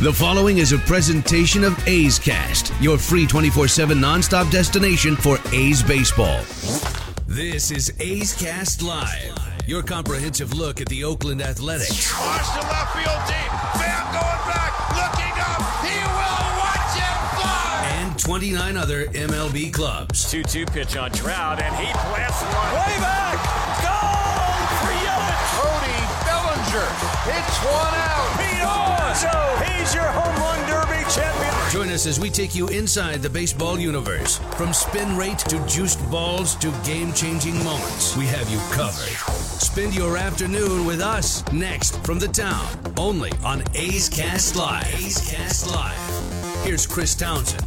The following is a presentation of A's Cast, your free 24 7 nonstop destination for A's baseball. This is A's Cast Live, your comprehensive look at the Oakland Athletics. Watch the left field deep. Bam going back, looking up. He will watch it fly. And 29 other MLB clubs. 2 2 pitch on Trout, and he blasts one. Way back! Goal for Yelich! Cody Bellinger hits one out. Pete he's your home run derby champion. Join us as we take you inside the baseball universe. From spin rate to juiced balls to game changing moments, we have you covered. Spend your afternoon with us next from the town, only on A's Cast Live. A's Cast Live. Here's Chris Townsend.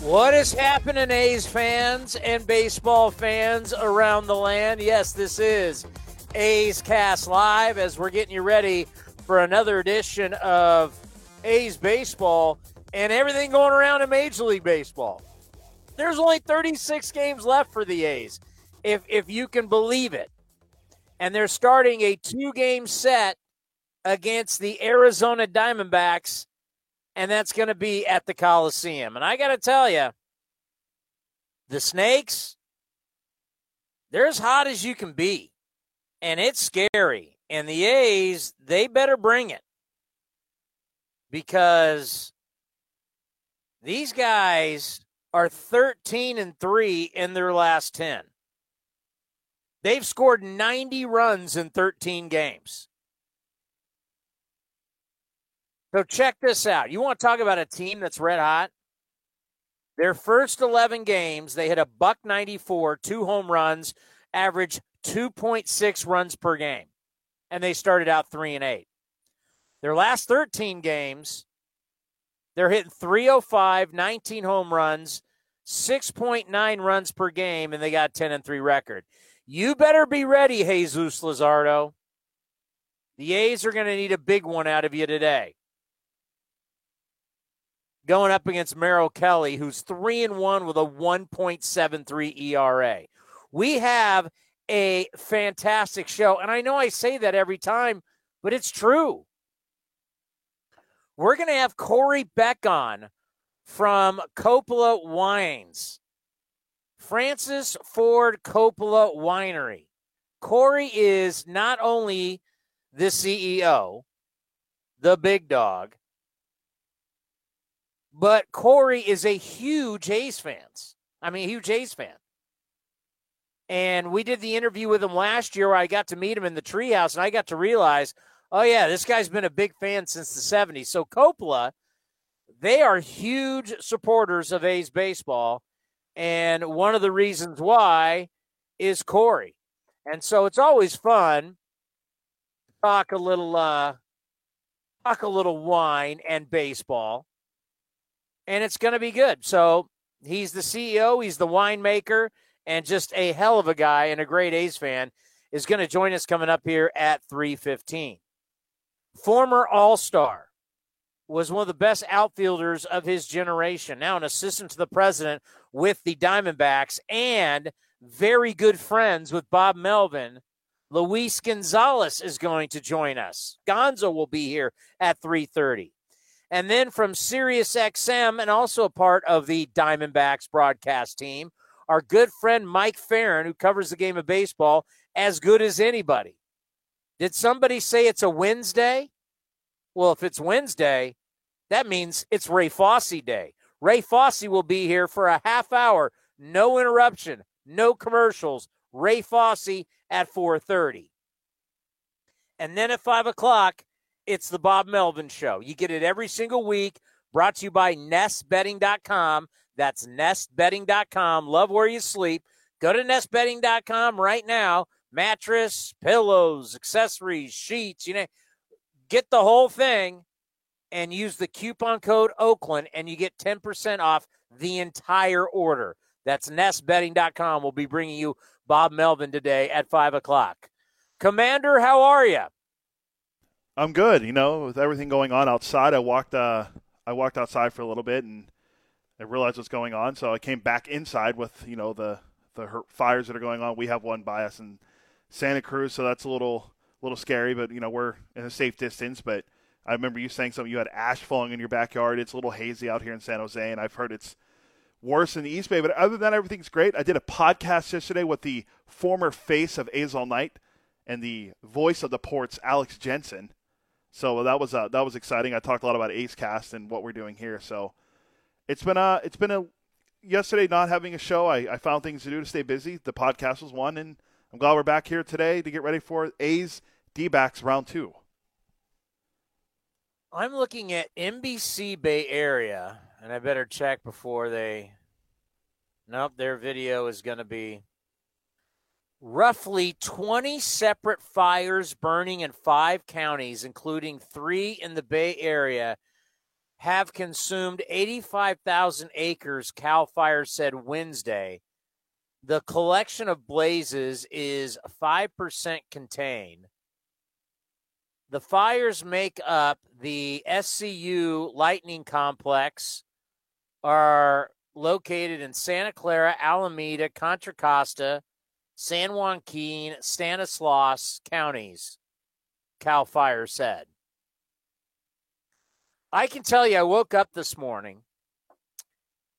What is happening, A's fans and baseball fans around the land? Yes, this is A's Cast Live as we're getting you ready for another edition of A's Baseball and everything going around in Major League Baseball. There's only 36 games left for the A's, if, if you can believe it. And they're starting a two game set against the Arizona Diamondbacks and that's going to be at the Coliseum. And I got to tell you, the Snakes, they're as hot as you can be, and it's scary. And the A's, they better bring it because these guys are 13 and 3 in their last 10. They've scored 90 runs in 13 games. So check this out. You want to talk about a team that's red hot? Their first 11 games, they hit a buck 94, two home runs, average 2.6 runs per game. And they started out 3 and 8. Their last 13 games, they're hitting 305, 19 home runs, 6.9 runs per game and they got 10 and 3 record. You better be ready, Jesus Luzardo. The A's are going to need a big one out of you today going up against Merrill Kelly, who's three and one with a 1.73 ERA. We have a fantastic show, and I know I say that every time, but it's true. We're going to have Corey Beck on from Coppola Wines, Francis Ford Coppola Winery. Corey is not only the CEO, the big dog, but Corey is a huge A's fan. I mean, huge A's fan. And we did the interview with him last year where I got to meet him in the treehouse, and I got to realize, oh, yeah, this guy's been a big fan since the 70s. So Coppola, they are huge supporters of A's baseball. And one of the reasons why is Corey. And so it's always fun to talk a little uh talk a little wine and baseball and it's going to be good. So he's the CEO, he's the winemaker, and just a hell of a guy and a great A's fan is going to join us coming up here at 315. Former All-Star was one of the best outfielders of his generation. Now an assistant to the president with the Diamondbacks and very good friends with Bob Melvin. Luis Gonzalez is going to join us. Gonzo will be here at 3:30. And then from Sirius XM and also a part of the Diamondbacks broadcast team, our good friend Mike Ferrin, who covers the game of baseball as good as anybody. Did somebody say it's a Wednesday? Well, if it's Wednesday, that means it's Ray Fosse Day. Ray Fosse will be here for a half hour, no interruption, no commercials. Ray Fosse at 4:30, and then at five o'clock, it's the Bob Melvin Show. You get it every single week, brought to you by nestbedding.com. That's nestbedding.com. Love where you sleep. Go to nestbedding.com right now. Mattress, pillows, accessories, sheets, you know. get the whole thing and use the coupon code Oakland, and you get 10% off the entire order. That's nestbedding.com. We'll be bringing you Bob Melvin today at 5 o'clock. Commander, how are you? I'm good. You know, with everything going on outside, I walked. Uh, I walked outside for a little bit and I realized what's going on. So I came back inside with you know the the fires that are going on. We have one by us in Santa Cruz, so that's a little little scary. But you know we're in a safe distance. But I remember you saying something. You had ash falling in your backyard. It's a little hazy out here in San Jose, and I've heard it's worse in the East Bay. But other than that, everything's great. I did a podcast yesterday with the former face of A's All Night and the voice of the ports, Alex Jensen. So that was uh, that was exciting. I talked a lot about A's Cast and what we're doing here. So it's been a it's been a yesterday not having a show. I, I found things to do to stay busy. The podcast was one, and I'm glad we're back here today to get ready for A's D backs round two. I'm looking at NBC Bay Area, and I better check before they. Nope, their video is going to be roughly 20 separate fires burning in five counties, including three in the Bay Area, have consumed 85,000 acres, CAL FIRE said Wednesday. The collection of blazes is 5% contained. The fires make up the SCU Lightning Complex, are located in Santa Clara, Alameda, Contra Costa, San Joaquin, Stanislaus counties, CAL FIRE said. I can tell you, I woke up this morning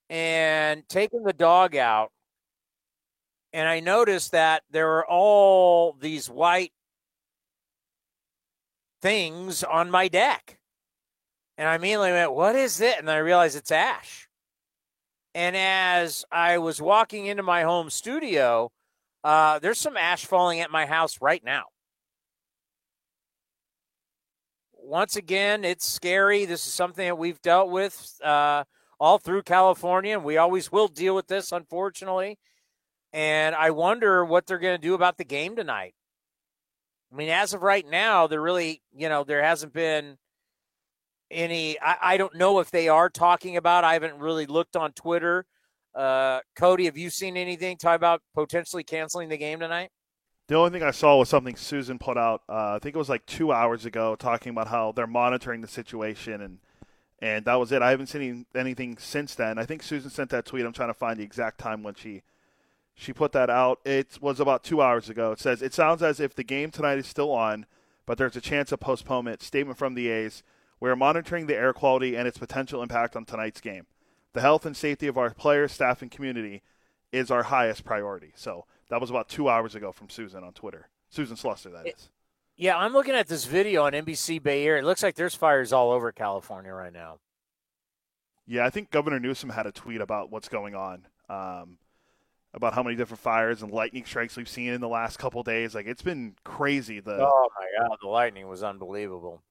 and taking the dog out, and I noticed that there were all these white things on my deck. And I immediately went, What is it? And I realized it's ash. And as I was walking into my home studio, uh, there's some ash falling at my house right now. Once again, it's scary. This is something that we've dealt with uh, all through California, and we always will deal with this, unfortunately. And I wonder what they're going to do about the game tonight. I mean, as of right now, there really, you know, there hasn't been any. I, I don't know if they are talking about. I haven't really looked on Twitter uh, Cody, have you seen anything talk about potentially canceling the game tonight? The only thing I saw was something Susan put out. Uh, I think it was like two hours ago, talking about how they're monitoring the situation, and and that was it. I haven't seen anything since then. I think Susan sent that tweet. I'm trying to find the exact time when she she put that out. It was about two hours ago. It says it sounds as if the game tonight is still on, but there's a chance of postponement. Statement from the A's: We are monitoring the air quality and its potential impact on tonight's game the health and safety of our players, staff, and community is our highest priority. So that was about two hours ago from Susan on Twitter. Susan Slusser, that is. Yeah, I'm looking at this video on NBC Bay Area. It looks like there's fires all over California right now. Yeah, I think Governor Newsom had a tweet about what's going on, um, about how many different fires and lightning strikes we've seen in the last couple days. Like it's been crazy. The oh my god, the lightning was unbelievable.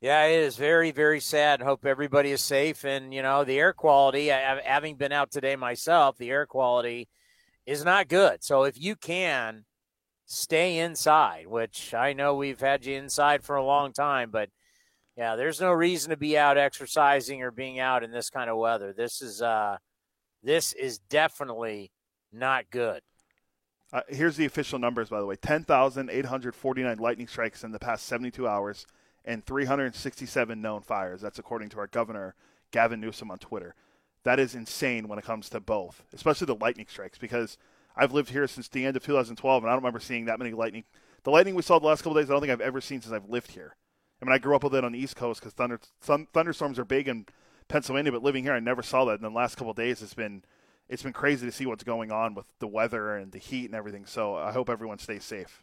Yeah, it is very, very sad. Hope everybody is safe. And, you know, the air quality, having been out today myself, the air quality is not good. So if you can stay inside, which I know we've had you inside for a long time, but yeah, there's no reason to be out exercising or being out in this kind of weather. This is, uh, this is definitely not good. Uh, here's the official numbers, by the way 10,849 lightning strikes in the past 72 hours and 367 known fires. That's according to our governor, Gavin Newsom, on Twitter. That is insane when it comes to both, especially the lightning strikes, because I've lived here since the end of 2012, and I don't remember seeing that many lightning. The lightning we saw the last couple days, I don't think I've ever seen since I've lived here. I mean, I grew up with it on the East Coast because thunder, thunderstorms are big in Pennsylvania, but living here, I never saw that. And the last couple days, it's been it's been crazy to see what's going on with the weather and the heat and everything. So I hope everyone stays safe.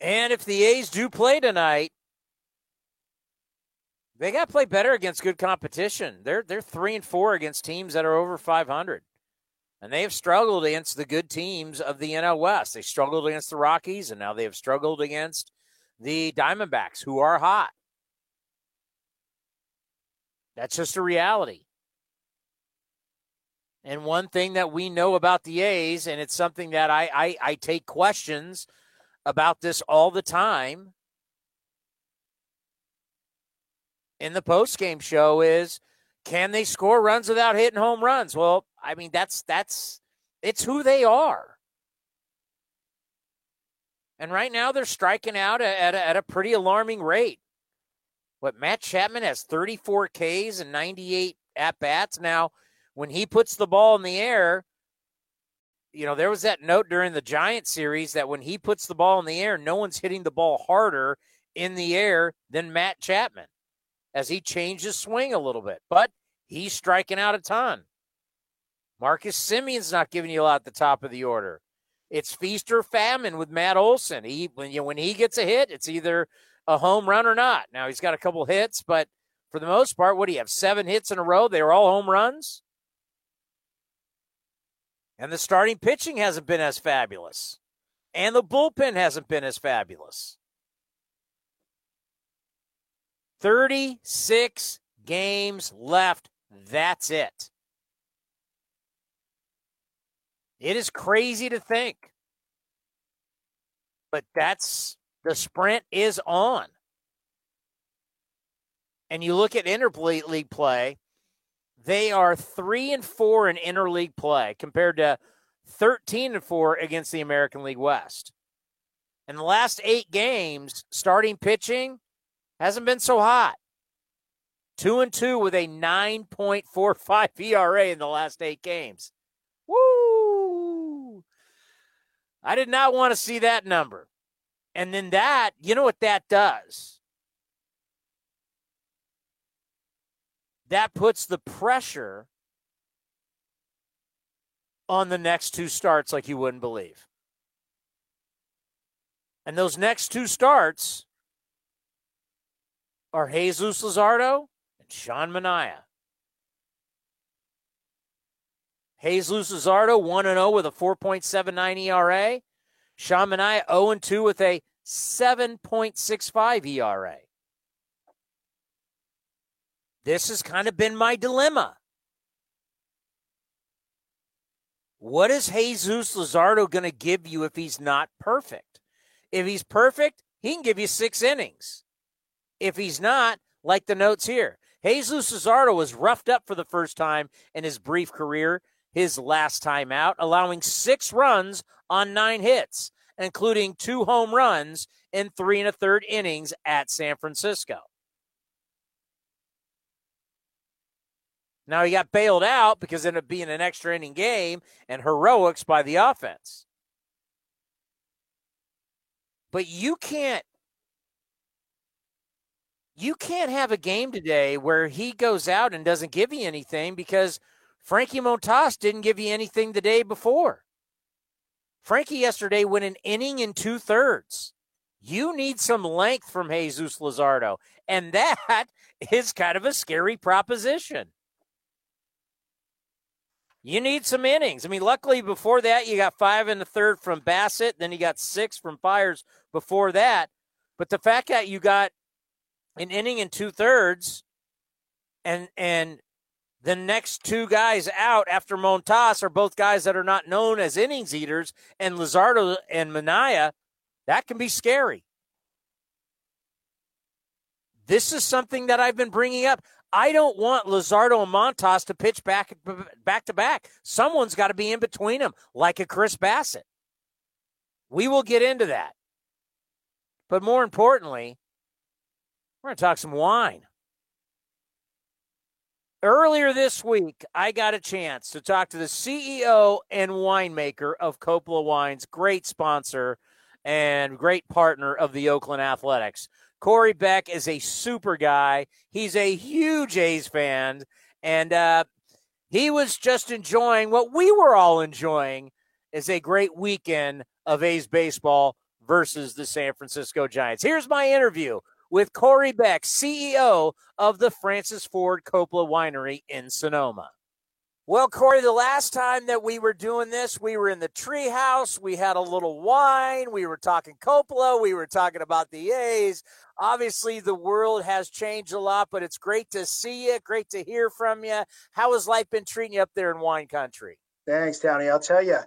And if the A's do play tonight, they got to play better against good competition. They're they're three and four against teams that are over 500, and they have struggled against the good teams of the NL West. They struggled against the Rockies, and now they have struggled against the Diamondbacks, who are hot. That's just a reality. And one thing that we know about the A's, and it's something that I I, I take questions about this all the time in the post game show is can they score runs without hitting home runs? Well, I mean that's that's it's who they are. And right now they're striking out at a, at a pretty alarming rate. What Matt Chapman has 34 Ks and 98 at bats. Now, when he puts the ball in the air, you know, there was that note during the Giant series that when he puts the ball in the air, no one's hitting the ball harder in the air than Matt Chapman as he changed his swing a little bit. But he's striking out a ton. Marcus Semien's not giving you a lot at the top of the order. It's feast or famine with Matt Olson. He when you when he gets a hit, it's either a home run or not. Now he's got a couple hits, but for the most part, what do you have? Seven hits in a row. They were all home runs. And the starting pitching hasn't been as fabulous. And the bullpen hasn't been as fabulous. 36 games left. That's it. It is crazy to think. But that's the sprint is on. And you look at interleague play, they are three and four in interleague play compared to 13 and four against the American League West. In the last eight games, starting pitching hasn't been so hot. Two and two with a 9.45 ERA in the last eight games. Woo! I did not want to see that number. And then that, you know what that does? That puts the pressure on the next two starts like you wouldn't believe. And those next two starts are Jesus Luzardo and Sean Manaea. Jesus Luzardo 1 0 with a 4.79 ERA. Sean Manaea 0 2 with a 7.65 ERA. This has kind of been my dilemma. What is Jesus Luzardo going to give you if he's not perfect? If he's perfect, he can give you six innings. If he's not, like the notes here, Jesus Luzardo was roughed up for the first time in his brief career, his last time out, allowing six runs on nine hits, including two home runs in three and a third innings at San Francisco. Now he got bailed out because it ended up being an extra inning game and heroics by the offense. But you can't you can't have a game today where he goes out and doesn't give you anything because Frankie Montas didn't give you anything the day before. Frankie yesterday went an inning in two thirds. You need some length from Jesus Luzardo, and that is kind of a scary proposition. You need some innings. I mean, luckily before that, you got five in the third from Bassitt. then you got six from Fiers before that. But the fact that you got an inning and two thirds, and and the next two guys out after Montas are both guys that are not known as innings eaters, and Luzardo and Manaea, that can be scary. This is something that I've been bringing up. I don't want Luzardo and Montas to pitch back back to back. Someone's got to be in between them, like a Chris Bassitt. We will get into that. But more importantly, we're going to talk some wine. Earlier this week, I got a chance to talk to the CEO and winemaker of Coppola Wines, great sponsor and great partner of the Oakland Athletics. Corey Beck is a super guy. He's a huge A's fan, and uh, he was just enjoying what we were all enjoying is a great weekend of A's baseball versus the San Francisco Giants. Here's my interview with Corey Beck, CEO of the Francis Ford Coppola Winery in Sonoma. Well, Corey, the last time that we were doing this, we were in the treehouse. We had a little wine. We were talking Coppola. We were talking about the A's. Obviously, the world has changed a lot, but it's great to see you. Great to hear from you. How has life been treating you up there in wine country? Thanks, Tony. I'll tell you,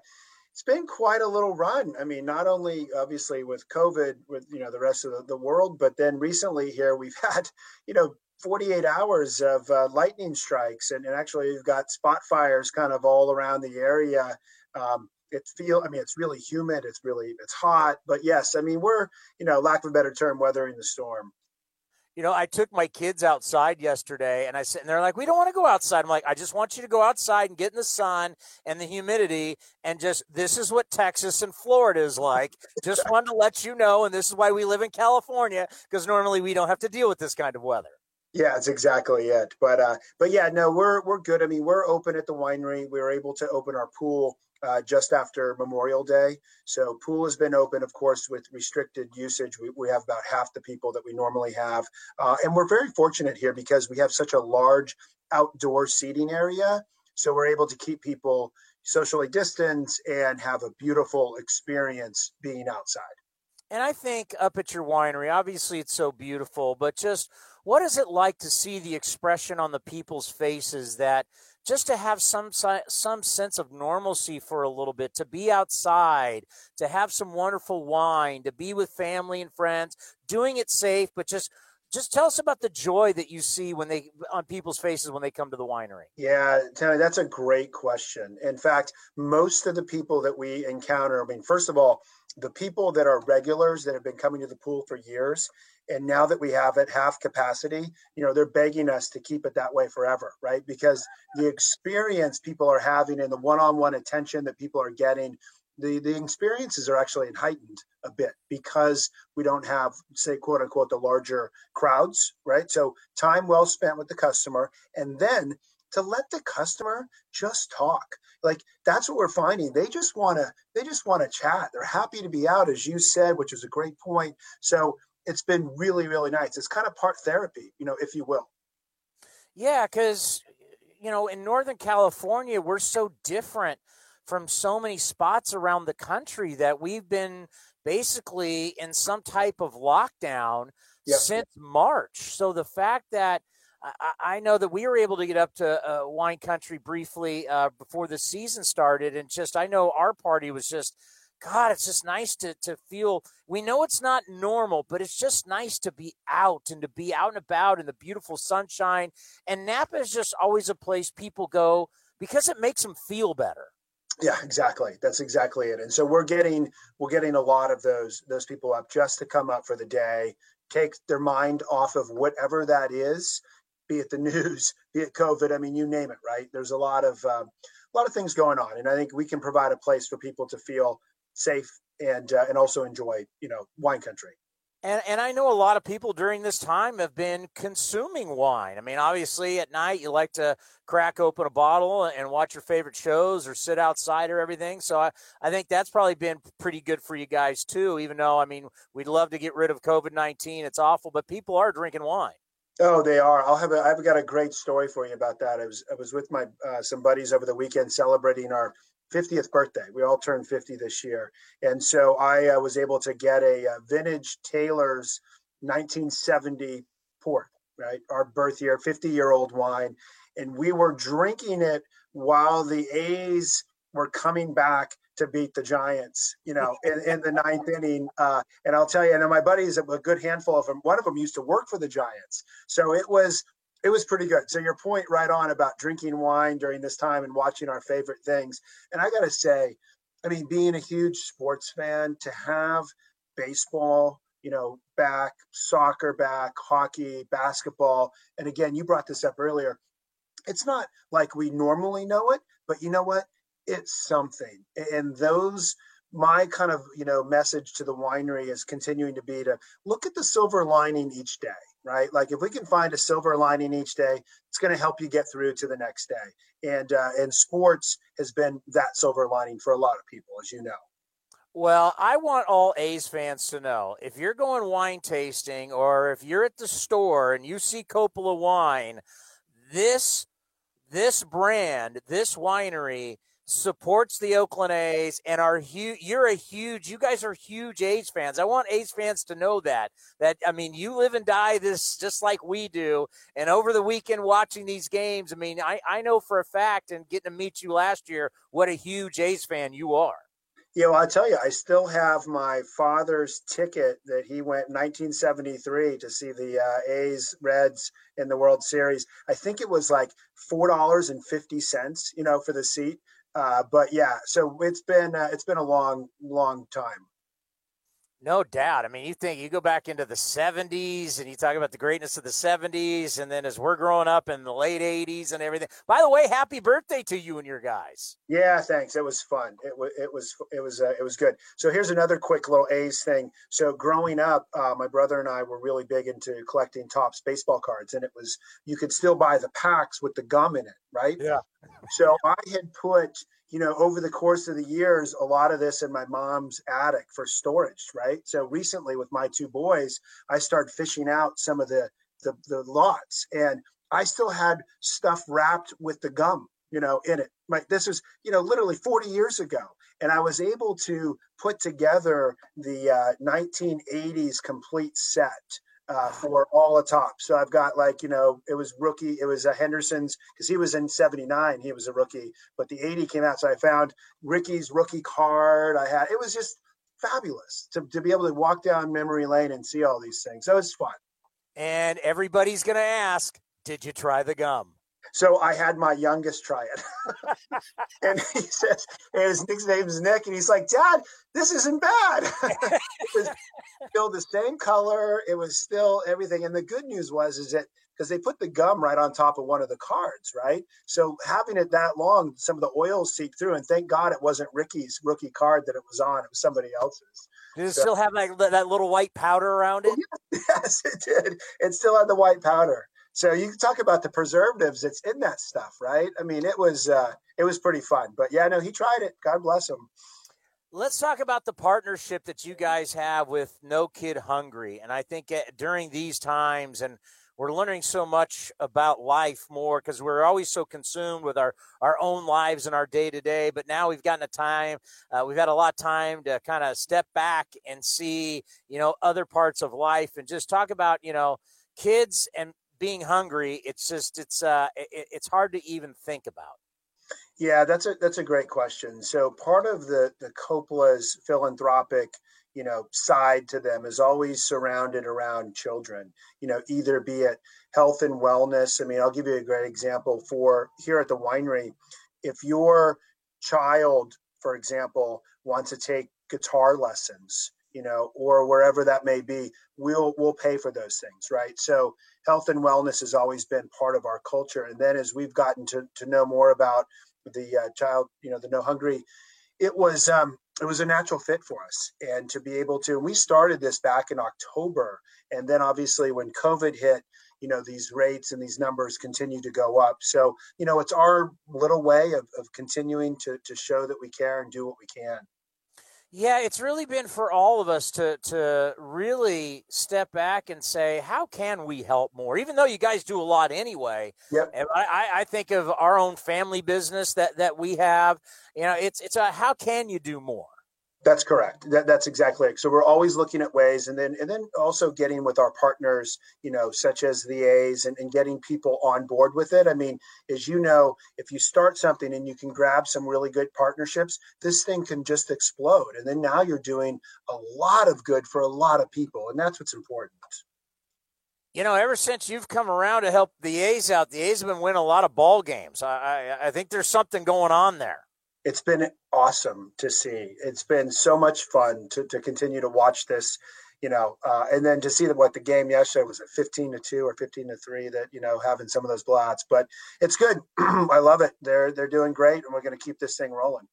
it's been quite a little run. I mean, not only obviously with COVID, with you know the rest of the, the world, but then recently here we've had you know 48 hours of uh, lightning strikes, and, and actually we've got spot fires kind of all around the area. Um, it feel I mean it's really humid, it's really it's hot, but yes, I mean we're you know lack of a better term weathering the storm you know, I took my kids outside yesterday and I said, and they're like, we don't want to go outside. I'm like, I just want you to go outside and get in the sun and the humidity and just, this is what Texas and Florida is like. just wanted to let you know. And this is why we live in California because normally we don't have to deal with this kind of weather. Yeah, that's exactly it. But, uh, but yeah, no, we're, we're good. I mean, we're open at the winery. We were able to open our pool uh, just after Memorial Day. So pool has been open, of course, with restricted usage. We, we have about half the people that we normally have, uh, and we're very fortunate here because we have such a large outdoor seating area. So we're able to keep people socially distanced and have a beautiful experience being outside. And I think up at your winery, obviously it's so beautiful, but just what is it like to see the expression on the people's faces that just to have some some sense of normalcy for a little bit, to be outside, to have some wonderful wine, to be with family and friends, doing it safe, but just just tell us about the joy that you see when they on people's faces when they come to the winery. Yeah, Tony, that's a great question. In fact, most of the people that we encounter, I mean, first of all, the people that are regulars that have been coming to the pool for years, and now that we have it half capacity, you know, they're begging us to keep it that way forever, right? Because the experience people are having and the one-on-one attention that people are getting, the the experiences are actually heightened a bit because we don't have, say, quote unquote, the larger crowds, right? So time well spent with the customer, and then to let the customer just talk like that's what we're finding they just want to they just want to chat they're happy to be out as you said which is a great point so it's been really really nice. It's kind of part therapy you know if you will. Yeah because you know in northern california we're so different from so many spots around the country that we've been basically in some type of lockdown yep. since march. So the fact that I, I know that we were able to get up to uh, wine country briefly uh, before the season started and just i know our party was just God, it's just nice to to feel. We know it's not normal, but it's just nice to be out and to be out and about in the beautiful sunshine. And Napa is just always a place people go because it makes them feel better. Yeah, exactly. That's exactly it. And so we're getting we're getting a lot of those those people up just to come up for the day, take their mind off of whatever that is, be it the news, be it COVID. I mean, you name it, right? There's a lot of uh, a lot of things going on, and I think we can provide a place for people to feel safe and uh, and also enjoy you know wine country. And and I know a lot of people during this time have been consuming wine. I mean, obviously at night you like to crack open a bottle and watch your favorite shows or sit outside or everything. So I, I think that's probably been pretty good for you guys too, even though I mean we'd love to get rid of COVID nineteen. It's awful, but people are drinking wine. Oh, they are. I'll have a. I've got a great story for you about that. I was I was with my uh, some buddies over the weekend celebrating our 50th birthday. We all turned 50 this year. And so I uh, was able to get a, a, uh, vintage Taylor's 1970 port, right? Our birth year, 50 year old wine. And we were drinking it while the A's were coming back to beat the Giants, you know, in, in the ninth inning. Uh, and I'll tell you, and my buddies, a good handful of them, one of them used to work for the Giants. So it was it was pretty good. So your point right on about drinking wine during this time and watching our favorite things. And I got to say, I mean, being a huge sports fan, to have baseball, you know, back, soccer back, hockey, basketball, and again, you brought this up earlier. It's not like we normally know it, but you know what? It's something. And those my kind of you know message to the winery is continuing to be to look at the silver lining each day right? Like if we can find a silver lining each day, it's going to help you get through to the next day. And uh, and sports has been that silver lining for a lot of people, as you know. Well, I want all A's fans to know if you're going wine tasting or if you're at the store and you see Coppola wine, this this brand, this winery supports the Oakland A's and are huge. You're a huge. You guys are huge A's fans. I want A's fans to know that. That I mean, you live and die this just like we do. And over the weekend, watching these games, I mean, I I know for a fact, and getting to meet you last year, what a huge A's fan you are. Yeah, well, I tell you, I still have my father's ticket that he went 1973 to see the uh, A's Reds in the World Series. I think it was like four dollars and fifty cents, you know, for the seat. Uh, but yeah, so it's been uh, it's been a long, long time. No doubt. I mean, you think you go back into the 70s and you talk about the greatness of the 70s, and then as we're growing up in the late 80s and everything. By the way, happy birthday to you and your guys. Yeah, thanks. It was fun. It was it was it was uh, it was good. So here's another quick little A's thing. So growing up, uh, my brother and I were really big into collecting Topps baseball cards, and it was you could still buy the packs with the gum in it, right? Yeah. so I had put you know, over the course of the years, a lot of this in my mom's attic for storage, right? So recently with my two boys, I started fishing out some of the the, the lots and I still had stuff wrapped with the gum, you know, in it. Like this was, you know, literally 40 years ago. And I was able to put together the uh, 1980s complete set uh, for all the top. So I've got like, you know, it was rookie, it was a Henderson's because he was in 79, he was a rookie, but the 80 came out. So I found Ricky's rookie card. I had, it was just fabulous to, to be able to walk down memory lane and see all these things. So it's fun. And everybody's going to ask, did you try the gum? So I had my youngest try it. and he says, and his nickname's Nick. And he's like, Dad, this isn't bad. it was still the same color. It was still everything. And the good news was, is that because they put the gum right on top of one of the cards, right? So having it that long, some of the oils seep through. And thank God it wasn't Ricky's rookie card that it was on. It was somebody else's. Did it so, still have like that little white powder around it? Yes, it did. It still had the white powder. So you can talk about the preservatives that's in that stuff, right? I mean, it was uh, it was pretty fun. But yeah, no, he tried it. God bless him. Let's talk about the partnership that you guys have with No Kid Hungry, and I think uh, during these times and we're learning so much about life more because we're always so consumed with our, our own lives and our day to day. But now we've gotten a time, uh, we've had a lot of time to kind of step back and see, you know, other parts of life and just talk about, you know, kids and being hungry, it's just it's uh it, it's hard to even think about. Yeah, that's a that's a great question. So part of the the Coppola's philanthropic, you know, side to them is always surrounded around children. You know, either be it health and wellness. I mean, I'll give you a great example for here at the winery. If your child, for example, wants to take guitar lessons, you know, or wherever that may be, we'll we'll pay for those things, right? So health and wellness has always been part of our culture. And then as we've gotten to to know more about the uh, child, you know, the No Hungry, it was um, it was a natural fit for us, and to be able to. We started this back in October, and then obviously when COVID hit, you know these rates and these numbers continue to go up so you know it's our little way of, of continuing to, to show that we care and do what we can yeah, it's really been for all of us to to really step back and say, how can we help more? Even though you guys do a lot anyway. Yep. I, I think of our own family business that that we have. You know, it's it's a how can you do more? That's correct. That, that's exactly it. So we're always looking at ways, and then and then also getting with our partners, you know, such as the A's, and, and getting people on board with it. I mean, as you know, if you start something and you can grab some really good partnerships, this thing can just explode, and then now you're doing a lot of good for a lot of people, and that's what's important. You know, ever since you've come around to help the A's out, the A's have been winning a lot of ball games. I, I, I think there's something going on there it's been awesome to see. It's been so much fun to, to continue to watch this, you know, uh, and then to see that what the game yesterday was at 15 to 2 or 15 to 3 that, you know, having some of those blots, but it's good. I love it. They're, they're doing great and we're going to keep this thing rolling.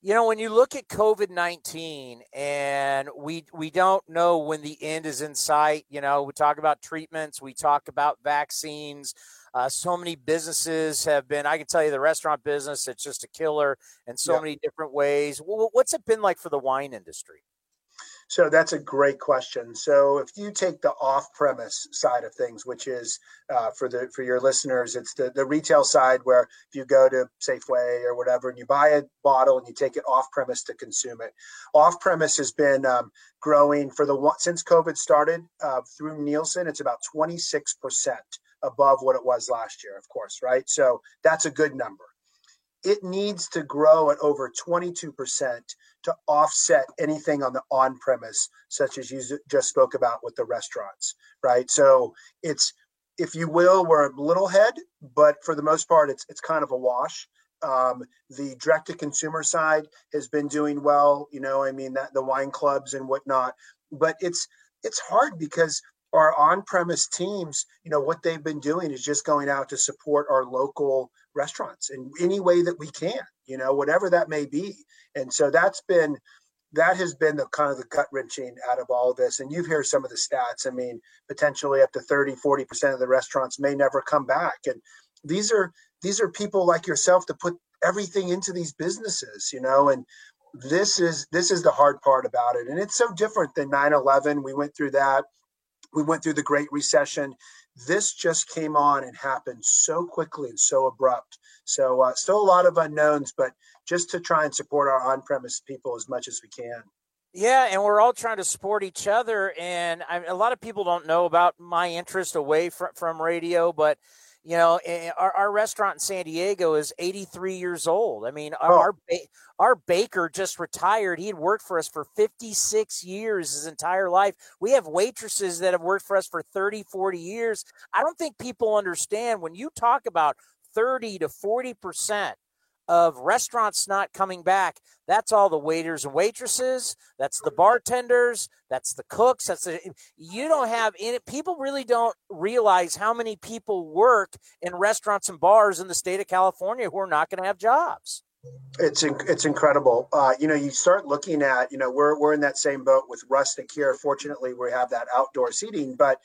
You know, when you look at COVID 19 and we, we don't know when the end is in sight, you know, we talk about treatments, we talk about vaccines, uh, so many businesses have been, I can tell you the restaurant business, it's just a killer in so many different ways. What's it been like for the wine industry? So that's a great question. So if you take the off-premise side of things, which is uh, for the for your listeners, it's the the retail side where if you go to Safeway or whatever and you buy a bottle and you take it off-premise to consume it, off-premise has been um, growing for the since COVID started uh, through Nielsen. It's about 26 percent above what it was last year, of course, right? So that's a good number. It needs to grow at over 22% to offset anything on the on premise, such as you just spoke about with the restaurants, right? So it's, if you will, we're a little head, but for the most part, it's it's kind of a wash. Um, the direct to consumer side has been doing well, you know, I mean that the wine clubs and whatnot, but it's it's hard because our on-premise teams, you know, what they've been doing is just going out to support our local restaurants in any way that we can, you know, whatever that may be. And so that's been that has been the kind of the gut wrenching out of all this. And you've heard some of the stats. I mean, potentially up to 30, 40% of the restaurants may never come back. And these are these are people like yourself to put everything into these businesses, you know, and this is this is the hard part about it. And it's so different than 9-11. We went through that we went through the Great Recession. This just came on and happened so quickly and so abrupt. So, uh, still a lot of unknowns, but just to try and support our on premise people as much as we can. Yeah, and we're all trying to support each other. And I, a lot of people don't know about my interest away from, from radio, but you know, eh, our, our restaurant in San Diego is 83 years old. I mean, our, oh. our, our baker just retired. He had worked for us for 56 years, his entire life. We have waitresses that have worked for us for 30, 40 years. I don't think people understand when you talk about 30 to 40 percent of restaurants not coming back, that's all the waiters and waitresses, that's the bartenders, that's the cooks, that's the you don't have any people really don't realize how many people work in restaurants and bars in the state of California who are not going to have jobs. It's it's incredible. Uh, you know, you start looking at, you know, we're we're in that same boat with rustic here. Fortunately, we have that outdoor seating, but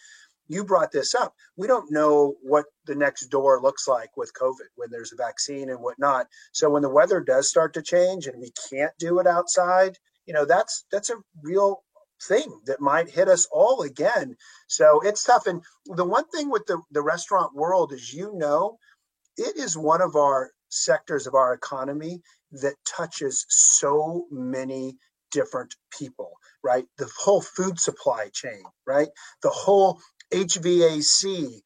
you brought this up. We don't know what the next door looks like with COVID when there's a vaccine and whatnot. So when the weather does start to change and we can't do it outside, you know, that's that's a real thing that might hit us all again. So it's tough. And the one thing with the, the restaurant world is you know, it is one of our sectors of our economy that touches so many different people, right? The whole food supply chain, right? The whole HVAC,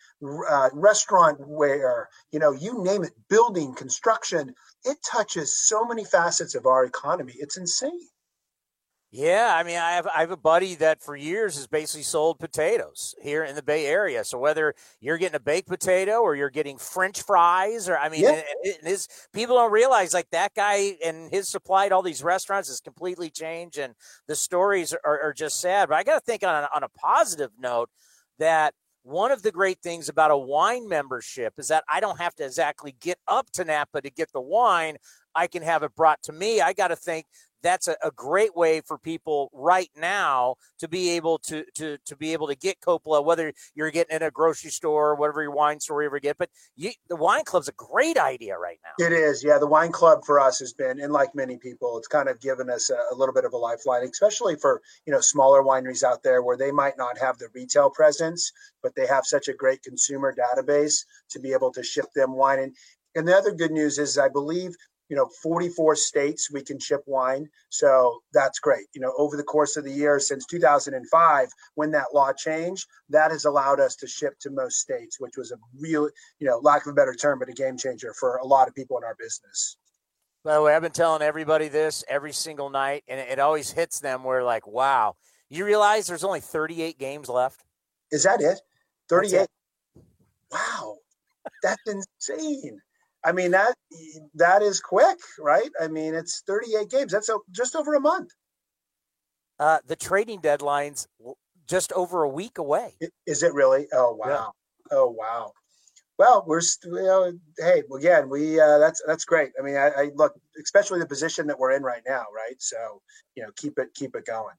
uh, restaurant ware, you know, you name it, building, construction. It touches so many facets of our economy. It's insane. Yeah, I mean, I have I have a buddy that for years has basically sold potatoes here in the Bay Area. So whether you're getting a baked potato or you're getting French fries, or I mean, yeah. it, it, his people don't realize like that guy and his supply to all these restaurants has completely changed, and the stories are, are just sad. But I got to think on on a positive note that one of the great things about a wine membership is that I don't have to exactly get up to Napa to get the wine. I can have it brought to me. I got to think that's a, a, great way for people right now to be able to to to be able to get Coppola, whether you're getting in a grocery store or whatever your wine store you ever get. But you, the wine club's a great idea right now. It is, yeah. The wine club for us has been, and like many people, it's kind of given us a, a little bit of a lifeline, especially for you know smaller wineries out there where they might not have the retail presence, but they have such a great consumer database to be able to ship them wine. And and the other good news is, I believe you know 44 states we can ship wine. So that's great. You know over the course of the year since 2005 when that law changed that has allowed us to ship to most states which was a real you know lack of a better term but a game changer for a lot of people in our business. By the way i've been telling everybody this every single night and it always hits them where like wow. You realize there's only 38 games left? Is that it? 38 wow. That's insane I mean that that is quick, right? I mean it's 38 games. That's just over a month. Uh, the trading deadline's just over a week away. Is it really? Oh wow! Yeah. Oh wow! Well, we're you know, hey again we uh, that's that's great. I mean, I, I look especially the position that we're in right now, right? So you know, keep it keep it going.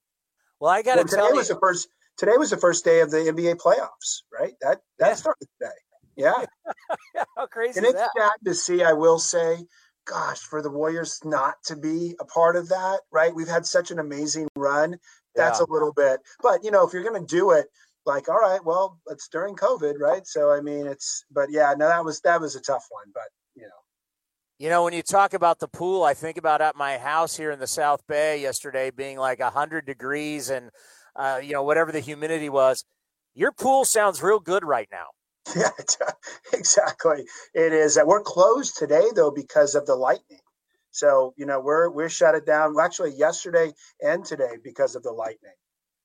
Well, I got to well, today was the first. Today was the first day of the NBA playoffs, right? That that yeah. started today. Yeah. How crazy and it's that? sad to see, I will say, gosh, for the Warriors not to be a part of that, right? We've had such an amazing run. That's yeah. a little bit, but you know, if you're going to do it, like, all right, well, it's during COVID, right? So, I mean, it's, but yeah, no, that was, that was a tough one, but you know. You know, when you talk about the pool, I think about at my house here in the South Bay yesterday being like 100 degrees and, uh, you know, whatever the humidity was. Your pool sounds real good right now. Yeah, exactly. It is. We're closed today though because of the lightning. So you know we're we're shut it down. Actually, yesterday and today because of the lightning.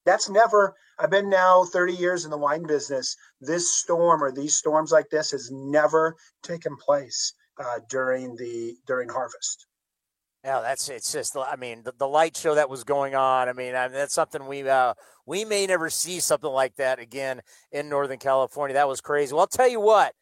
That's never. I've been now 30 years in the wine business. This storm or these storms like this has never taken place uh, during the during harvest. Yeah, that's it's just. I mean, the, the light show that was going on. I mean, I mean that's something we uh, we may never see something like that again in Northern California. That was crazy. Well, I'll tell you what.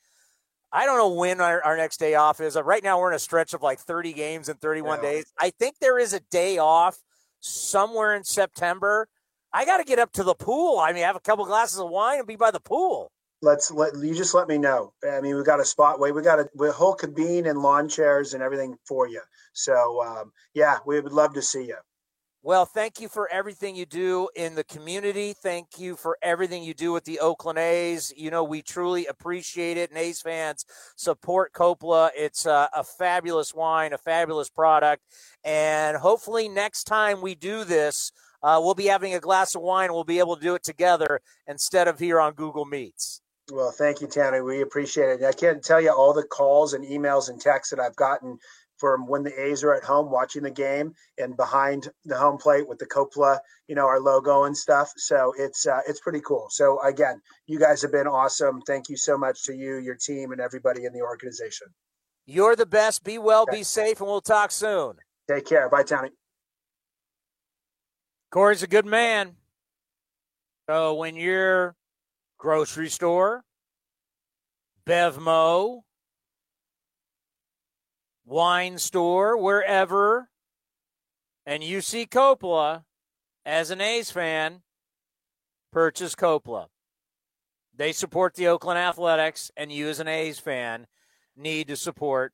I don't know when our, our next day off is. Right now, we're in a stretch of like 30 games in 31 yeah. days. I think there is a day off somewhere in September. I got to get up to the pool. I mean, have a couple glasses of wine and be by the pool let's let you just let me know. I mean, we got a spot way, we got a, whole cabine and lawn chairs and everything for you. So um, yeah, we would love to see you. Well, thank you for everything you do in the community. Thank you for everything you do with the Oakland A's. You know, we truly appreciate it. And A's fans support Coppola. It's a, a fabulous wine, a fabulous product. And hopefully, next time we do this, uh, we'll be having a glass of wine. We'll be able to do it together instead of here on Google Meets. Well, thank you, Tanner. We appreciate it. I can't tell you all the calls and emails and texts that I've gotten from when the A's are at home watching the game and behind the home plate with the Coppola, you know, our logo and stuff. So it's uh, it's pretty cool. So again, you guys have been awesome. Thank you so much to you, your team, and everybody in the organization. You're the best. Be well, okay. be safe, and we'll talk soon. Take care. Bye, Tony. Corey's a good man. So when you're grocery store, Bevmo, wine store, wherever, and you see Coppola as an A's fan, purchase Coppola. They support the Oakland Athletics, and you, as an A's fan, need to support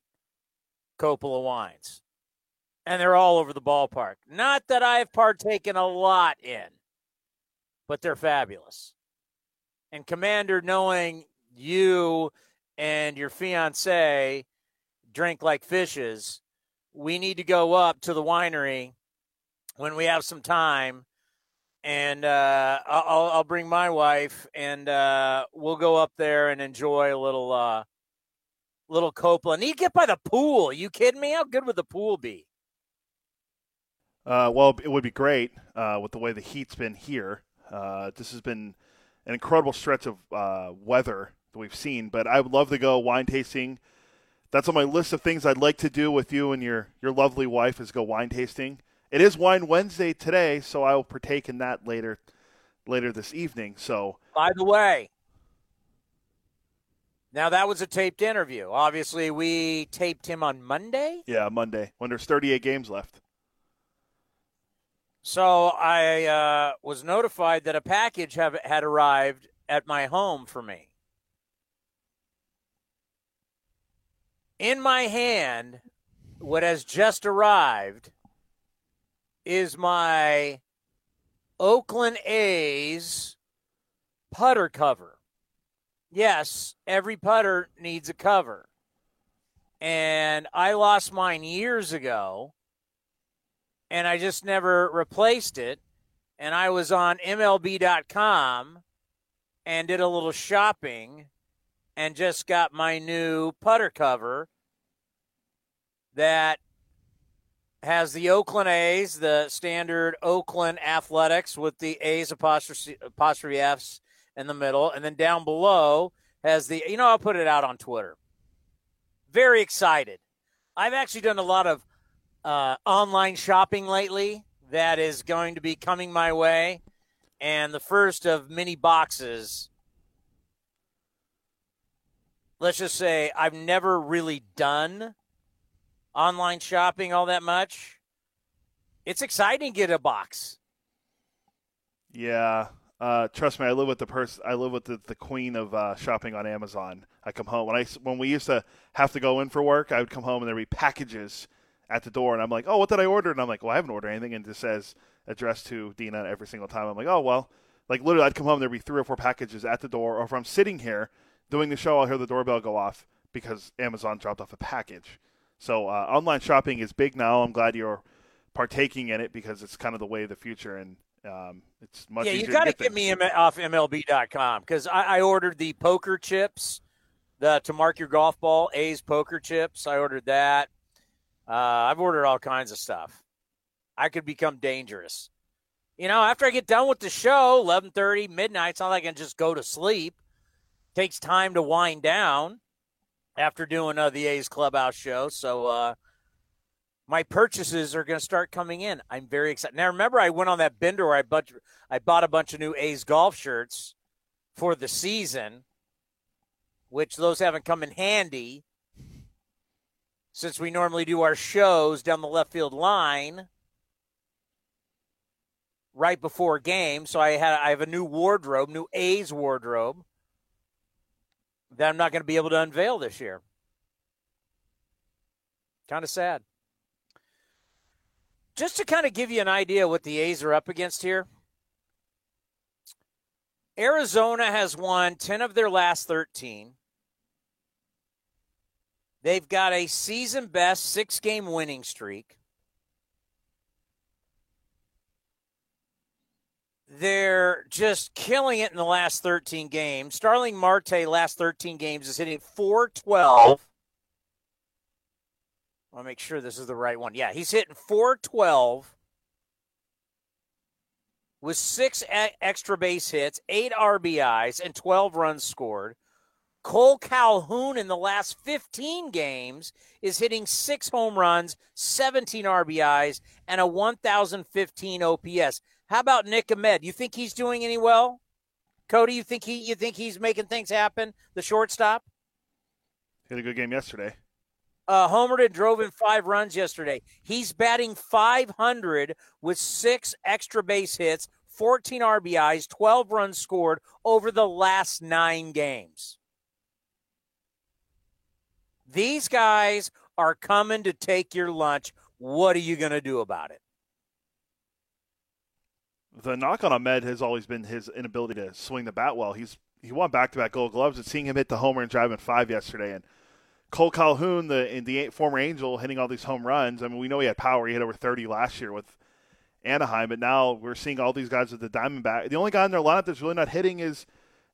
Coppola wines. And they're all over the ballpark. Not that I've partaken a lot in, but they're fabulous. And Commander, knowing you and your fiance drink like fishes, we need to go up to the winery when we have some time. And uh, I'll, I'll bring my wife, and uh, we'll go up there and enjoy a little, uh, little Coppola. Need to get by the pool. Are you kidding me? How good would the pool be? Uh, well, it would be great uh, with the way the heat's been here. Uh, this has been an incredible stretch of uh, weather that we've seen. But I would love to go wine tasting. That's on my list of things I'd like to do with you and your your lovely wife is go wine tasting. It is Wine Wednesday today, so I will partake in that later later this evening. So, by the way, now that was a taped interview. Obviously, we taped him on Monday. Yeah, Monday when there's 38 games left. So I uh, was notified that a package have, had arrived at my home for me. In my hand, what has just arrived is my Oakland A's putter cover. Yes, every putter needs a cover. And I lost mine years ago and I just never replaced it. And I was on MLB.com and did a little shopping and just got my new putter cover that has the Oakland A's, the standard Oakland Athletics with the A's apostrophe, apostrophe F's in the middle. And then down below has the, you know, I'll put it out on Twitter. Very excited. I've actually done a lot of uh, online shopping lately that is going to be coming my way. And the first of many boxes. Let's just say I've never really done online shopping all that much. It's exciting to get a box. Yeah. Uh, trust me, I live with the person. I live with the, the queen of uh, shopping on Amazon. I come home when I when we used to have to go in for work. I would come home and there'd be packages at the door, and I'm like, oh, what did I order? And I'm like, well, I haven't ordered anything, and it just says addressed to Dina every single time. I'm like, oh well, like literally, I'd come home, there'd be three or four packages at the door, or if I'm sitting here doing the show, I'll hear the doorbell go off because Amazon dropped off a package. So uh, online shopping is big now. I'm glad you're partaking in it because it's kind of the way of the future, and um, it's much. Yeah, you got to get, me off MLB.com because I, I, ordered the poker chips, the to mark your golf ball A's poker chips. I ordered that. Uh, I've ordered all kinds of stuff. I could become dangerous. You know, after I get done with the show, eleven thirty, midnight, it's not like I can just go to sleep. takes time to wind down after doing uh, the A's clubhouse show. So uh, my purchases are going to start coming in. I'm very excited. Now, remember, I went on that bender where I, bought, I bought a bunch of new A's golf shirts for the season, which those haven't come in handy since we normally do our shows down the left field line right before a game. So I had I have a new wardrobe, new A's wardrobe that I'm not going to be able to unveil this year. Kind of sad. Just to kind of give you an idea what the A's are up against here. Arizona has won 10 of their last 13. They've got a season best six game winning streak. They're just killing it in the last 13 games. Starling Marte, last 13 games, is hitting 412. I want to make sure this is the right one. Yeah, he's hitting 412 with six extra base hits, eight RBIs, and 12 runs scored. Cole Calhoun in the last 15 games is hitting six home runs, 17 RBIs, and a 1,015 OPS. How about Nick Ahmed? You think he's doing any well? Cody, you think he you think he's making things happen? The shortstop. Had a good game yesterday. Uh, homered and drove in five runs yesterday. He's batting 500 with six extra base hits, 14 RBIs, 12 runs scored over the last nine games. These guys are coming to take your lunch. What are you going to do about it? the knock on Ahmed has always been his inability to swing the bat well. He's he won back to back Gold Gloves, and seeing him hit the homer and drive in five yesterday, and Cole Calhoun, the the former Angel, hitting all these home runs. I mean, we know he had power. He hit over 30 last year with Anaheim, but now we're seeing all these guys with the Diamondback. The only guy in their lineup that's really not hitting is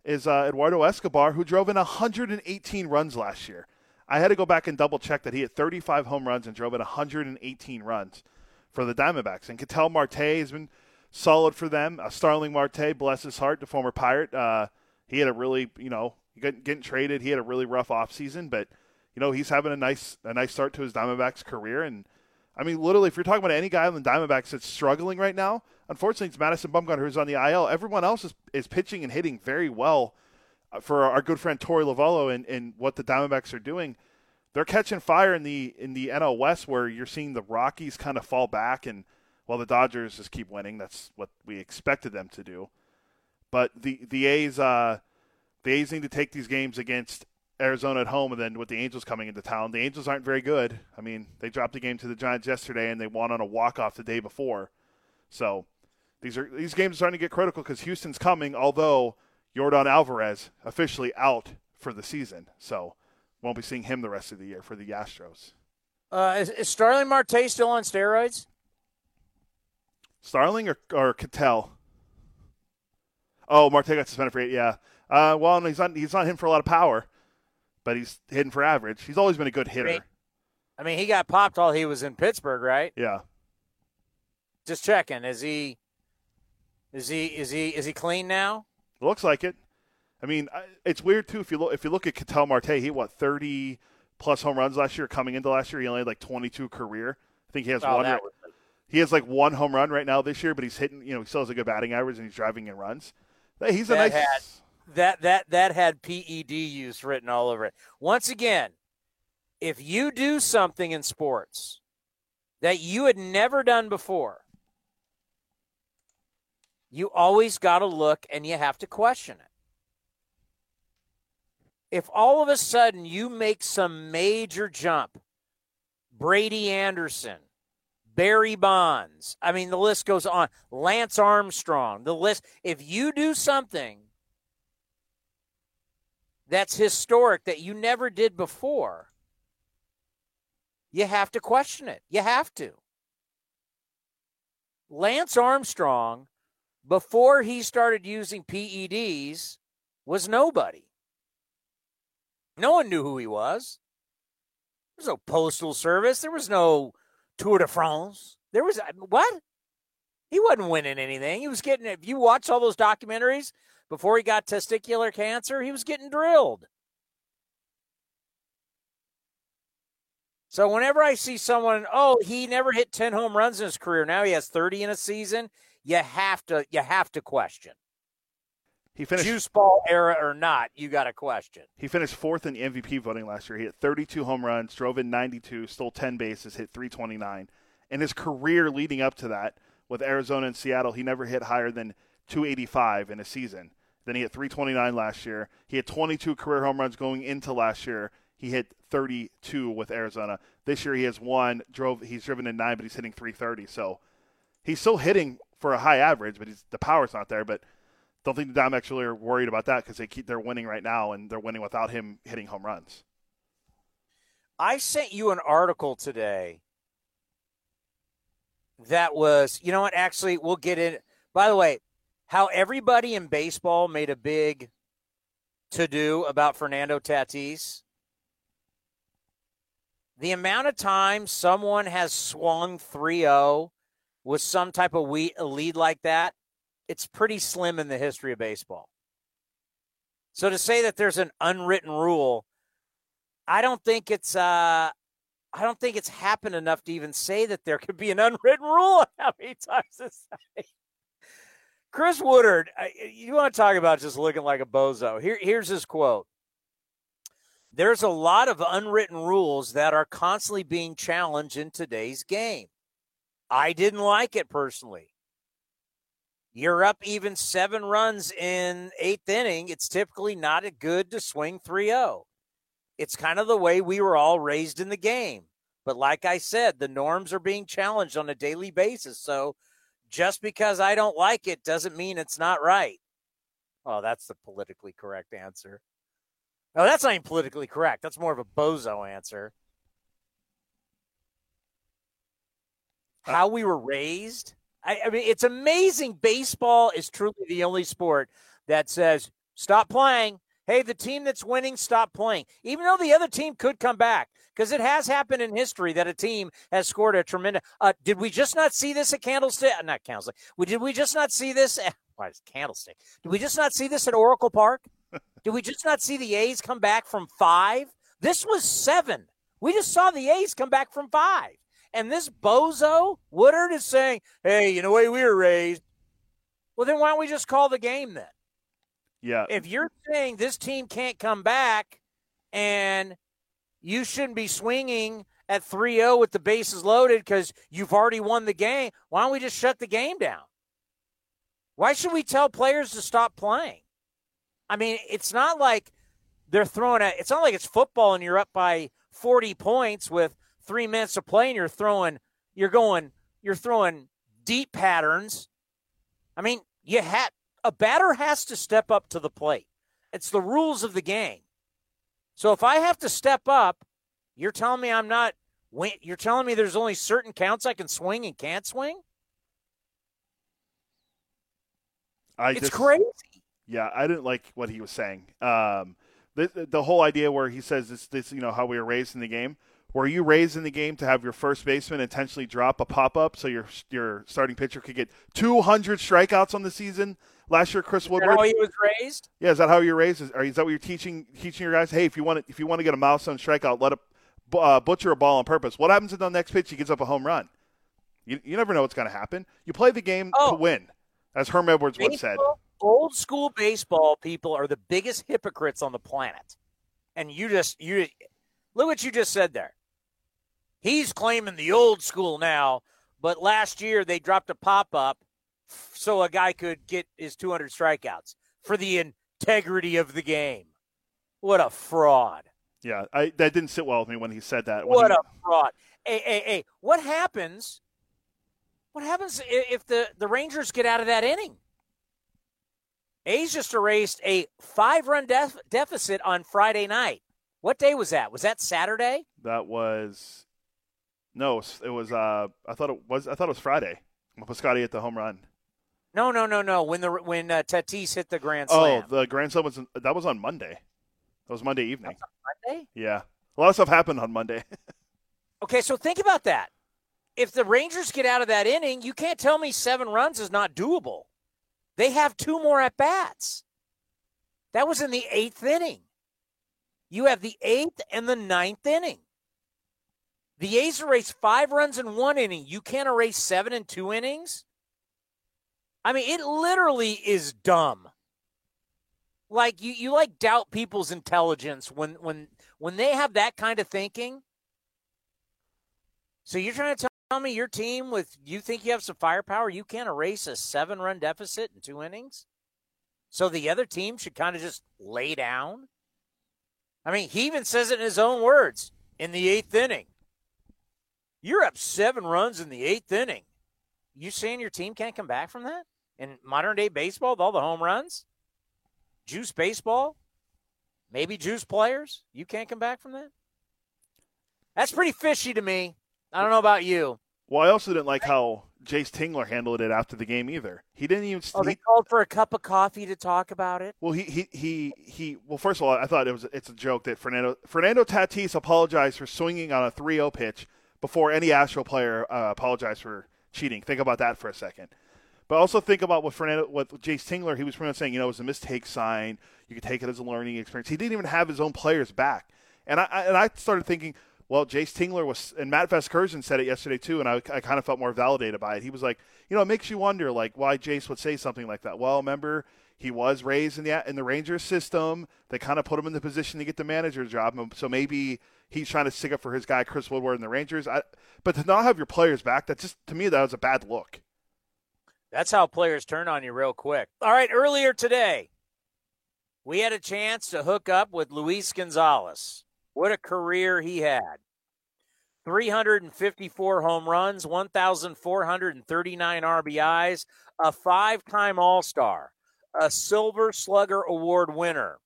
is uh, Eduardo Escobar, who drove in 118 runs last year. I had to go back and double check that he hit 35 home runs and drove in 118 runs for the Diamondbacks. And Ketel Marte has been solid for them. Uh, Starling Marte, bless his heart, the former Pirate. Uh, he had a really, you know, getting, getting traded. He had a really rough offseason, but you know he's having a nice a nice start to his Diamondbacks career. And I mean, literally, if you're talking about any guy on the Diamondbacks that's struggling right now, unfortunately, it's Madison Bumgarner who's on the IL. Everyone else is, is pitching and hitting very well for our good friend Torey Lovullo and, and what the Diamondbacks are doing. They're catching fire in the in the NL West, where you're seeing the Rockies kind of fall back and – well, the Dodgers just keep winning. That's what we expected them to do. But the the A's uh, the A's need to take these games against Arizona at home, and then with the Angels coming into town, the Angels aren't very good. I mean, they dropped the game to the Giants yesterday, and they won on a walk off the day before. So these are these games are starting to get critical because Houston's coming. Although Yordan Alvarez officially out for the season, so won't be seeing him the rest of the year for the Astros. Uh, is, is Starling Marte still on steroids? Starling or or Ketel? Oh, Marte got suspended for eight. Yeah. Uh, well, he's not he's not hitting for a lot of power, but he's hitting for average. He's always been a good hitter. I mean, he got popped while he was in Pittsburgh, right? Yeah. Just checking. Is he? Is he? Is he? Is he clean now? Looks like it. I mean, it's weird too. If you look, if you look at Ketel Marte, he what thirty plus home runs last year. Coming into last year, he only had like twenty two career. I think he has oh, one. He has like one home run right now this year, but he's hitting. You know, he still has a good batting average, and he's driving in runs. He's a that nice. Had, that that that had PED use written all over it. Once again, if you do something in sports that you had never done before, you always got to look and you have to question it. If all of a sudden you make some major jump, Brady Anderson, Barry Bonds. I mean, the list goes on. Lance Armstrong. The list. If you do something that's historic that you never did before, you have to question it. You have to. Lance Armstrong, before he started using PEDs, was nobody. No one knew who he was. There was no postal service. There was no Tour de France. There was uh, what? He wasn't winning anything. He was getting. If you watch all those documentaries before he got testicular cancer, he was getting drilled. So whenever I see someone, oh, he never hit 10 home runs in his career. Now he has 30 in a season. You have to you have to question. He finished juice ball era or not, you got a question. He finished fourth in the MVP voting last year. He hit 32 home runs, drove in 92, stole 10 bases, hit 329. In his career leading up to that, with Arizona and Seattle, he never hit higher than 285 in a season. Then he hit 329 last year. He had 22 career home runs going into last year. He hit 32 with Arizona. This year he has one. Drove. He's driven in nine, but he's hitting 330. So he's still hitting for a high average, but he's, the power's not there. But don't think the Diamondbacks really are worried about that because they keep they're winning right now and they're winning without him hitting home runs. I sent you an article today that was, you know what? Actually, we'll get in. By the way, how everybody in baseball made a big to do about Fernando Tatis. The amount of times someone has swung 3 0 with some type of lead like that, it's pretty slim in the history of baseball. So to say that there's an unwritten rule, I don't think it's uh I don't think it's happened enough to even say that there could be an unwritten rule how many times this Chris Woodward, you want to talk about just looking like a bozo. Here, here's his quote. There's a lot of unwritten rules that are constantly being challenged in today's game. I didn't like it personally. You're up even seven runs in eighth inning. It's typically not a good to swing 3 0. It's kind of the way we were all raised in the game. But like I said, the norms are being challenged on a daily basis. So just because I don't like it doesn't mean it's not right. Oh, that's the politically correct answer. No, that's not even politically correct. That's more of a bozo answer. How we were raised. I, I mean, it's amazing. Baseball is truly the only sport that says, stop playing. Hey, the team that's winning, stop playing. Even though the other team could come back, because it has happened in history that a team has scored a tremendous. Uh, did we just not see this at Candlestick? Uh, not Candlestick. We, did we just not see this? At, why is Candlestick? Did we just not see this at Oracle Park? did we just not see the A's come back from five? This was seven. We just saw the A's come back from five. And this bozo, Woodward, is saying, hey, you know, the way we were raised. Well, then why don't we just call the game then? Yeah. If you're saying this team can't come back and you shouldn't be swinging at 3 0 with the bases loaded because you've already won the game, why don't we just shut the game down? Why should we tell players to stop playing? I mean, it's not like they're throwing at it's not like it's football and you're up by 40 points with three minutes to play and you're throwing, you're going, you're throwing deep patterns. I mean, you had a batter has to step up to the plate. It's the rules of the game. So if I have to step up, you're telling me I'm not. You're telling me there's only certain counts I can swing and can't swing. I it's just, crazy. Yeah, I didn't like what he was saying. Um, the the whole idea where he says this, this, you know, how we were raised in the game. Were you raised in the game to have your first baseman intentionally drop a pop up so your your starting pitcher could get 200 strikeouts on the season? Last year, Chris Woodward. how he was raised? Yeah, is that how you're raised? Is, is that what you're teaching teaching your guys? Hey, if you want to, if you want to get a milestone strikeout, let a uh, butcher a ball on purpose. What happens if the next pitch he gets up a home run? You, you never know what's going to happen. You play the game oh. to win, as Herm Edwards baseball, once said. Old school baseball people are the biggest hypocrites on the planet, and you just you look what you just said there. He's claiming the old school now, but last year they dropped a pop up so a guy could get his 200 strikeouts for the integrity of the game. What a fraud. Yeah, I, that didn't sit well with me when he said that. What he, a fraud. Hey, hey, hey, what happens? What happens if the, the Rangers get out of that inning? A's just erased a five run def- deficit on Friday night. What day was that? Was that Saturday? That was no, it was. Uh, I thought it was. I thought it was Friday. Piscotty hit the home run. No, no, no, no. When the when uh, Tatis hit the grand oh, slam. Oh, the grand slam was that was on Monday. That was Monday evening. Monday. Yeah, a lot of stuff happened on Monday. Okay, so think about that. If the Rangers get out of that inning, you can't tell me seven runs is not doable. They have two more at bats. That was in the eighth inning. You have the eighth and the ninth inning. The A's erased five runs in one inning. You can't erase seven in two innings? I mean, it literally is dumb. Like you, you like doubt people's intelligence when when when they have that kind of thinking. So you're trying to tell me your team with you think you have some firepower, you can't erase a seven run deficit in two innings? So the other team should kind of just lay down? I mean, he even says it in his own words in the eighth inning. You're up seven runs in the eighth inning. You saying your team can't come back from that? In modern day baseball, with all the home runs? Juice baseball? Maybe juice players? You can't come back from that? That's pretty fishy to me. I don't know about you. Well, I also didn't like how Jayce Tingler handled it after the game either. He didn't even. Oh, they called for a cup of coffee to talk about it. Well, he he he he. Well, first of all, I thought it was it's a joke that Fernando Fernando Tatis apologized for swinging on a 3-0 pitch before any Astro player uh, apologized for cheating. Think about that for a second. But also think about what Fernando, what Jayce Tingler, he was pretty much saying, you know, it was a mistake sign. You could take it as a learning experience. He didn't even have his own players back, and I and I started thinking, well, Jayce Tingler was, and Matt Vasgersian said it yesterday too, and I, I kind of felt more validated by it. He was like, you know, it makes you wonder, like, why Jayce would say something like that. Well, remember, he was raised in the in the Rangers system. They kind of put him in the position to get the manager job, so maybe he's trying to stick up for his guy Chris Woodward and the Rangers. I, but to not have your players back, that just to me that was a bad look. That's how players turn on you real quick. All right, earlier today, we had a chance to hook up with Luis Gonzalez. What a career he had. 354 home runs, 1,439 RBIs, a five time All Star, a Silver Slugger Award winner.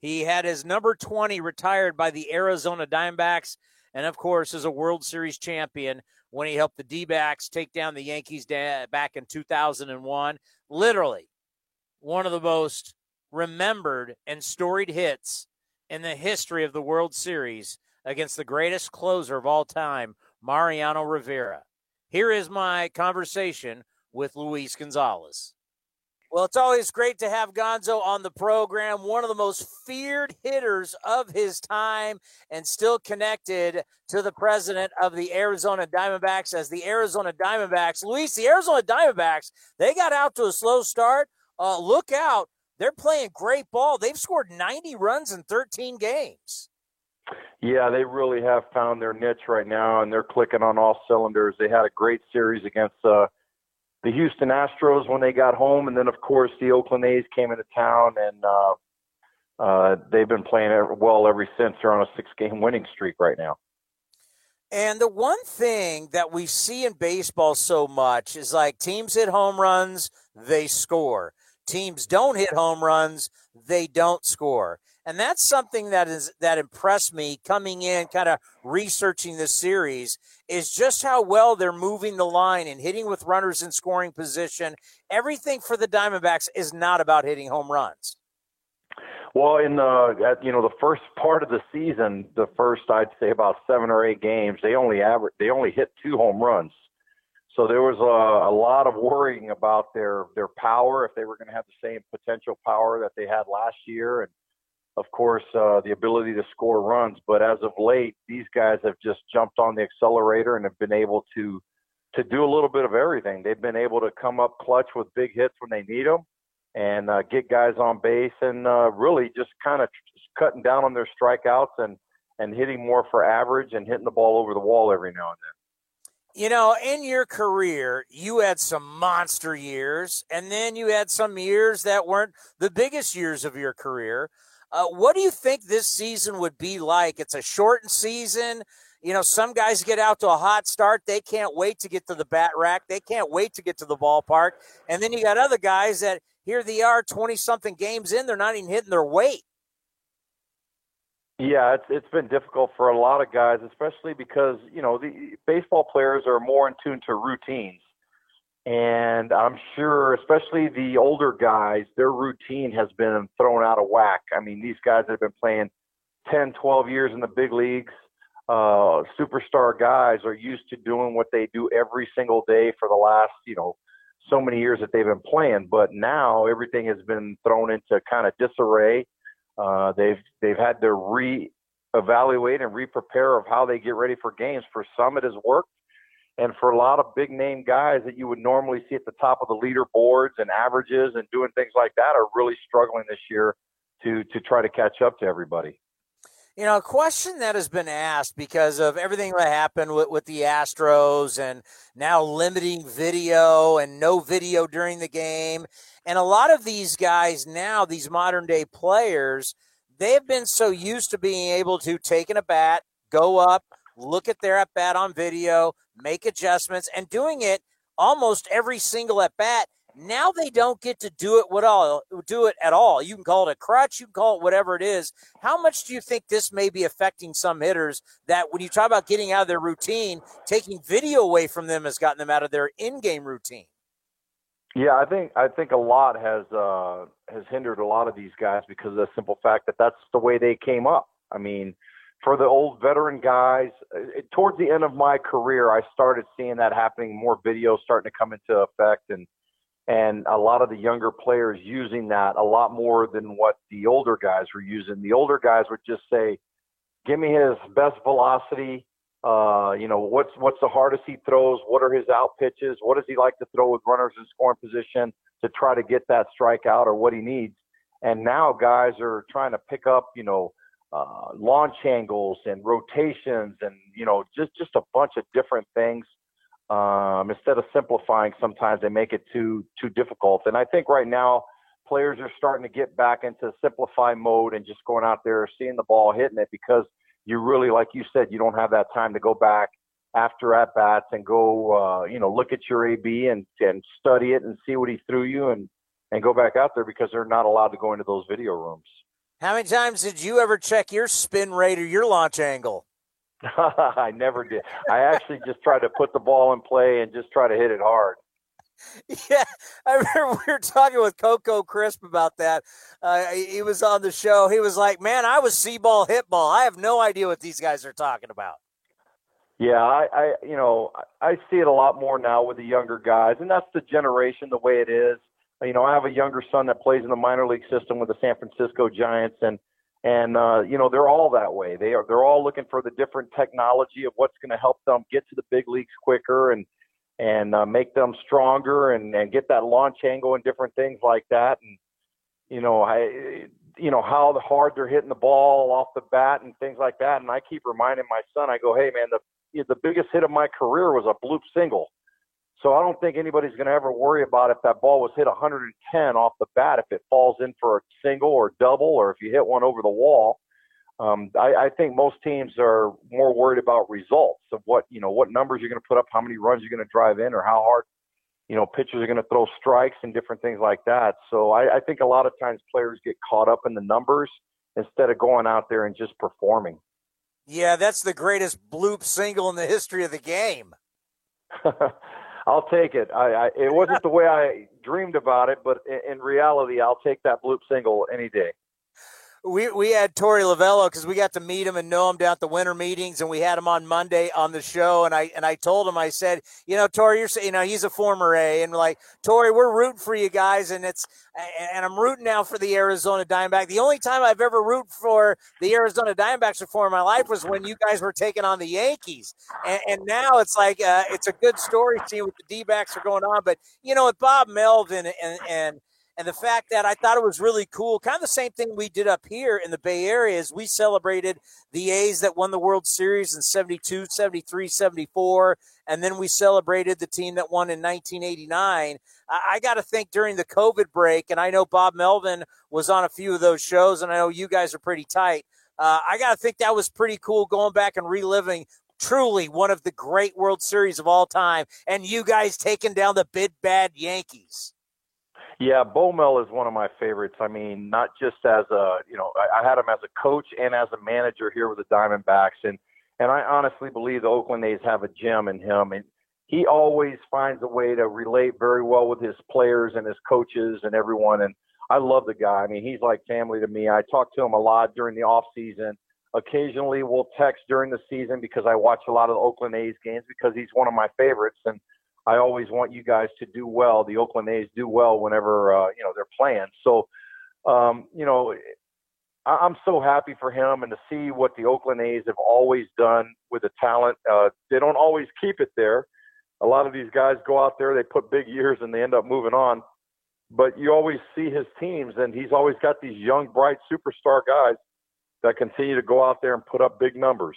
He had his number 20 retired by the Arizona Diamondbacks, and of course, is a World Series champion when he helped the D backs take down the Yankees back in 2001. Literally, one of the most remembered and storied hits in the history of the World Series against the greatest closer of all time, Mariano Rivera. Here is my conversation with Luis Gonzalez. Well, it's always great to have Gonzo on the program, one of the most feared hitters of his time, and still connected to the president of the Arizona Diamondbacks as the Arizona Diamondbacks. Luis, the Arizona Diamondbacks, they got out to a slow start. Uh, look out. They're playing great ball. They've scored 90 runs in 13 games. Yeah, they really have found their niche right now, and they're clicking on all cylinders. They had a great series against uh, the Houston Astros when they got home, and then of course the Oakland A's came into town, and uh, uh, they've been playing well ever since. They're on a six-game winning streak right now. And the one thing that we see in baseball so much is like teams hit home runs, they score. Teams don't hit home runs, they don't score. And that's something that is that impressed me coming in, kind of researching this series, is just how well they're moving the line and hitting with runners in scoring position. Everything for the Diamondbacks is not about hitting home runs. Well, in the you know the first part of the season, the first I'd say about seven or eight games, they only average they only hit two home runs. So there was a, a lot of worrying about their their power if they were going to have the same potential power that they had last year, and of course, uh, the ability to score runs. But as of late, these guys have just jumped on the accelerator and have been able to to do a little bit of everything. They've been able to come up clutch with big hits when they need them, and uh, get guys on base, and uh, really just kind of cutting down on their strikeouts and and hitting more for average and hitting the ball over the wall every now and then. You know, in your career, you had some monster years, and then you had some years that weren't the biggest years of your career. Uh, what do you think this season would be like? It's a shortened season. You know, some guys get out to a hot start. They can't wait to get to the bat rack. They can't wait to get to the ballpark. And then you got other guys that here they are 20 something games in. They're not even hitting their weight. Yeah, it's it's been difficult for a lot of guys, especially because you know the baseball players are more in tune to routines. And I'm sure, especially the older guys, their routine has been thrown out of whack. I mean, these guys that have been playing 10, 12 years in the big leagues. uh, superstar guys are used to doing what they do every single day for the last, you know, so many years that they've been playing. But now everything has been thrown into kind of disarray. Uh, they've they've had to re-evaluate and re-prepare of how they get ready for games. For some, it has worked, and for a lot of big name guys that you would normally see at the top of the leaderboards and averages and doing things like that are really struggling this year to to try to catch up to everybody. You know, a question that has been asked because of everything that happened with, with the Astros and now limiting video and no video during the game. And a lot of these guys now, these modern day players, they have been so used to being able to take in a bat, go up, look at their at bat on video, make adjustments, and doing it almost every single at bat now they don't get to do it all do it at all. You can call it a crutch, you can call it whatever it is. How much do you think this may be affecting some hitters that when you talk about getting out of their routine, taking video away from them has gotten them out of their in-game routine? Yeah, I think I think a lot has uh, has hindered a lot of these guys because of the simple fact that that's the way they came up. I mean, for the old veteran guys, it, towards the end of my career, I started seeing that happening. More videos starting to come into effect, and and a lot of the younger players using that a lot more than what the older guys were using. The older guys would just say, "Give me his best velocity. Uh, you know, what's what's the hardest he throws? What are his out pitches? What does he like to throw with runners in scoring position to try to get that strikeout or what he needs?" And now guys are trying to pick up, you know, uh, launch angles and rotations and you know just just a bunch of different things um, instead of simplifying, sometimes they make it too too difficult. And I think right now players are starting to get back into simplify mode and just going out there, seeing the ball, hitting it because you really, like you said, you don't have that time to go back after at bats and go, uh, you know, look at your AB and and study it and see what he threw you and and go back out there because they're not allowed to go into those video rooms. How many times did you ever check your spin rate or your launch angle? I never did. I actually just tried to put the ball in play and just try to hit it hard. Yeah, I remember we were talking with Coco Crisp about that. Uh, he was on the show. He was like, "Man, I was see ball, hit ball. I have no idea what these guys are talking about." Yeah, I, I, you know, I see it a lot more now with the younger guys, and that's the generation, the way it is. You know, I have a younger son that plays in the minor league system with the San Francisco Giants, and and uh, you know they're all that way. They are they're all looking for the different technology of what's going to help them get to the big leagues quicker and and uh, make them stronger and and get that launch angle and different things like that. And you know I you know how hard they're hitting the ball off the bat and things like that. And I keep reminding my son, I go, hey man, the the biggest hit of my career was a bloop single. So I don't think anybody's going to ever worry about if that ball was hit 110 off the bat, if it falls in for a single or double, or if you hit one over the wall. Um, I, I think most teams are more worried about results of what you know, what numbers you're going to put up, how many runs you're going to drive in, or how hard you know pitchers are going to throw strikes and different things like that. So I, I think a lot of times players get caught up in the numbers instead of going out there and just performing. Yeah, that's the greatest bloop single in the history of the game. I'll take it. I, I it wasn't the way I dreamed about it, but in, in reality, I'll take that bloop single any day we we had Torey Lovullo because we got to meet him and know him down at the winter meetings, and we had him on Monday on the show. And I and I told him, I said, you know, Torey, you're you know he's a former A, and like Torey, we're rooting for you guys, and it's and I'm rooting now for the Arizona Diamondbacks. The only time I've ever rooted for the Arizona Diamondbacks before in my life was when you guys were taking on the Yankees, and, and now it's like uh, it's a good story seeing what the D-backs are going on. But you know, with Bob Melvin and and and the fact that I thought it was really cool, kind of the same thing we did up here in the Bay Area, is we celebrated the A's that won the World Series in 72, 73, 74, and then we celebrated the team that won in 1989. I, got to think during the COVID break, and I know Bob Melvin was on a few of those shows, and I know you guys are pretty tight. Uh, I got to think that was pretty cool going back and reliving truly one of the great World Series of all time, and you guys taking down the big bad Yankees. Yeah, Bo Mel is one of my favorites. I mean, not just as a, you know, I, I had him as a coach and as a manager here with the Diamondbacks, and and I honestly believe the Oakland A's have a gem in him, and he always finds a way to relate very well with his players and his coaches and everyone. And I love the guy. I mean, he's like family to me. I talk to him a lot during the off season. occasionally we'll text during the season because I watch a lot of the Oakland A's games because he's one of my favorites, and I always want you guys to do well. The Oakland A's do well whenever uh, you know they're playing. So, um, you know, I- I'm so happy for him and to see what the Oakland A's have always done with the talent. Uh, they don't always keep it there. A lot of these guys go out there, they put big years, and they end up moving on. But you always see his teams, and he's always got these young, bright superstar guys that continue to go out there and put up big numbers.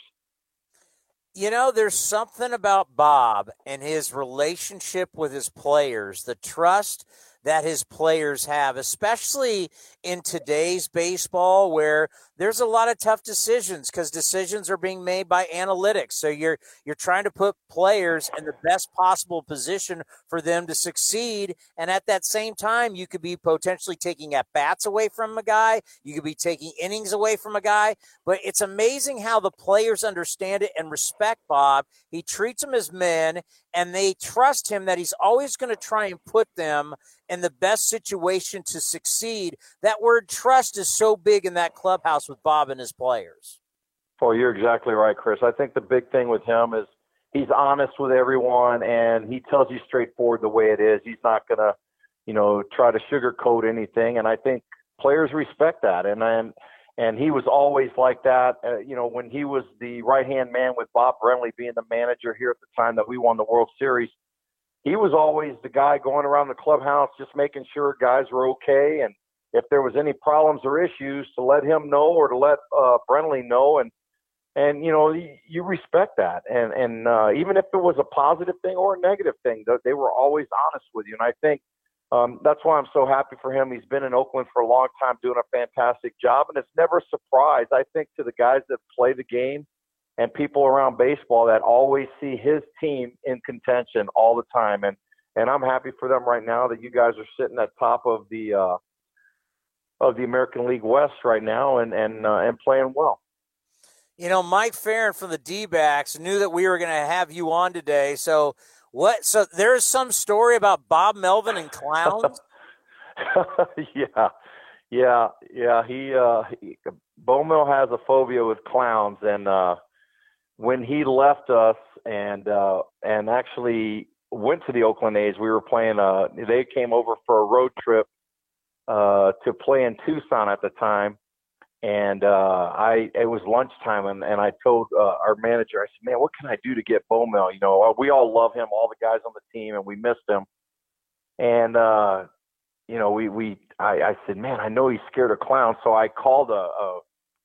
You know, there's something about Bob and his relationship with his players, the trust that his players have, especially in today's baseball where there's a lot of tough decisions because decisions are being made by analytics. So you're you're trying to put players in the best possible position for them to succeed. And at that same time, you could be potentially taking at bats away from a guy, you could be taking innings away from a guy. But it's amazing how the players understand it and respect Bob. He treats them as men and they trust him that he's always going to try and put them in the best situation to succeed. That word trust is so big in that clubhouse with Bob and his players. Oh, you're exactly right, Chris. I think the big thing with him is he's honest with everyone and he tells you straightforward the way it is. He's not going to, you know, try to sugarcoat anything. And I think players respect that. And, and, and he was always like that. Uh, you know, when he was the right hand man with Bob Brenly being the manager here at the time that we won the World Series, he was always the guy going around the clubhouse just making sure guys were okay and if there was any problems or issues to let him know or to let uh Brenly know and and you know you, you respect that. And and uh even if it was a positive thing or a negative thing they were always honest with you. And I think um that's why I'm so happy for him. He's been in Oakland for a long time doing a fantastic job. And it's never a surprise I think to the guys that play the game and people around baseball that always see his team in contention all the time. And and I'm happy for them right now that you guys are sitting at top of the uh, of the American League West right now and and uh, and playing well. You know, Mike Ferrin from the D-backs knew that we were going to have you on today. So what? So there's some story about Bob Melvin and clowns. yeah, yeah, yeah. He, uh, he Bo has a phobia with clowns, and uh, when he left us and uh, and actually went to the Oakland A's, we were playing. Uh, they came over for a road trip uh, to play in Tucson at the time, and uh, I it was lunchtime, and, and I told uh, our manager, I said, "Man, what can I do to get Bomel? You know, uh, we all love him, all the guys on the team, and we missed him." And uh, you know, we we I, I said, "Man, I know he's scared of clowns," so I called a, a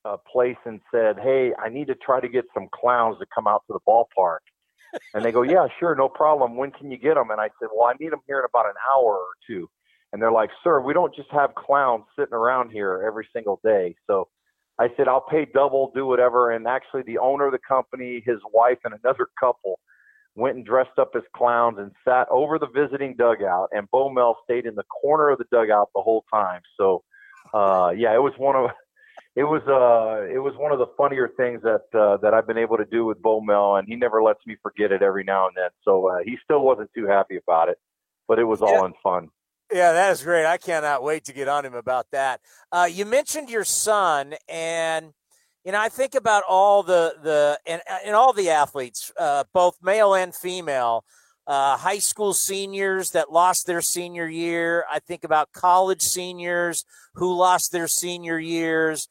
a place and said, "Hey, I need to try to get some clowns to come out to the ballpark." and they go, "Yeah, sure, no problem. When can you get them?" And I said, "Well, I need them here in about an hour or two. And they're like, "Sir, we don't just have clowns sitting around here every single day." So I said, "I'll pay double, do whatever." And actually, the owner of the company, his wife, and another couple went and dressed up as clowns and sat over the visiting dugout. And Bo Mel stayed in the corner of the dugout the whole time. So, uh, yeah, it was one of it was uh it was one of the funnier things that uh, that I've been able to do with Bo Mel, and he never lets me forget it every now and then. So uh, he still wasn't too happy about it, but it was all in fun. Yeah, that is great. I cannot wait to get on him about that. Uh, you mentioned your son, and you know I think about all the the and, and all the athletes, uh, both male and female. Uh, high school seniors that lost their senior year. I think about college seniors who lost their senior years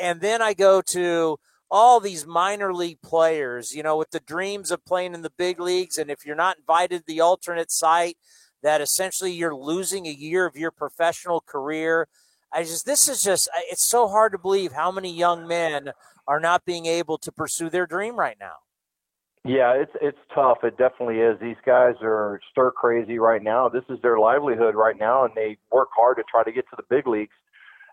and then I go to all these minor league players, you know, with the dreams of playing in the big leagues. And if you're not invited to the alternate site, that essentially you're losing a year of your professional career. I just, this is just, it's so hard to believe how many young men are not being able to pursue their dream right now. Yeah, it's it's tough. It definitely is. These guys are stir crazy right now. This is their livelihood right now, and they work hard to try to get to the big leagues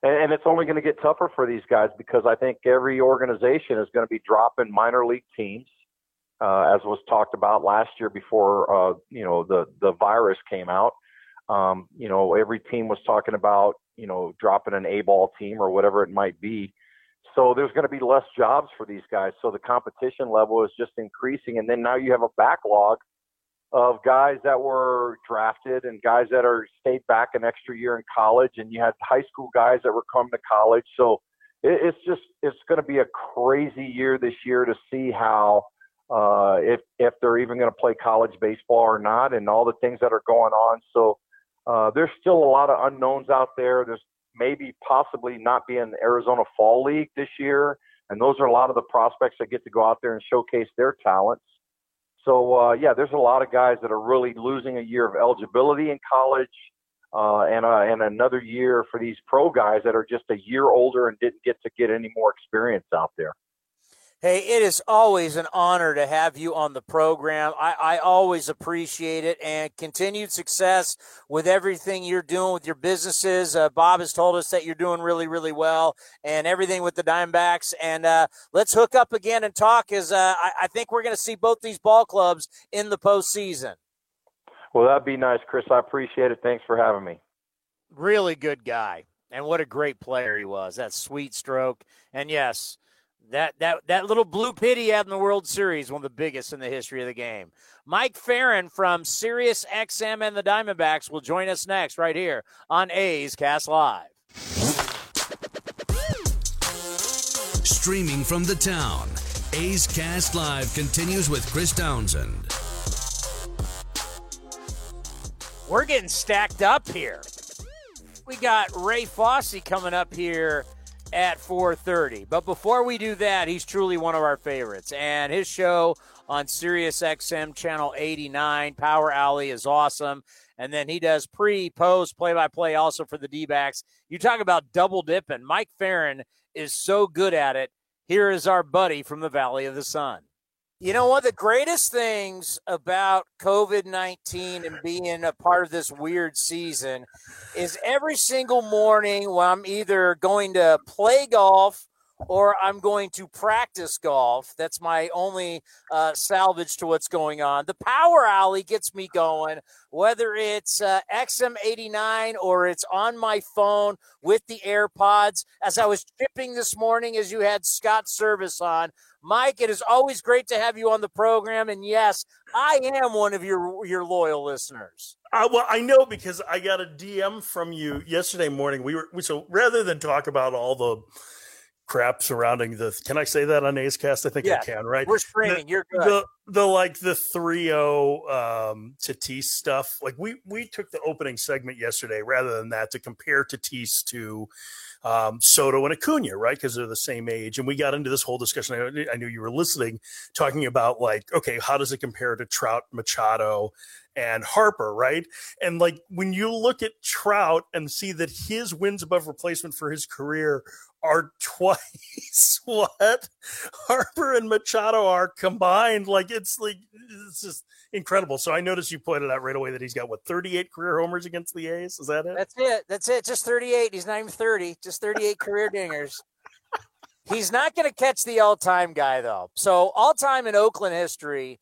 and, it's only going to get tougher for these guys because I think every organization is going to be dropping minor league teams, uh, as was talked about last year before uh, you know the the virus came out. Um, you know, every team was talking about you know dropping an A ball team or whatever it might be. So there's going to be less jobs for these guys. So the competition level is just increasing, and then now you have a backlog of guys that were drafted and guys that are stayed back an extra year in college, and you had high school guys that were coming to college. So it, it's just it's going to be a crazy year this year to see how uh, if if they're even going to play college baseball or not, and all the things that are going on. So uh, there's still a lot of unknowns out there. There's maybe possibly not be in the Arizona Fall League this year, and those are a lot of the prospects that get to go out there and showcase their talents. So uh, yeah, there's a lot of guys that are really losing a year of eligibility in college uh, and uh, and another year for these pro guys that are just a year older and didn't get to get any more experience out there. Hey, it is always an honor to have you on the program. I, I, always appreciate it and continued success with everything you're doing with your businesses. Uh, Bob has told us that you're doing really, really well and everything with the Diamondbacks. And uh, let's hook up again and talk as uh, I, I think we're going to see both these ball clubs in the postseason. Well, that'd be nice, Chris. I appreciate it. Thanks for having me. Really good guy. And what a great player he was. That sweet stroke. And yes, that that that little bloop hit he had in the World Series, one of the biggest in the history of the game. Mike Ferrin from Sirius XM and the Diamondbacks will join us next, right here on A's Cast Live. Streaming from the town, A's Cast Live continues with Chris Townsend. We're getting stacked up here. We got Ray Fosse coming up here at 4:30. But before we do that, he's truly one of our favorites, and his show on Sirius XM channel 89, Power Alley, is awesome. And then he does pre, post, play by play also for the D backs. You talk about double dipping. Mike Ferrin is so good at it. Here is our buddy from the Valley of the Sun. You know, one of the greatest things about COVID 19 and being a part of this weird season is every single morning when I'm either going to play golf or I'm going to practice golf. That's my only uh, salvage to what's going on. The Power Alley gets me going, whether it's uh, XM89 or it's on my phone with the AirPods. As I was chipping this morning, as you had Scott Servais on, Mike, it is always great to have you on the program. And yes, I am one of your your loyal listeners. Uh, well, I know because I got a DM from you yesterday morning. We were so rather than talk about all the crap surrounding the. Can I say that on A's Cast? I think yeah, I can. Right? We're screaming. The, You're good. The, the like the 3-0 um, Tatis stuff. Like we we took the opening segment yesterday rather than that to compare Tatis to um, Soto and Acuna, right? Because they're the same age. And we got into this whole discussion. I, I knew you were listening, talking about like, okay, how does it compare to Trout, Machado, and Harper, right? And like when you look at Trout and see that his wins above replacement for his career are twice what Harper and Machado are combined, like it's like it's just incredible. So I noticed you pointed out right away that he's got what 38 career homers against the A's. Is that it? That's it. That's it. Just 38. He's not even 30. Just 38 career dingers. He's not going to catch the all-time guy though. So all-time in Oakland history,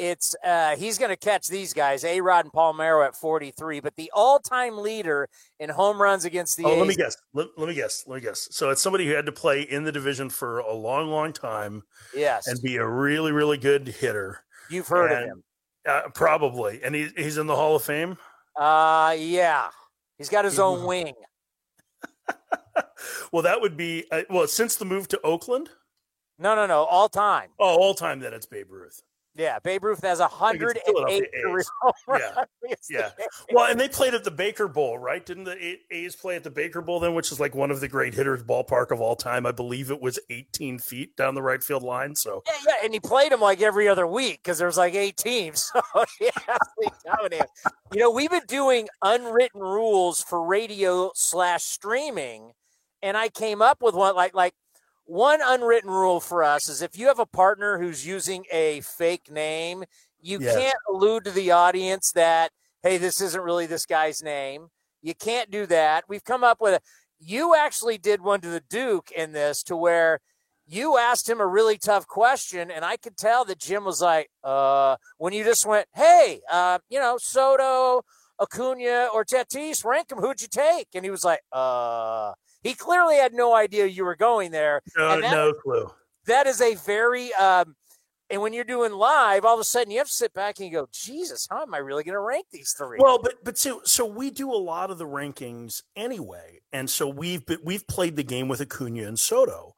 it's uh, he's going to catch these guys, A Rod and Palmeiro at 43. But the all-time leader in home runs against the oh, A's. let me guess. Let, let, me guess. Let me guess. So it's somebody who had to play in the division for a long, long time. Yes, and be a really, really good hitter. You've heard and, of him. Uh, probably, and he, he's in the Hall of Fame. Uh yeah, he's got his own wing. well, that would be uh, well since the move to Oakland. No, no, no, all time. Oh, all time. Then it's Babe Ruth. Yeah, Babe Ruth has a hundred and eight career Yeah, yeah. Well, and they played at the Baker Bowl, right? Didn't the A's play at the Baker Bowl then, which is like one of the great hitters ballpark of all time? I believe it was 18 feet down the right field line. So yeah, yeah. and he played them like every other week because there's like eight teams. So yeah, you know, we've been doing unwritten rules for radio slash streaming, and I came up with one like like one unwritten rule for us is if you have a partner who's using a fake name, you yes. can't allude to the audience that, hey, this isn't really this guy's name. You can't do that. We've come up with a, you actually did one to the Duke in this to where you asked him a really tough question, and I could tell that Jim was like, uh, when you just went, hey, uh, you know, Soto, Acuna, or Tatis, rank him, who'd you take? And he was like, uh, he clearly had no idea you were going there. No, that, no clue. That is a very um, And when you're doing live, all of a sudden you have to sit back and you go, Jesus, how am I really going to rank these three? Well, but but so so we do a lot of the rankings anyway, and so we've been, we've played the game with Acuna and Soto.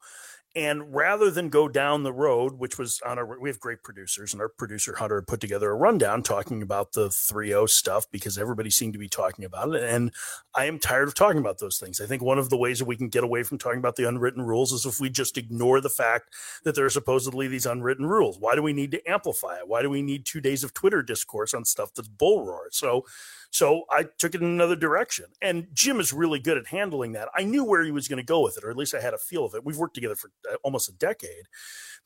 And rather than go down the road, which was on our, we have great producers, and our producer Hunter put together a rundown talking about the 3 0 stuff because everybody seemed to be talking about it. And I am tired of talking about those things. I think one of the ways that we can get away from talking about the unwritten rules is if we just ignore the fact that there are supposedly these unwritten rules. Why do we need to amplify it? Why do we need two days of Twitter discourse on stuff that's bull roar? So, so I took it in another direction. And Jim is really good at handling that. I knew where he was going to go with it, or at least I had a feel of it. We've worked together for uh, almost a decade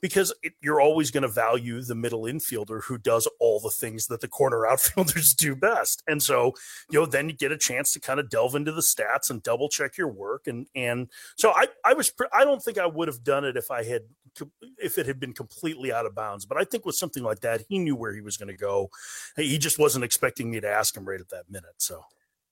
because it, you're always going to value the middle infielder who does all the things that the corner outfielders do best. And so, you know, then you get a chance to kind of delve into the stats and double check your work. And, and so I, I was, I don't think I would have done it if I had, if it had been completely out of bounds. But I think with something like that, he knew where he was going to go. He just wasn't expecting me to ask him right at that minute. So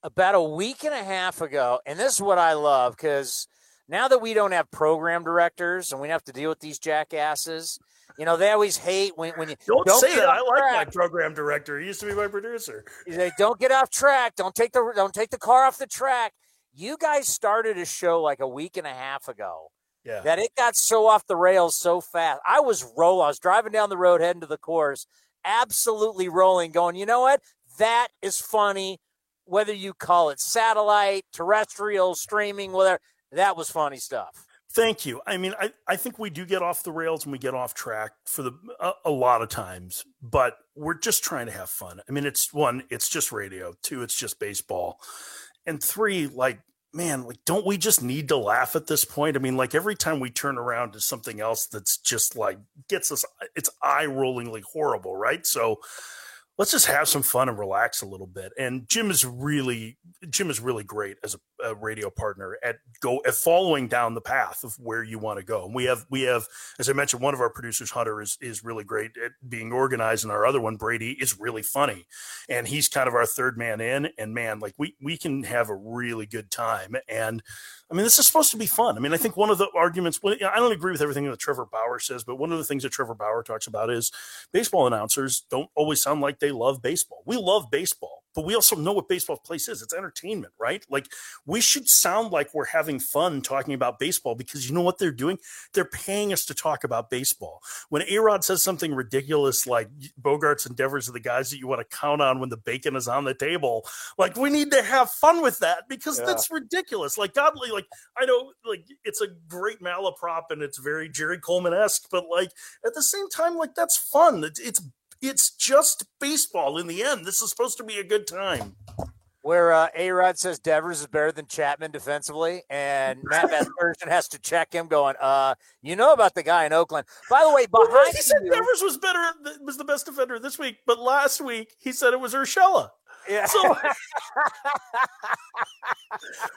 about a week and a half ago, and this is what I love because now that we don't have program directors and we have to deal with these jackasses, you know, they always hate when, when you don't, don't say that. I like track. my program director. He used to be my producer. They don't get off track. Don't take the don't take the car off the track. You guys started a show like a week and a half ago. Yeah. That it got so off the rails so fast. I was rolling. I was driving down the road heading to the course, absolutely rolling, going, you know what? That is funny. Whether you call it satellite, terrestrial, streaming, whatever that was funny stuff. Thank you. I mean, I, I think we do get off the rails and we get off track for the a, a, lot of times, but we're just trying to have fun. I mean, it's one, it's just radio. Two, it's just baseball, and three, like man, like don't we just need to laugh at this point? I mean, like every time we turn around to something else that's just like gets us, it's eye rollingly horrible, right? So let's just have some fun and relax a little bit. And Jim is really Jim is really great as a, a, radio partner at go at following down the path of where you want to go. And we have we have as I mentioned, one of our producers, Hunter, is is really great at being organized, and our other one, Brady, is really funny, and he's kind of our third man in. And man, like we we can have a really good time. And I mean, this is supposed to be fun. I mean, I think one of the arguments, I don't agree with everything that Trevor Bauer says, but one of the things that Trevor Bauer talks about is baseball announcers don't always sound like they love baseball. We love baseball but we also know what baseball place is. It's entertainment, right? Like we should sound like we're having fun talking about baseball because you know what they're doing? They're paying us to talk about baseball. When A Rod says something ridiculous like Bogaerts and Devers are the guys that you want to count on when the bacon is on the table, like we need to have fun with that because yeah. that's ridiculous. Like Godly, like I know like it's a great malaprop and it's very Jerry Coleman esque, but like at the same time, like that's fun. It's, it's it's just baseball in the end. This is supposed to be a good time. Where uh, A Rod says Devers is better than Chapman defensively, and Matt Vasgersian has to check him, going, uh, you know about the guy in Oakland. By the way, behind well, he said you, Devers was better, was the best defender this week, but last week he said it was Urshela. Yeah. So,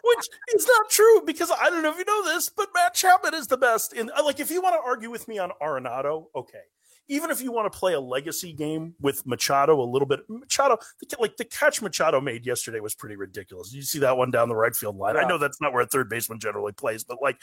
which is not true because I don't know if you know this, but Matt Chapman is the best in. Like, if you want to argue with me on Arenado, okay even if you want to play a legacy game with Machado a little bit, Machado, like the catch Machado made yesterday was pretty ridiculous. You see that one down the right field line. Yeah. I know that's not where a third baseman generally plays, but like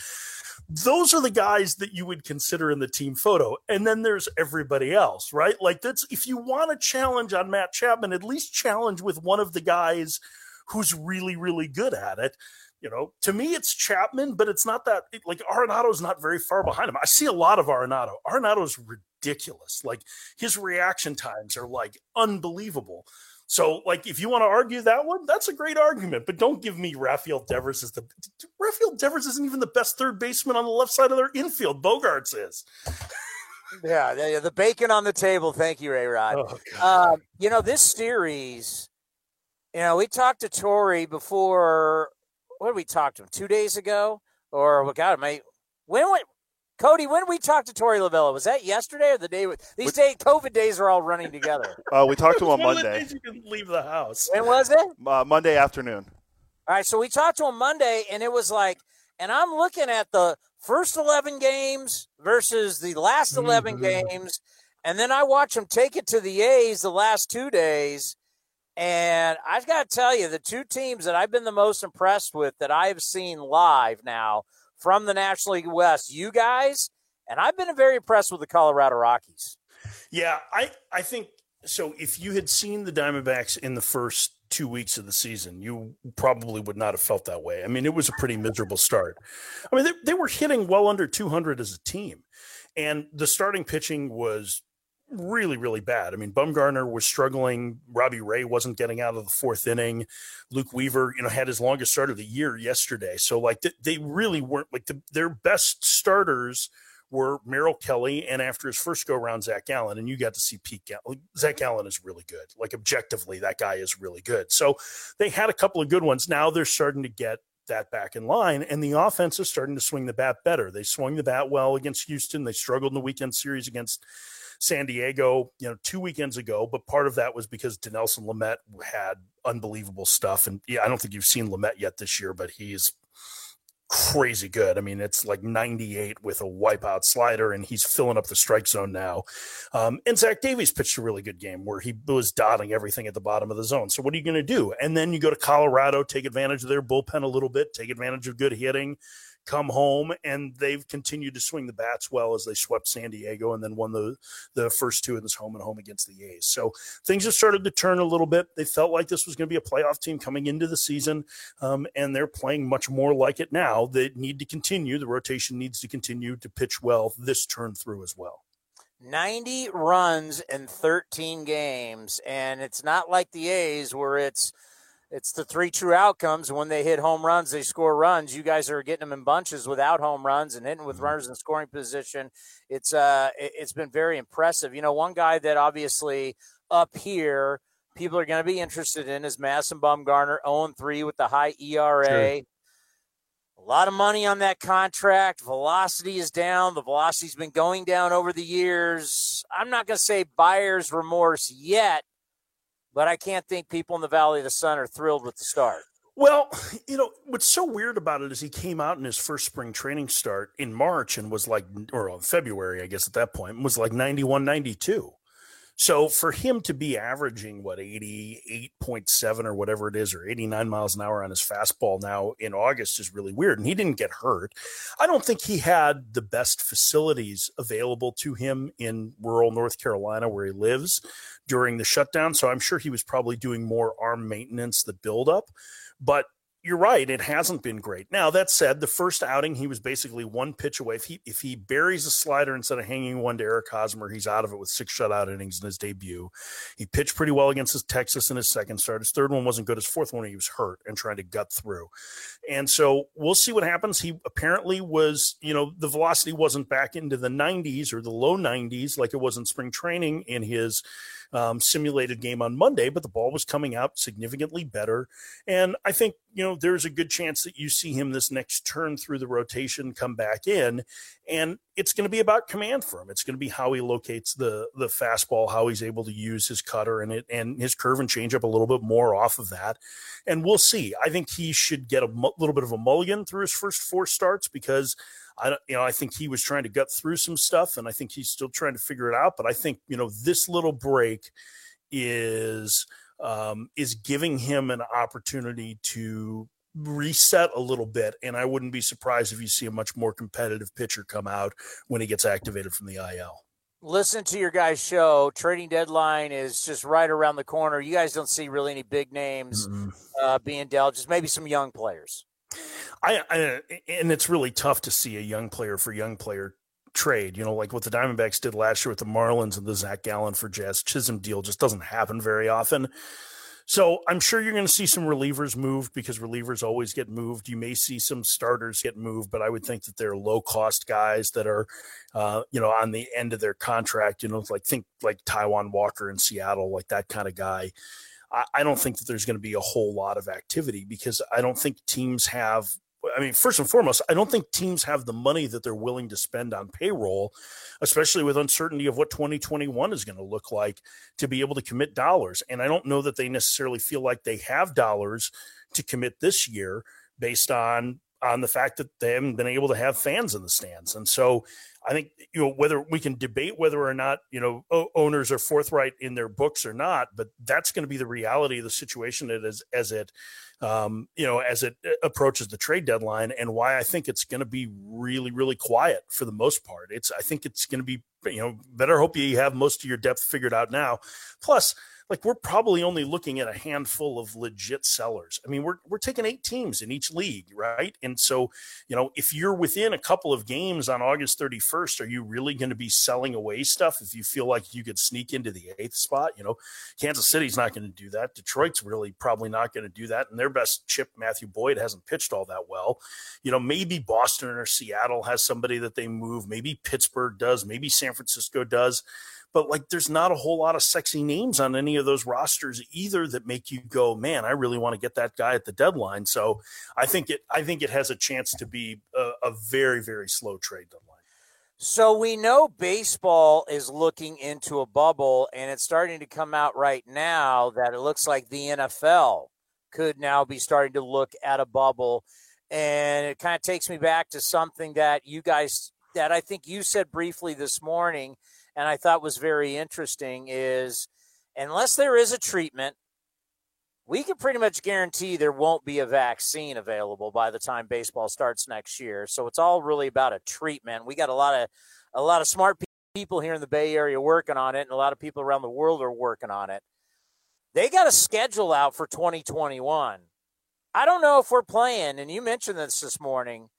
those are the guys that you would consider in the team photo. And then there's everybody else, right? Like that's if you want to challenge on Matt Chapman, at least challenge with one of the guys who's really, really good at it you know, to me, it's Chapman, but it's not that like Arenado's not very far behind him. I see a lot of Arenado. Arenado's ridiculous. Like his reaction times are like unbelievable. So, like, if you want to argue that one, that's a great argument. But don't give me Rafael Devers as the Rafael Devers isn't even the best third baseman on the left side of their infield. Bogaerts is. yeah, the, the bacon on the table. Thank you, A Rod. Oh, um, you know, this series, you know, we talked to Torey before what did we talk to him two days ago? Or what God, my when when Cody, when we talked to Torey Lovullo, was that yesterday or the day? With these day COVID days are all running together. Uh, we talked to him on Monday. you can leave the house. When was it? Uh, Monday afternoon. All right, so we talked to him Monday, and it was like, and I'm looking at the first 11 games versus the last 11 mm-hmm. games, and then I watch him take it to the A's the last two days, and I've got to tell you, the two teams that I've been the most impressed with that I've seen live now from the National League West, you guys, and I've been very impressed with the Colorado Rockies. Yeah, I I think so. If you had seen the Diamondbacks in the first two weeks of the season, you probably would not have felt that way. I mean, it was a pretty miserable start. I mean, they, they were hitting well under 200 as a team, and the starting pitching was really, really bad. I mean, Bumgarner was struggling. Robbie Ray wasn't getting out of the fourth inning. Luke Weaver, you know, had his longest start of the year yesterday. So, like, they really weren't like the, their best starters were Merrill Kelly and after his first go around, Zac Gallen. And you got to see Pete Gallen. Zac Gallen is really good. Like, objectively, that guy is really good. So, they had a couple of good ones. Now they're starting to get that back in line, and the offense is starting to swing the bat better. They swung the bat well against Houston. They struggled in the weekend series against San Diego, you know, two weekends ago. But part of that was because Dinelson Lamet had unbelievable stuff. And yeah, I don't think you've seen Lamet yet this year, but he's crazy good. I mean, it's like 98 with a wipeout slider, and he's filling up the strike zone now. Um, and Zach Davies pitched a really good game where he was dotting everything at the bottom of the zone. So, what are you going to do? And then you go to Colorado, take advantage of their bullpen a little bit, take advantage of good hitting come home and they've continued to swing the bats well as they swept San Diego and then won the the first two in this home and home against the A's. So things have started to turn a little bit. They felt like this was going to be a playoff team coming into the season, um, and they're playing much more like it now. They need to continue. The rotation needs to continue to pitch well this turn through as well. 90 runs in 13 games, and it's not like the A's where it's it's the three true outcomes. When they hit home runs, they score runs. You guys are getting them in bunches without home runs and hitting with mm-hmm. runners in scoring position. It's uh, it's been very impressive. You know, one guy that obviously up here people are going to be interested in is Madison Bumgarner, 0 3 with the high ERA. Sure. A lot of money on that contract. Velocity is down. The velocity's been going down over the years. I'm not going to say buyer's remorse yet, but I can't think people in the Valley of the Sun are thrilled with the start. Well, you know, what's so weird about it is he came out in his first spring training start in March and was like, or February, I guess at that point, was like 91, 92. So for him to be averaging what 88.7 or whatever it is, or 89 miles an hour on his fastball now in August is really weird. And he didn't get hurt. I don't think he had the best facilities available to him in rural North Carolina where he lives during the shutdown. So I'm sure he was probably doing more arm maintenance, the buildup. But you're right. It hasn't been great. Now that said, the first outing he was basically one pitch away. If he if he buries a slider instead of hanging one to Eric Hosmer, he's out of it with six shutout innings in his debut. He pitched pretty well against his Texas in his second start. His third one wasn't good. His fourth one he was hurt and trying to gut through. And so we'll see what happens. He apparently was, you know, the velocity wasn't back into the 90s or the low 90s like it was in spring training in his um, simulated game on Monday, but the ball was coming out significantly better. And I think, you know, there's a good chance that you see him this next turn through the rotation come back in. And it's going to be about command for him. It's going to be how he locates the the fastball, how he's able to use his cutter and it and his curve and change up a little bit more off of that. And we'll see. I think he should get a little bit of a mulligan through his first four starts because – I don't, you know, I think he was trying to gut through some stuff, and I think he's still trying to figure it out. But I think you know this little break is um, is giving him an opportunity to reset a little bit, and I wouldn't be surprised if you see a much more competitive pitcher come out when he gets activated from the IL. Listen to your guys' show. Trading deadline is just right around the corner. You guys don't see really any big names mm-hmm. uh, being dealt, just maybe some young players. I, I, and it's really tough to see a young player for young player trade. You know, like what the Diamondbacks did last year with the Marlins and the Zac Gallen for Jazz Chisholm deal just doesn't happen very often. So I'm sure you're going to see some relievers moved because relievers always get moved. You may see some starters get moved, but I would think that they're low cost guys that are, uh, you know, on the end of their contract. You know, like think like Taijuan Walker in Seattle, like that kind of guy. I, don't think that there's going to be a whole lot of activity because I don't think teams have I mean, first and foremost, I don't think teams have the money that they're willing to spend on payroll, especially with uncertainty of what 2021 is going to look like to be able to commit dollars. And I don't know that they necessarily feel like they have dollars to commit this year based on on the fact that they haven't been able to have fans in the stands. And so I think you know whether we can debate whether or not you know owners are forthright in their books or not, but that's going to be the reality of the situation as as it um, you know as it uh, approaches the trade deadline, and why I think it's going to be really really quiet for the most part. It's I think it's going to be you know better hope you have most of your depth figured out now. Plus like we're probably only looking at a handful of legit sellers. I mean, we're we're taking eight teams in each league, right? And so, you know, if you're within a couple of games on August 31st, are you really going to be selling away stuff if you feel like you could sneak into the eighth spot? You know, Kansas City's not going to do that. Detroit's really probably not going to do that. And their best chip, Matthew Boyd, hasn't pitched all that well. You know, maybe Boston or Seattle has somebody that they move. Maybe Pittsburgh does. Maybe San Francisco does but like there's not a whole lot of sexy names on any of those rosters either that make you go, man, I really want to get that guy at the deadline. So I think it I think it has a chance to be a, a very very slow trade deadline. So we know baseball is looking into a bubble, and it's starting to come out right now that it looks like the NFL could now be starting to look at a bubble. And it kind of takes me back to something that you guys, that I think you said briefly this morning and I thought was very interesting is unless there is a treatment, we can pretty much guarantee there won't be a vaccine available by the time baseball starts next year. So it's all really about a treatment. We got a lot of a lot of smart people here in the Bay Area working on it, and a lot of people around the world are working on it. They got a schedule out for 2021. I don't know if we're playing, and you mentioned this this morning.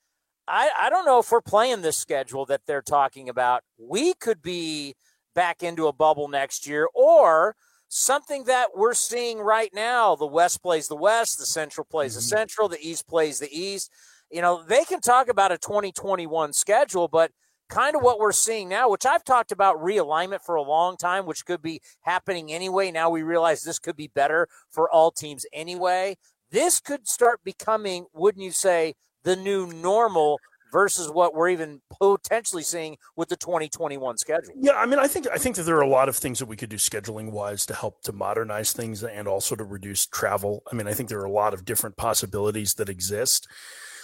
I, I don't know if we're playing this schedule that they're talking about. We could be back into a bubble next year or something that we're seeing right now. The West plays the West, the Central plays mm-hmm. the Central, the East plays the East. You know, they can talk about a 2021 schedule, but kind of what we're seeing now, which I've talked about realignment for a long time, which could be happening anyway. Now we realize this could be better for all teams anyway. This could start becoming, wouldn't you say, the new normal versus what we're even potentially seeing with the 2021 schedule. Yeah, I mean, I think I think that there are a lot of things that we could do scheduling wise to help to modernize things and also to reduce travel. I mean, I think there are a lot of different possibilities that exist.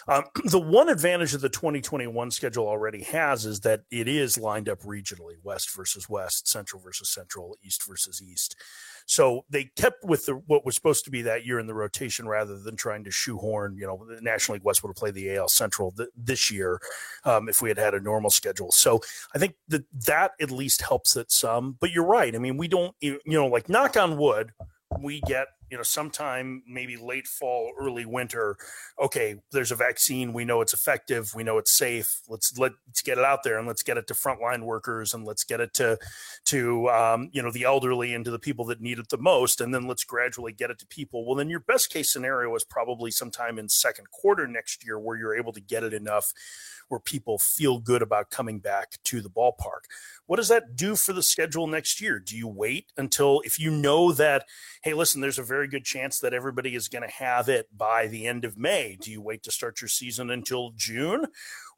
Um, the one advantage that the 2021 schedule already has is that it is lined up regionally, West versus West, Central versus Central, East versus East. So they kept with the, what was supposed to be that year in the rotation rather than trying to shoehorn, you know, the National League West would have played the AL Central th- this year um, if we had had a normal schedule. So I think that that at least helps it some. But you're right. I mean, we don't, you know, like knock on wood, we get you know sometime maybe late fall early winter okay there's a vaccine we know it's effective we know it's safe let's let's get it out there and let's get it to frontline workers and let's get it to to um, you know the elderly and to the people that need it the most and then let's gradually get it to people well then your best case scenario is probably sometime in second quarter next year where you're able to get it enough where people feel good about coming back to the ballpark. What does that do for the schedule next year? Do you wait until if you know that, hey, listen, there's a very good chance that everybody is going to have it by the end of May? Do you wait to start your season until June?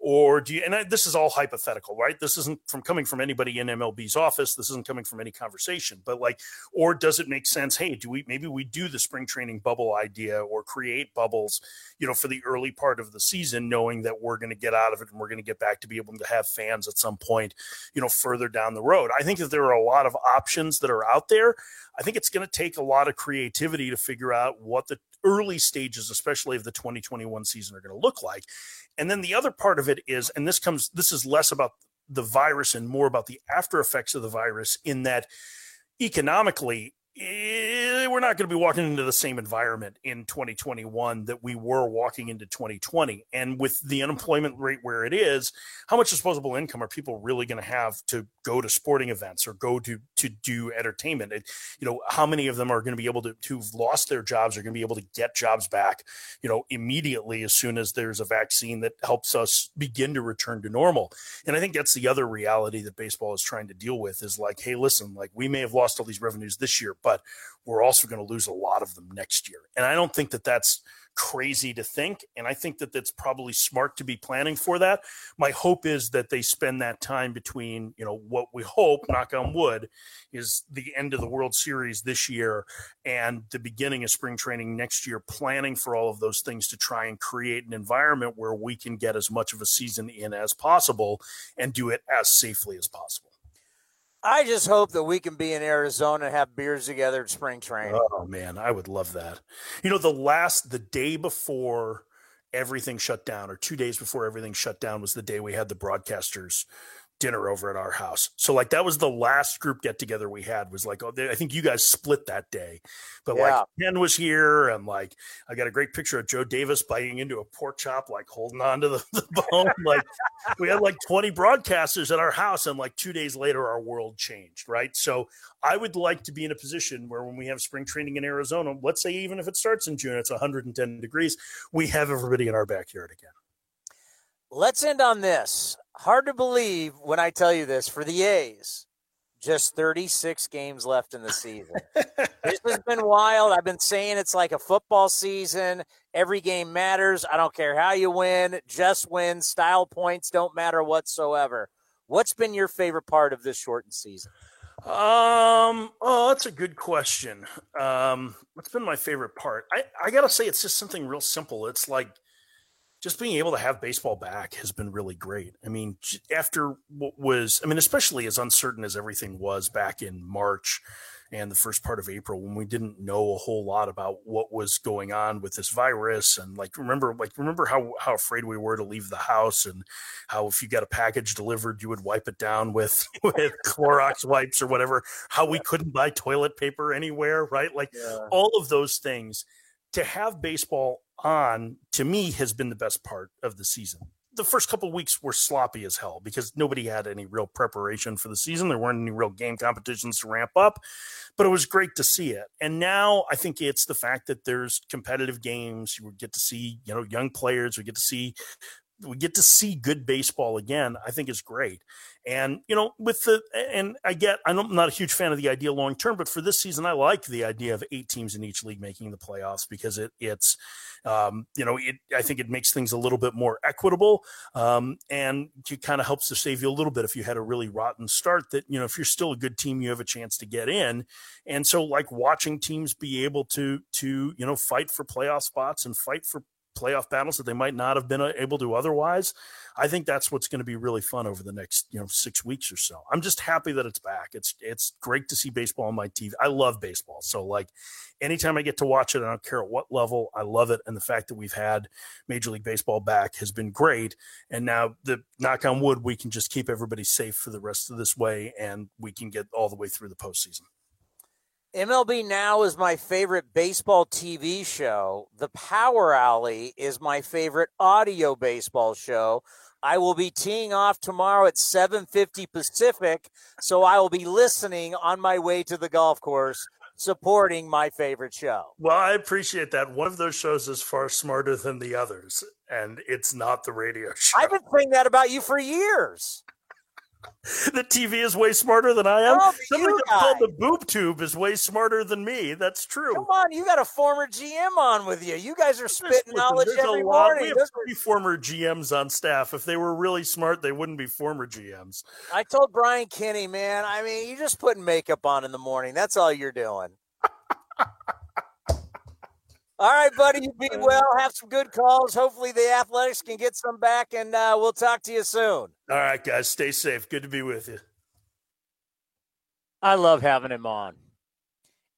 Or do you and I, this is all hypothetical right? This isn't from coming from anybody in mlb's office. This isn't coming from any conversation but like or does it make sense hey do we maybe we do the spring training bubble idea or create bubbles you know for the early part of the season knowing that we're going to get out of it and we're going to get back to be able to have fans at some point you know further down the road. I think that there are a lot of options that are out there. I think it's going to take a lot of creativity to figure out what the early stages especially of the 2021 season are going to look like. And then the other part of it is, and this comes, this is less about the virus and more about the after effects of the virus in that economically Eh, we're not going to be walking into the same environment in 2021 that we were walking into 2020. And with the unemployment rate where it is, how much disposable income are people really going to have to go to sporting events or go to to do entertainment? It, you know, how many of them are going to be able to who've lost their jobs are going to be able to get jobs back, you know, immediately as soon as there's a vaccine that helps us begin to return to normal. And I think that's the other reality that baseball is trying to deal with is like, hey, listen, like we may have lost all these revenues this year but we're also going to lose a lot of them next year. And I don't think that that's crazy to think. And I think that that's probably smart to be planning for that. My hope is that they spend that time between, you know, what we hope, knock on wood, is the end of the World Series this year and the beginning of spring training next year, planning for all of those things to try and create an environment where we can get as much of a season in as possible and do it as safely as possible. I just hope that we can be in Arizona and have beers together at spring training. Oh man, I would love that. You know, the last the day before everything shut down, or two days before everything shut down, was the day we had the broadcasters dinner over at our house. So like that was the last group get together we had was like, oh, I think you guys split that day, but yeah. like Ken was here and like, I got a great picture of Joe Davis biting into a pork chop, like holding on to the, the bone. like we had like 20 broadcasters at our house and like two days later, our world changed. Right. So I would like to be in a position where when we have spring training in Arizona, let's say, even if it starts in June, it's 110 degrees, we have everybody in our backyard again. Let's end on this. Hard to believe when I tell you this for the A's. Just 36 games left in the season. this has been wild. I've been saying it's like a football season. Every game matters. I don't care how you win, just win. Style points don't matter whatsoever. What's been your favorite part of this shortened season? Um, oh, that's a good question. Um, what's been my favorite part? I, I gotta say, it's just something real simple. It's like just being able to have baseball back has been really great. I mean, after what was, I mean, especially as uncertain as everything was back in March and the first part of April when we didn't know a whole lot about what was going on with this virus and like remember like remember how how afraid we were to leave the house and how if you got a package delivered you would wipe it down with with Clorox wipes or whatever how we couldn't buy toilet paper anywhere right like yeah. all of those things to have baseball on to me has been the best part of the season. The first couple weeks were sloppy as hell because nobody had any real preparation for the season. There weren't any real game competitions to ramp up, but it was great to see it. And now I think it's the fact that there's competitive games. You get to see, you know, young players. We get to see we get to see good baseball again, I think is great. And you know, with the and I get I'm not a huge fan of the idea long term, but for this season, I like the idea of eight teams in each league making the playoffs because it it's um, you know it I think it makes things a little bit more equitable um, and it kind of helps to save you a little bit if you had a really rotten start. That you know if you're still a good team, you have a chance to get in. And so like watching teams be able to to you know fight for playoff spots and fight for playoff battles that they might not have been uh, able to otherwise. I think that's what's going to be really fun over the next you know six weeks or so. I'm just happy that it's back. It's it's great to see baseball on my TV. I love baseball, so like anytime I get to watch it, I don't care at what level, I love it. And the fact that we've had Major League Baseball back has been great. And now the knock on wood, we can just keep everybody safe for the rest of this way, and we can get all the way through the postseason. MLB Now is my favorite baseball TV show. The Power Alley is my favorite audio baseball show. I will be teeing off tomorrow at 7:50 Pacific, so I will be listening on my way to the golf course supporting my favorite show. Well, I appreciate that. One of those shows is far smarter than the others, and it's not the radio show. I've been saying that about you for years the TV is way smarter than I am. Oh, Somebody called the boob tube is way smarter than me. That's true. Come on, you got a former GM on with you. You guys are spitting Listen, knowledge every morning. We have three former GMs on staff. If they were really smart, they wouldn't be former GMs. I told Brian Kenny, man. I mean, you're just putting makeup on in the morning. That's all you're doing. All right, buddy. You be well. Have some good calls. Hopefully, the Athletics can get some back, and uh, we'll talk to you soon. All right, guys. Stay safe. Good to be with you. I love having him on.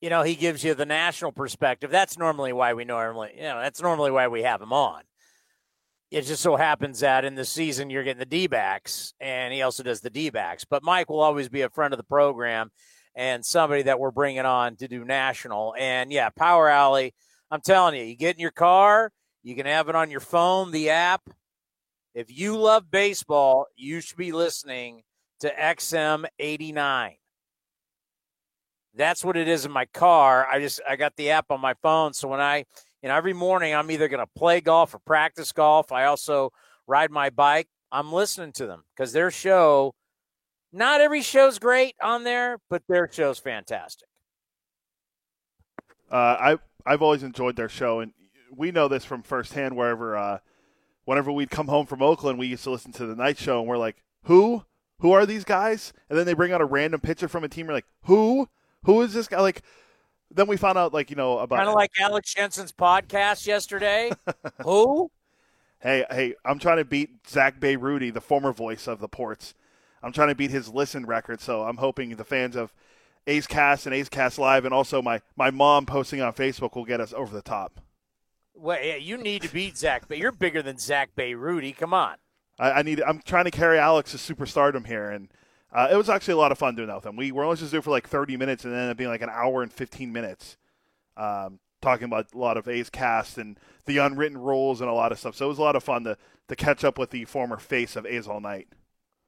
You know, he gives you the national perspective. That's normally why we normally, you know, that's normally why we have him on. It just so happens that in the season you're getting the D backs, and he also does the D backs. But Mike will always be a friend of the program and somebody that we're bringing on to do national. And yeah, Power Alley I'm telling you, you get in your car, you can have it on your phone, the app. If you love baseball, you should be listening to XM 89. That's what it is in my car. I just I got the app on my phone, so when I you know every morning I'm either going to play golf or practice golf. I also ride my bike. I'm listening to them because their show. Not every show's great on there, but their show's fantastic. Uh, I I've always enjoyed their show, and we know this from firsthand. Wherever, uh, whenever we'd come home from Oakland, we used to listen to the night show, and we're like, "Who? Who are these guys?" And then they bring out a random pitcher from a team. We're like, "Who? Who is this guy?" Like, then we found out, like you know, about kind of like Alex Jensen's podcast yesterday. Who? Hey, hey, I'm trying to beat Zach Rudy, the former voice of the Ports. I'm trying to beat his listen record, so I'm hoping the fans of A's Cast and A's Cast Live, and also my my mom posting on Facebook will get us over the top. Well, yeah, you need to beat Zach, but you're bigger than Zach Bay Rudy. Come on. I, I, need. I'm trying to carry Alex's superstardom here, and uh, it was actually a lot of fun doing that with him. We were only just doing for like 30 minutes, and then ended up being like an hour and 15 minutes, um, talking about a lot of A's cast and the unwritten rules and a lot of stuff. So it was a lot of fun to to catch up with the former face of A's all night.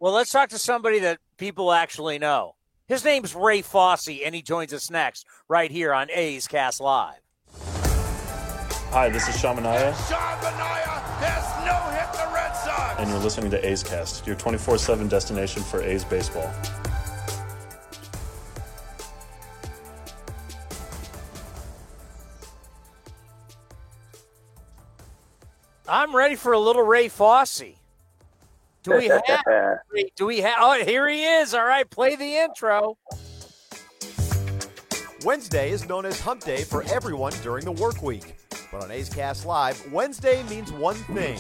Well, let's talk to somebody that people actually know. His name's Ray Fosse, and he joins us next right here on A's Cast Live. Hi, this is Sean Manaea. Sean Manaea has no hit the Red Sox. And you're listening to A's Cast, your 24 7 destination for A's baseball. I'm ready for a little Ray Fosse. Do we have? do we have? Oh, here he is. All right, play the intro. Wednesday is known as Hump Day for everyone during the work week. But on A's Cast Live, Wednesday means one thing.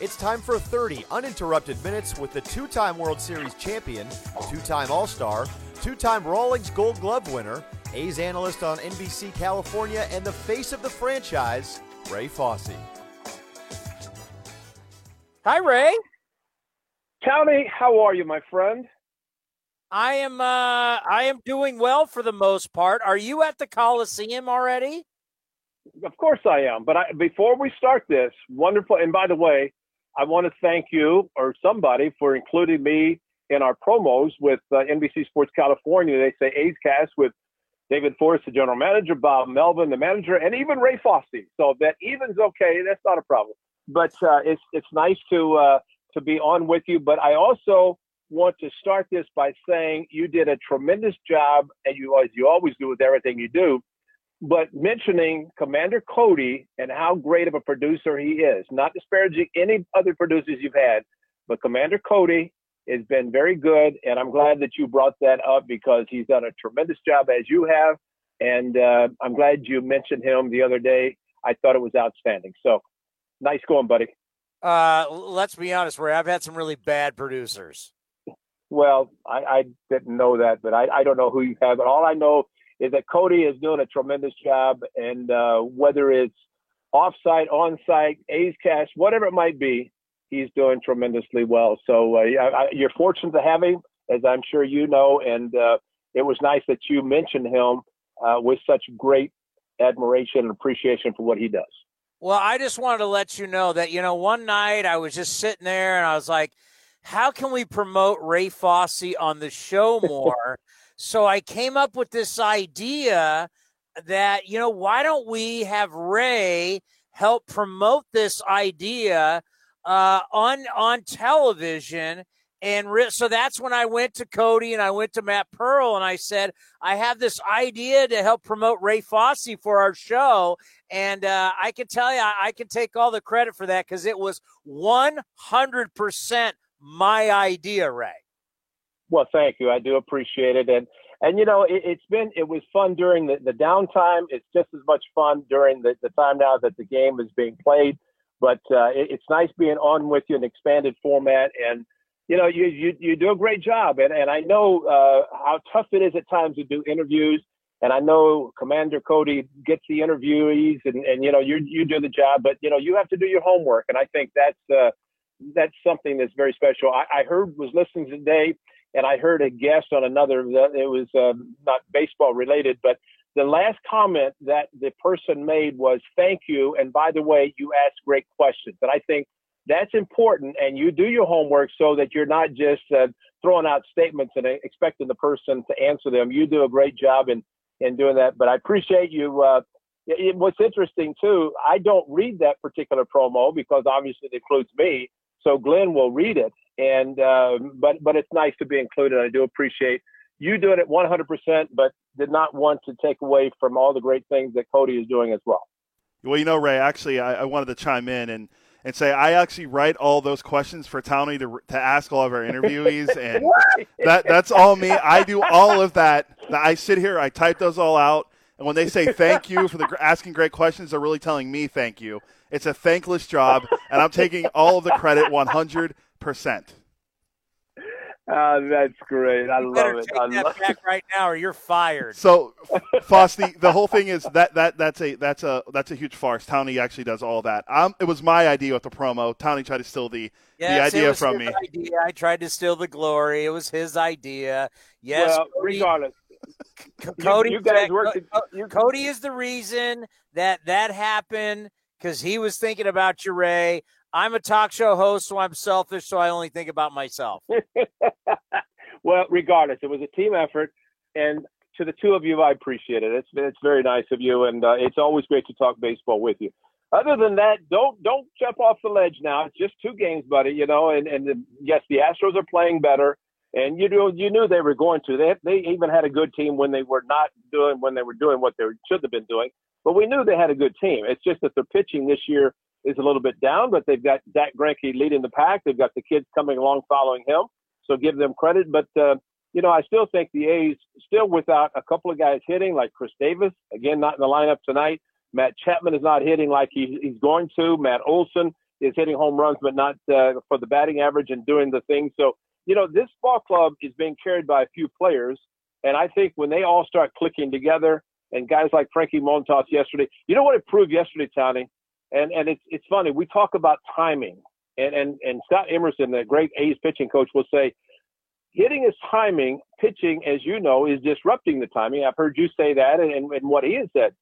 It's time for 30 uninterrupted minutes with the two time World Series champion, two time All Star, two time Rawlings Gold Glove winner, A's analyst on NBC California, and the face of the franchise, Ray Fosse. Hi, Ray. Tony, how are you, my friend? I am uh I am doing well for the most part. Are you at the Coliseum already? Of course I am. But I, before we start this, wonderful and by the way, I want to thank you or somebody for including me in our promos with uh, NBC Sports California. They say A's Cast with David Forst, the general manager, Bob Melvin, the manager, and even Ray Fosse. So that even's okay. That's not a problem but uh, it's it's nice to uh, to be on with you. But I also want to start this by saying you did a tremendous job, and you as you always do with everything you do. But mentioning Commander Cody and how great of a producer he is, not disparaging any other producers you've had, but Commander Cody has been very good, and I'm glad that you brought that up because he's done a tremendous job as you have, and uh, I'm glad you mentioned him the other day. I thought it was outstanding. So nice going, buddy. Uh, let's be honest, Ray. I've had some really bad producers. Well, I, I didn't know that, but I, I don't know who you have. But all I know is that Cody is doing a tremendous job, and uh, whether it's offsite, onsite, A's Cast, whatever it might be, he's doing tremendously well. So uh, I, you're fortunate to have him, as I'm sure you know, and uh, it was nice that you mentioned him uh, with such great admiration and appreciation for what he does. Well, I just wanted to let you know that, you know, one night I was just sitting there and I was like, how can we promote Ray Fosse on the show more? so I came up with this idea that, you know, why don't we have Ray help promote this idea uh, on on television and re- so that's when I went to Cody and I went to Matt Pearl and I said, I have this idea to help promote Ray Fosse for our show. And uh, I can tell you, I, I can take all the credit for that because it was 100% my idea, Ray. Well, thank you. I do appreciate it. And, and you know, it, has been, it was fun during the, the downtime. It's just as much fun during the, the time now that the game is being played. But uh, it, it's nice being on with you in expanded format. And, you know, you, you, you do a great job. And, and I know uh, how tough it is at times to do interviews. And I know Commander Cody gets the interviewees and, and, you know, you, you do the job, but, you know, you have to do your homework. And I think that's, uh, that's something that's very special. I, I heard, was listening today and I heard a guest on another, it was uh, not baseball related, but the last comment that the person made was, thank you. And by the way, you asked great questions. And I think that's important. And you do your homework so that you're not just uh, throwing out statements and expecting the person to answer them. You do a great job in, in doing that. But I appreciate you. Uh, it, what's interesting too, I don't read that particular promo because obviously it includes me. So Glenn will read it. And, uh, but, but it's nice to be included. I do appreciate you doing it 100%, but did not want to take away from all the great things that Cody is doing as well. Well, you know, Ray, actually, I, I wanted to chime in and, and say I actually write all those questions for Tony to, to ask all of our interviewees, and that that's all me. I do all of that. I sit here, I type those all out, and when they say thank you for the asking great questions, they're really telling me thank you. It's a thankless job, and I'm taking all of the credit 100 percent. Uh, that's great. I love it. take I that love back right now, or you're fired. So, Fosty, the whole thing is that that that's a that's a that's a huge farce. Townie actually does all that. Um, it was my idea with the promo. Townie tried to steal the Yes, the it idea was from his me. Idea. I tried to steal the glory. It was his idea. Yes, well, Cody, regardless, C- you- Cody, you guys Co- worked. Co- Cody is the reason that that happened because he was thinking about you, Ray. I'm a talk show host, so I'm selfish, so I only think about myself. well, regardless, it was a team effort, and to the two of you, I appreciate it. It's it's very nice of you, and uh, it's always great to talk baseball with you. Other than that, don't don't jump off the ledge now. It's just two games, buddy. You know, and and the, yes, the Astros are playing better, and you know you knew they were going to. They they even had a good team when they were not doing when they were doing what they should have been doing. But we knew they had a good team. It's just that their pitching this year is a little bit down, but they've got Zack Greinke leading the pack. They've got the kids coming along following him, so give them credit. But uh, you know, I still think the A's still without a couple of guys hitting, like Khris Davis, again not in the lineup tonight. Matt Chapman is not hitting like he, he's going to. Matt Olson is hitting home runs, but not uh, for the batting average and doing the thing. So you know, this ball club is being carried by a few players, and I think when they all start clicking together, and guys like Frankie Montas yesterday, you know what it proved yesterday, Tony? And and it's it's funny. We talk about timing, and and and Scott Emerson, the great A's pitching coach, will say, hitting is timing. Pitching, as you know, is disrupting the timing. I've heard you say that, and, and, and what he has said.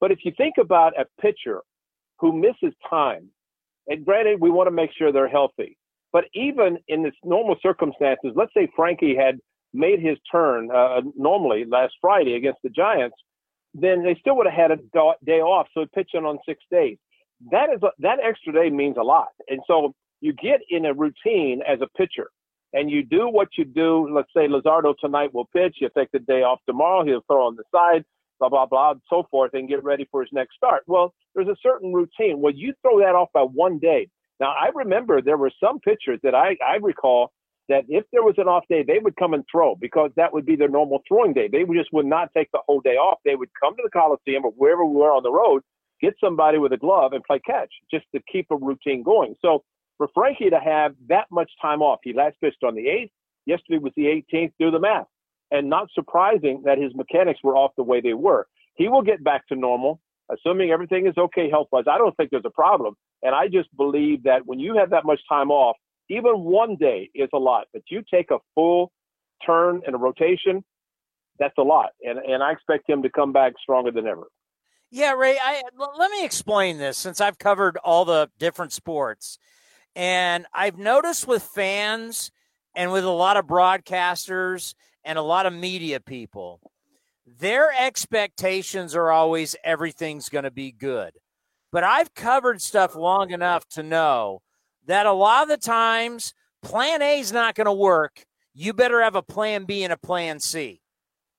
But if you think about a pitcher who misses time, and granted, we want to make sure they're healthy. But even in this normal circumstances, let's say Frankie had made his turn uh, normally last Friday against the Giants, then they still would have had a day off. So pitching on six days. That is a, that extra day means a lot. And so you get in a routine as a pitcher, and you do what you do. Let's say Luzardo tonight will pitch. You take the day off tomorrow. He'll throw on the side, blah blah blah, and so forth, and get ready for his next start. Well, there's a certain routine. Well, you throw that off by one day. Now, I remember there were some pitchers that I, I recall that if there was an off day, they would come and throw because that would be their normal throwing day. They just would not take the whole day off. They would come to the Coliseum or wherever we were on the road, get somebody with a glove and play catch just to keep a routine going. So for Frankie to have that much time off, he last pitched on the 8th. Yesterday was the 18th. Do the math. And not surprising that his mechanics were off the way they were. He will get back to normal, assuming everything is okay health wise. I don't think there's a problem. And I just believe that when you have that much time off, even one day is a lot, but you take a full turn and a rotation, that's a lot. And and I expect him to come back stronger than ever. Yeah, Ray, I l- let me explain this since I've covered all the different sports. And I've noticed with fans and with a lot of broadcasters and a lot of media people, their expectations are always everything's going to be good. But I've covered stuff long enough to know that a lot of the times plan A is not going to work. You better have a plan B and a plan C.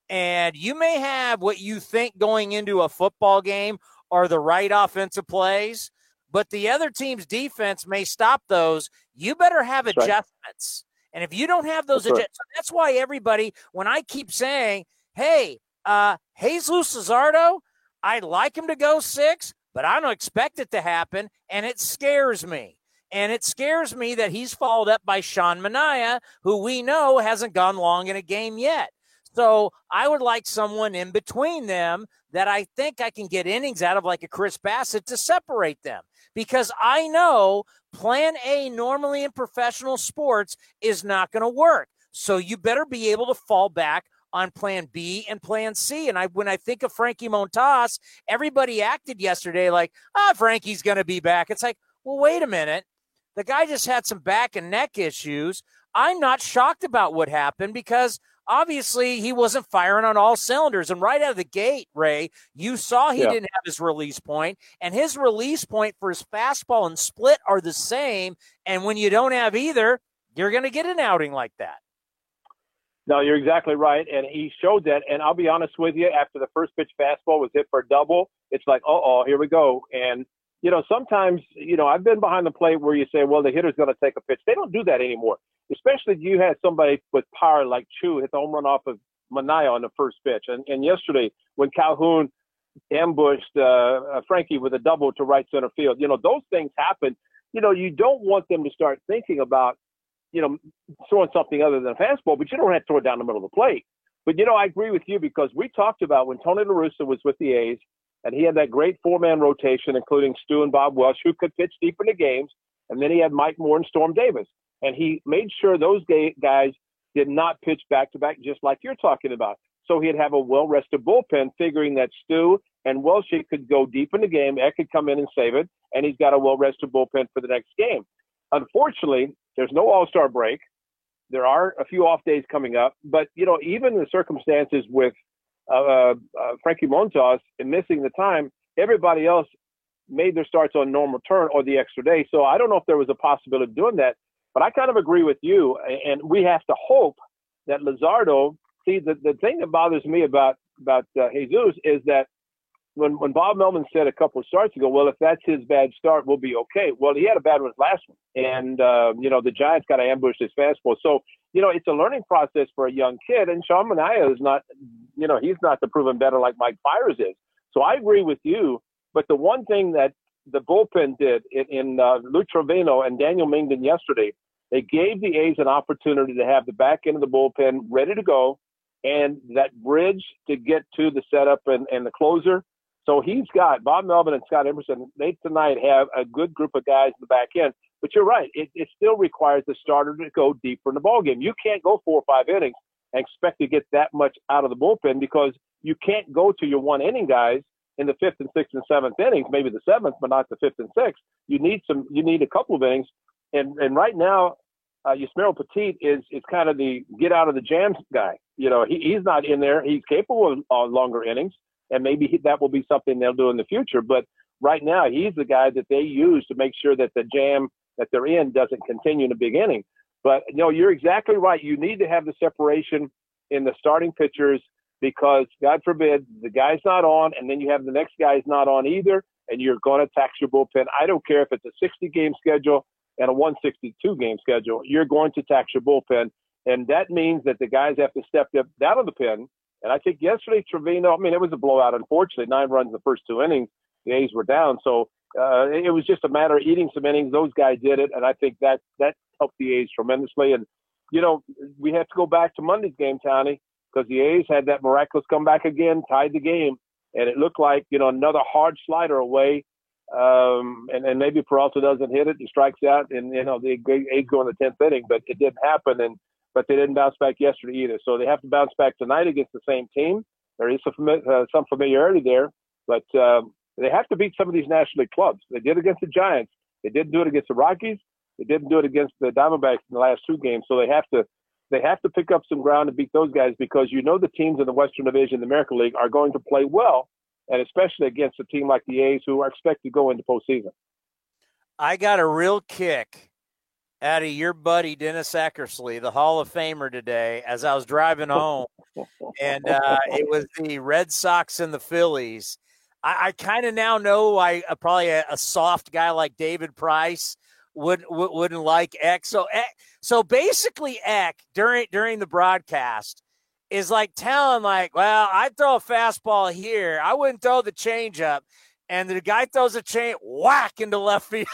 And you may have what you think going into a football game are the right offensive plays, but the other team's defense may stop those. You better have That's right. adjustments. And if you don't have those That's right. adjustments, that's why everybody, when I keep saying, hey, uh, Jesus Luzardo, I'd like him to go six, but I don't expect it to happen. And it scares me. And it scares me that he's followed up by Sean Manaea, who we know hasn't gone long in a game yet. So I would like someone in between them that I think I can get innings out of, like a Chris Bassitt, to separate them. Because I know plan A normally in professional sports is not going to work. So you better be able to fall back on plan B and plan C. And I when I think of Frankie Montas, everybody acted yesterday like, ah, Frankie's going to be back. It's like, well, wait a minute. The guy just had some back and neck issues. I'm not shocked about what happened because obviously he wasn't firing on all cylinders. And right out of the gate, Ray, you saw he Yeah. didn't have his release point, and his release point for his fastball and split are the same. And when you don't have either, you're going to get an outing like that. No, you're exactly right. And he showed that. And I'll be honest with you, after the first pitch fastball was hit for a double, it's like, oh, oh, here we go. And you know, sometimes, you know, I've been behind the plate where you say, well, the hitter's going to take a pitch. They don't do that anymore. Especially if you had somebody with power like Choo hit the home run off of Manaea on the first pitch. And, and yesterday, when Calhoun ambushed uh, uh, Frankie with a double to right center field, you know, those things happen. You know, you don't want them to start thinking about, you know, throwing something other than a fastball, but you don't have to throw it down the middle of the plate. But, you know, I agree with you because we talked about when Tony La Russa was with the A's, and he had that great four-man rotation, including Stu and Bob Welch, who could pitch deep into games. And then he had Mike Moore and Storm Davis, and he made sure those guys did not pitch back-to-back, just like you're talking about. So he'd have a well-rested bullpen, figuring that Stu and Welch could go deep in the game. Eck could come in and save it, and he's got a well-rested bullpen for the next game. Unfortunately, there's no All-Star break. There are a few off days coming up, but you know, even the circumstances with uh, uh, Frankie Montas and missing the time, everybody else made their starts on normal turn or the extra day. So I don't know if there was a possibility of doing that, but I kind of agree with you. And we have to hope that Luzardo. See, the, the thing that bothers me about about uh, Jesus is that when when Bob Melvin said a couple of starts ago, well, if that's his bad start, we'll be okay. Well, he had a bad one last one, and uh, you know the Giants got to ambush his fastball. So you know it's a learning process for a young kid, and Sean Manaea is not, you know, he's not the proven better like Mike Fiers is. So I agree with you, but the one thing that the bullpen did in, in uh, Lou Trivino and Daniel Mengden yesterday, they gave the A's an opportunity to have the back end of the bullpen ready to go, and that bridge to get to the setup and, and the closer so he's got Bob Melvin and Scott Emerson. They tonight have a good group of guys in the back end. But you're right; it, it still requires the starter to go deeper in the ball game. You can't go four or five innings and expect to get that much out of the bullpen because you can't go to your one inning guys in the fifth and sixth and seventh innings, maybe the seventh, but not the fifth and sixth. You need some. You need a couple of innings. And and right now, uh, Yusmeiro Petit is is kind of the get out of the jams guy. You know, he, he's not in there. He's capable of uh, longer innings and maybe that will be something they'll do in the future. But right now, he's the guy that they use to make sure that the jam that they're in doesn't continue in the beginning. But you know, you're exactly right. You need to have the separation in the starting pitchers because God forbid the guy's not on, and then you have the next guy's not on either, and you're going to tax your bullpen. I don't care if it's a 60 game schedule and a 162 game schedule. You're going to tax your bullpen, and that means that the guys have to step up down of the pen and I think yesterday, Trivino, I mean, it was a blowout, unfortunately. Nine runs in the first two innings. The A's were down. So uh, it was just a matter of eating some innings. Those guys did it. And I think that, that helped the A's tremendously. And, you know, we have to go back to Monday's game, Tony, because the A's had that miraculous comeback again, tied the game. And it looked like, you know, another hard slider away. Um, and, and maybe Peralta doesn't hit it, he strikes out, and, you know, the A's go in the 10th inning, but it didn't happen. And, but they didn't bounce back yesterday either. So they have to bounce back tonight against the same team. There is some, uh, some familiarity there, but um, they have to beat some of these National League clubs. They did against the Giants. They didn't do it against the Rockies. They didn't do it against the Diamondbacks in the last two games. So they have to they have to pick up some ground and beat those guys because you know the teams in the Western Division, the American League, are going to play well, and especially against a team like the A's who are expected to go into postseason. I got a real kick out of your buddy Dennis Eckersley, the Hall of Famer, today as I was driving home, and uh, it was the Red Sox and the Phillies. I, I kind of now know why uh, probably a, a, soft guy like David Price would, would wouldn't like Eck. So eh, so basically, Eck during during the broadcast is like telling like, well, I'd throw a fastball here, I wouldn't throw the changeup and the guy throws a chain whack into left field.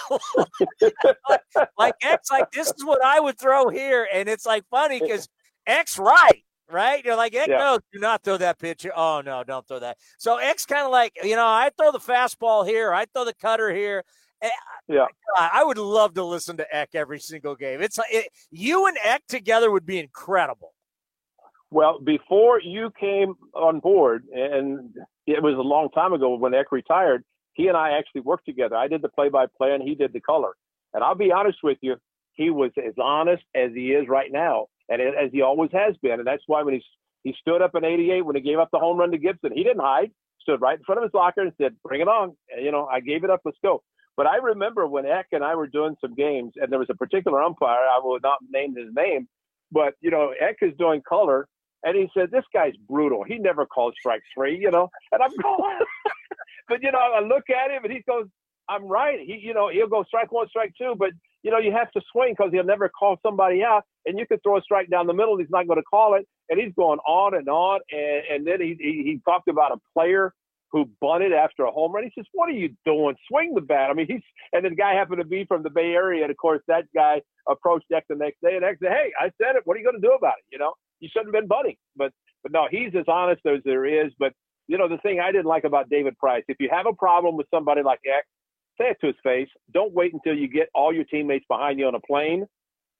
like, like Eck, like this is what I would throw here, and it's like funny because Eck right, right? You're like, Eck, yeah. no, do not throw that pitch. Oh no, don't throw that. So Eck kind of like, you know, I throw the fastball here, I throw the cutter here. Eh, yeah, I would love to listen to Eck every single game. It's it, you and Eck together would be incredible. Well, before you came on board, and it was a long time ago when Eck retired. He and I actually worked together. I did the play-by-play, and he did the color. And I'll be honest with you, he was as honest as he is right now, and as he always has been. And that's why when he he stood up in '88 when he gave up the home run to Gibson, he didn't hide. Stood right in front of his locker and said, "Bring it on." And, you know, I gave it up. Let's go. But I remember when Eck and I were doing some games, and there was a particular umpire. I will not name his name, but you know, Eck is doing color, and he said, "This guy's brutal. He never called strike three, you know." And I'm going, but you know, I look at him and he goes, I'm right. He, you know, he'll go strike one, strike two, but you know, you have to swing because he'll never call somebody out. And you could throw a strike down the middle, he's not going to call it. And he's going on and on. And, and then he, he he talked about a player who bunted after a home run. He says, "What are you doing? Swing the bat." I mean, he's and the guy happened to be from the Bay Area, and of course that guy approached Eck the next day and Eck said, "Hey, I said it. What are you going to do about it? You know, you shouldn't have been bunting." But but no, he's as honest as there is. But you know, the thing I didn't like about David Price, if you have a problem with somebody like Eck, say it to his face. Don't wait until you get all your teammates behind you on a plane,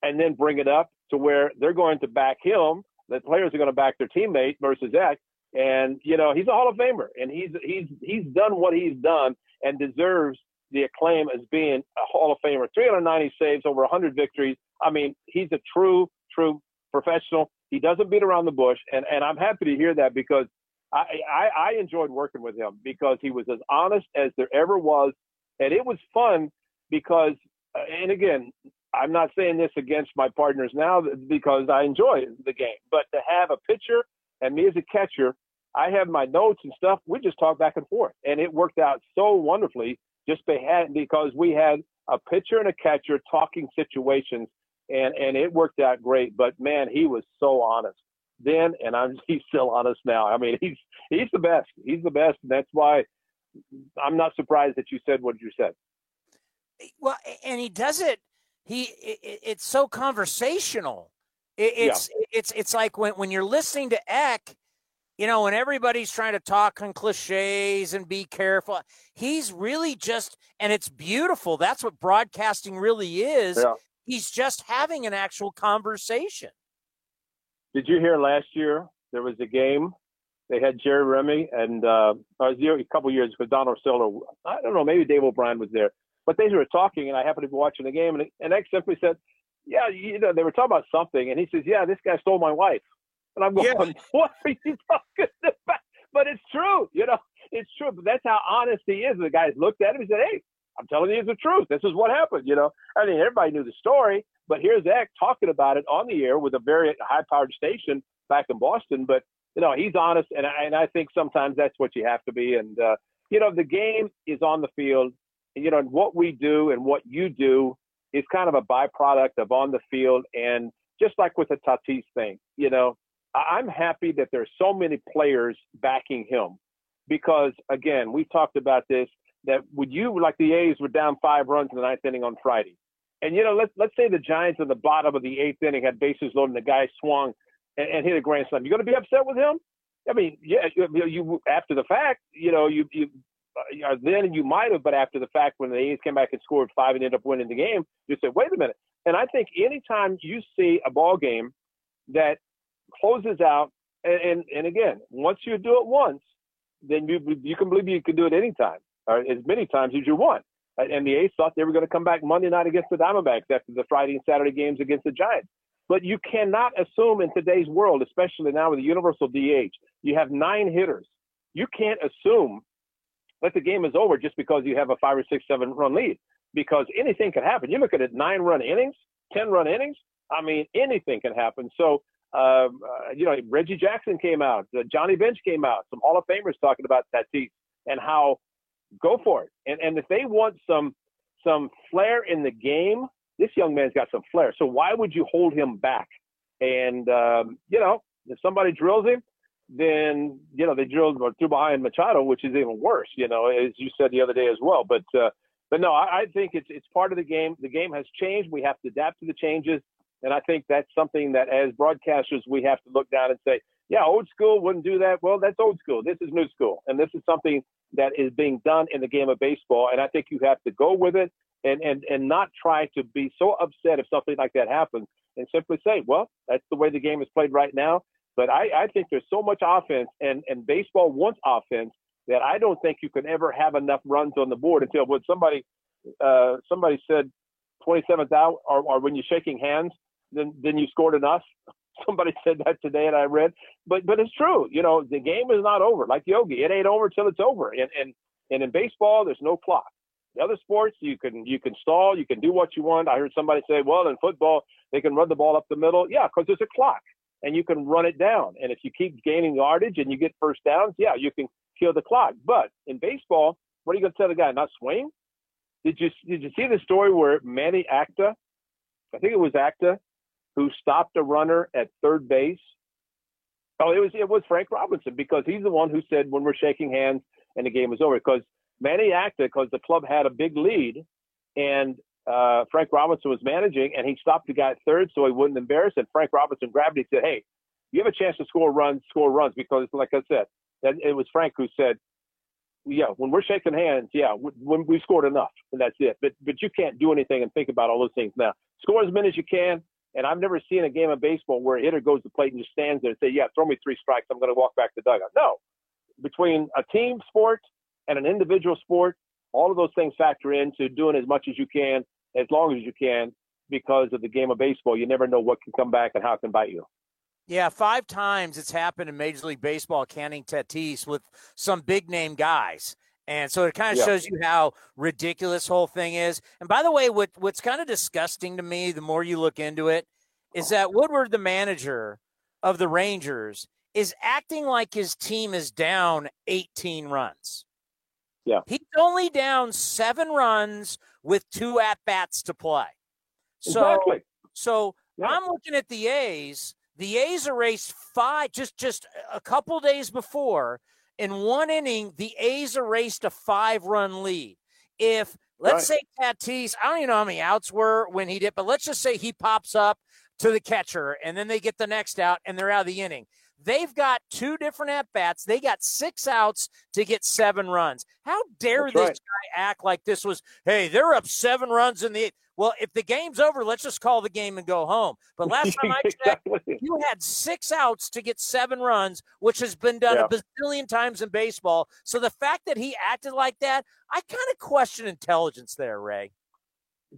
and then bring it up to where they're going to back him. The players are going to back their teammate versus Eck. And you know, he's a Hall of Famer, and he's he's he's done what he's done and deserves the acclaim as being a Hall of Famer. 390 saves, over 100 victories. I mean, he's a true true professional. He doesn't beat around the bush, and and I'm happy to hear that because I, I, I enjoyed working with him because he was as honest as there ever was, and it was fun because, uh, and again, I'm not saying this against my partners now because I enjoy the game, but to have a pitcher and me as a catcher, I have my notes and stuff. We just talk back and forth, and it worked out so wonderfully just because we had a pitcher and a catcher talking situations, and and it worked out great. But man, he was so honest then, and I'm he's still honest now. I mean, he's he's the best. He's the best, and that's why I'm not surprised that you said what you said. Well, and he does it. He it, it's so conversational. It, it's yeah. it's it's like when when you're listening to Eck, you know, when everybody's trying to talk on cliches and be careful, he's really just, and it's beautiful. That's what broadcasting really is. Yeah. He just having an actual conversation. Did you hear last year there was a game? They had Jerry Remy and uh, a couple years ago, Don Orsillo. I don't know, maybe Dave O'Brien was there, but they were talking, and I happened to be watching the game, and and Eck simply said, "Yeah, you know, they were talking about something," and he says, "Yeah, this guy stole my wife," and I'm going, yeah. "What are you talking about?" But it's true, you know, it's true. But that's how honest he is. The guys looked at him and said, "Hey, I'm telling you the truth. This is what happened." You know, I mean, everybody knew the story, but here's Eck talking about it on the air with a very high-powered station back in Boston. But you know, he's honest, and I, and I think sometimes that's what you have to be. And uh, you know, the game is on the field. And, you know, and what we do and what you do is kind of a byproduct of on the field. And just like with the Tatis thing, you know, I'm happy that there's so many players backing him because again, we talked about this that would you like the A's were down five runs in the ninth inning on Friday. And you know, let's let's say the Giants in the bottom of the eighth inning had bases loaded and the guy swung and, and hit a grand slam. You're going to be upset with him? I mean, yeah, you, you after the fact, you know, you you then you might have, but after the fact, when the A's came back and scored five and ended up winning the game, you said, wait a minute. And I think anytime you see a ball game that closes out, and, and, and again, once you do it once, then you you can believe you can do it anytime, or as many times as you want. And the A's thought they were going to come back Monday night against the Diamondbacks after the Friday and Saturday games against the Giants. But you cannot assume in today's world, especially now with the universal DH, you have nine hitters. You can't assume that the game is over just because you have a five or six, seven run lead, because anything can happen. You look at it, nine run innings, 10 run innings. I mean, anything can happen. So, um, uh, you know, Reggie Jackson came out, uh, Johnny Bench came out, some Hall of Famers talking about Tatis and how go for it. And and if they want some some flair in the game, this young man's got some flair. So why would you hold him back? And um, you know, if somebody drills him, then you know they drilled through behind Machado, which is even worse. You know, as you said the other day as well. But uh, but no, I, I think it's it's part of the game. The game has changed. We have to adapt to the changes, and I think that's something that as broadcasters we have to look down and say, yeah, old school wouldn't do that. Well, that's old school. This is new school, and this is something that is being done in the game of baseball. And I think you have to go with it and, and, and not try to be so upset if something like that happens and simply say, well, that's the way the game is played right now. But I, I think there's so much offense and, and baseball wants offense that I don't think you can ever have enough runs on the board until what somebody uh, somebody said 27th out or, or when you're shaking hands, then then you scored enough. Somebody said that today, and I read, but but it's true. You know, the game is not over. Like Yogi, it ain't over till it's over. And and and in baseball, there's no clock. The other sports, you can you can stall, you can do what you want. I heard somebody say, well, in football, they can run the ball up the middle. Yeah, because there's a clock, and you can run it down. And if you keep gaining yardage and you get first downs, yeah, you can kill the clock. But in baseball, what are you going to tell the guy? Not swing? Did you did you see the story where Manny Acta, I think it was Acta, who stopped a runner at third base? Oh, it was it was Frank Robinson because he's the one who said when we're shaking hands and the game was over. Because Manny Acta, because the club had a big lead, and uh, Frank Robinson was managing, and he stopped the guy at third so he wouldn't embarrass. And Frank Robinson grabbed it and said, "Hey, you have a chance to score runs, score runs." Because, like I said, it was Frank who said, "Yeah, when we're shaking hands, yeah, when we've scored enough, and that's it." But but you can't do anything and think about all those things now. Score as many as you can. And I've never seen a game of baseball where a hitter goes to the plate and just stands there and say, "Yeah, throw me three strikes. I'm going to walk back to dugout." No, between a team sport and an individual sport, all of those things factor into doing as much as you can as long as you can because of the game of baseball. You never know what can come back and how it can bite you. Yeah, five times it's happened in Major League Baseball counting Tatis with some big name guys. And so it kind of yeah. shows you how ridiculous whole thing is. And by the way, what what's kind of disgusting to me, the more you look into it, is that Woodward, the manager of the Rangers, is acting like his team is down 18 runs. Yeah. He's only down seven runs with two at bats to play. So, exactly. so yeah. I'm looking at the A's. The A's erased five just just a couple days before. In one inning, the A's erased a five run lead. If let's right. say Tatis, I don't even know how many outs were when he did, but let's just say he pops up to the catcher and then they get the next out and they're out of the inning. They've got two different at bats. They got six outs to get seven runs. How dare That's this right. guy act like this was, hey, they're up seven runs in the. Well, if the game's over, let's just call the game and go home. But last time I checked, exactly. you had six outs to get seven runs, which has been done yeah. a bazillion times in baseball. So the fact that he acted like that, I kind of question intelligence there, Ray.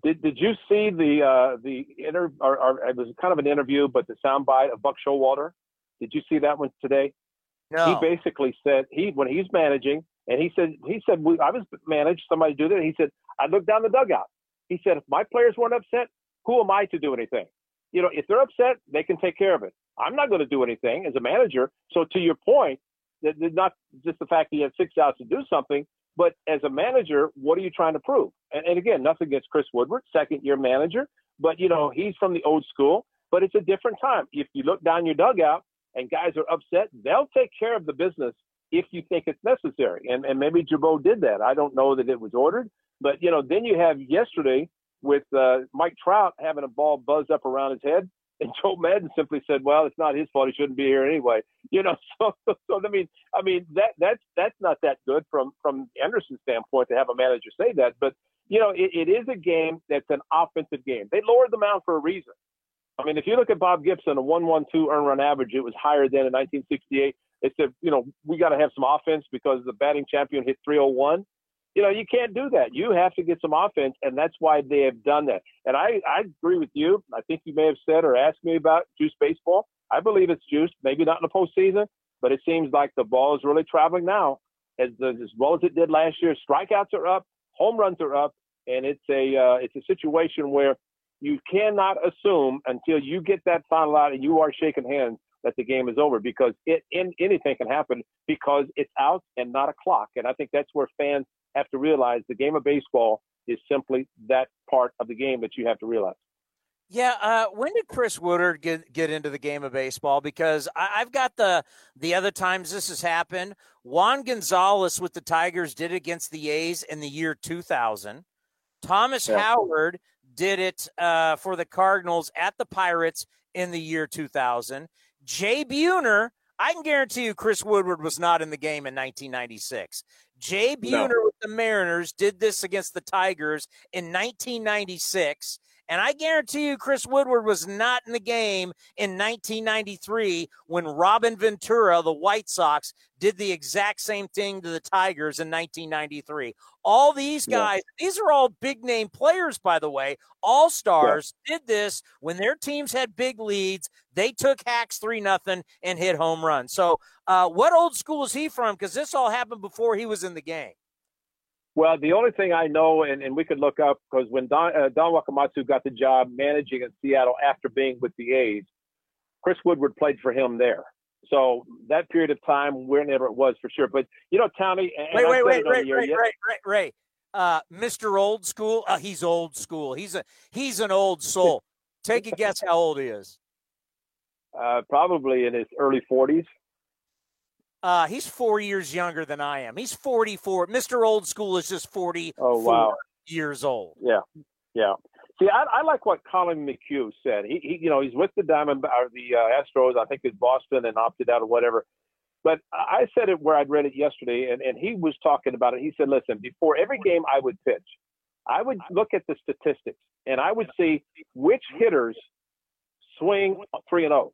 Did Did you see the uh, the inter? Or, or, it was kind of an interview, but the soundbite of Buck Showalter did you see that one today? No. He basically said he when he's managing, and he said he said I was managed. Somebody do that. He said I looked down the dugout. He said if my players weren't upset, who am I to do anything? You know, if they're upset, they can take care of it. I'm not going to do anything as a manager. So to your point, that not just the fact that you have six outs to do something, but as a manager, what are you trying to prove? And, and again, nothing against Chris Woodward, second year manager, but you know he's from the old school. But it's a different time. If you look down your dugout, and guys are upset, they'll take care of the business if you think it's necessary. And and maybe Gibaut did that. I don't know that it was ordered, but you know, then you have yesterday with uh, Mike Trout having a ball buzz up around his head, and Joe Maddon simply said, "Well, it's not his fault. He shouldn't be here anyway." You know, so so I mean, I mean that that's that's not that good from from Anderson's standpoint to have a manager say that, but. You know, it, it is a game that's an offensive game. They lowered the mound for a reason. I mean, if you look at Bob Gibson, a 112 earn run average, it was higher than in 1968. They said, you know, we got to have some offense because the batting champion hit 301. You know, you can't do that. You have to get some offense, and that's why they have done that. And I, I agree with you. I think you may have said or asked me about juice baseball. I believe it's juice, maybe not in the postseason, but it seems like the ball is really traveling now as, as well as it did last year. Strikeouts are up, home runs are up, and it's a uh, it's a situation where you cannot assume until you get that final out and you are shaking hands that the game is over because it in, anything can happen because it's out and not a clock. And I think that's where fans have to realize the game of baseball is simply that part of the game that you have to realize. Yeah, uh, when did Chris Woodward get get into the game of baseball? Because I, have got the the other times this has happened. Juan Gonzalez with the Tigers did against the A's in the year 2000. Thomas yeah. Howard did it uh, for the Cardinals at the Pirates in the year 2000. Jay Buhner, I can guarantee you Chris Woodward was not in the game in 1996. Jay Buhner no. with the Mariners did this against the Tigers in 1996. And I guarantee you, Chris Woodward was not in the game in 1993 when Robin Ventura, the White Sox, did the exact same thing to the Tigers in 1993. All these guys, yeah. these are all big name players, by the way. All stars yeah. did this when their teams had big leads. They took hacks three nothing and hit home runs. So, uh, what old school is he from? Because this all happened before he was in the game. Well, the only thing I know, and, and we could look up, because when Don, uh, Don Wakamatsu got the job managing in Seattle after being with the A's, Chris Woodward played for him there. So that period of time, whenever it was, for sure. But you know, Townie. wait, wait, wait, wait, wait, wait, wait, Ray. Uh, Mr. Old School. Uh, he's old school. He's a he's an old soul. Take a guess how old he is. Uh, probably in his early forties. Uh, he's four years younger than I am. He's 44. Mr. Old School is just 40. Oh, wow. Years old. Yeah. Yeah. See, I, I like what Collin McHugh said. He, he, you know, he's with the Diamond or the uh, Astros. I think it's Boston and opted out or whatever. But I said it where I'd read it yesterday, and, and he was talking about it. He said, listen, before every game I would pitch, I would look at the statistics and I would see which hitters swing 3 and 0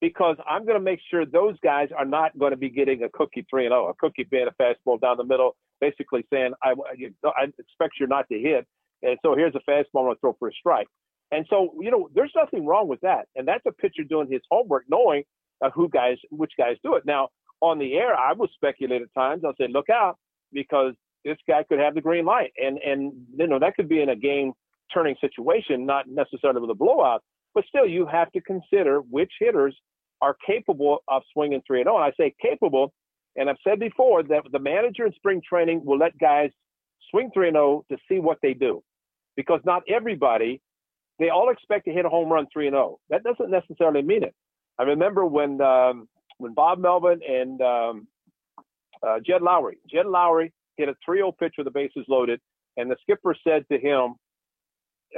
because I'm going to make sure those guys are not going to be getting a cookie 3 and 0, a cookie being a fastball down the middle, basically saying, I, I expect you not to hit. And so here's a fastball I'm going to throw for a strike. And so, you know, there's nothing wrong with that. And that's a pitcher doing his homework, knowing uh, who guys, which guys do it. Now, on the air, I will speculate at times. I'll say, look out, because this guy could have the green light. And, and you know, that could be in a game turning situation, not necessarily with a blowout. But still, you have to consider which hitters are capable of swinging 3 0. And I say capable, and I've said before that the manager in spring training will let guys swing 3 0 to see what they do. Because not everybody, they all expect to hit a home run 3 0. That doesn't necessarily mean it. I remember when um, when Bob Melvin and um, uh, Jed Lowrie, Jed Lowrie hit a 3 0 pitch with the bases loaded, and the skipper said to him,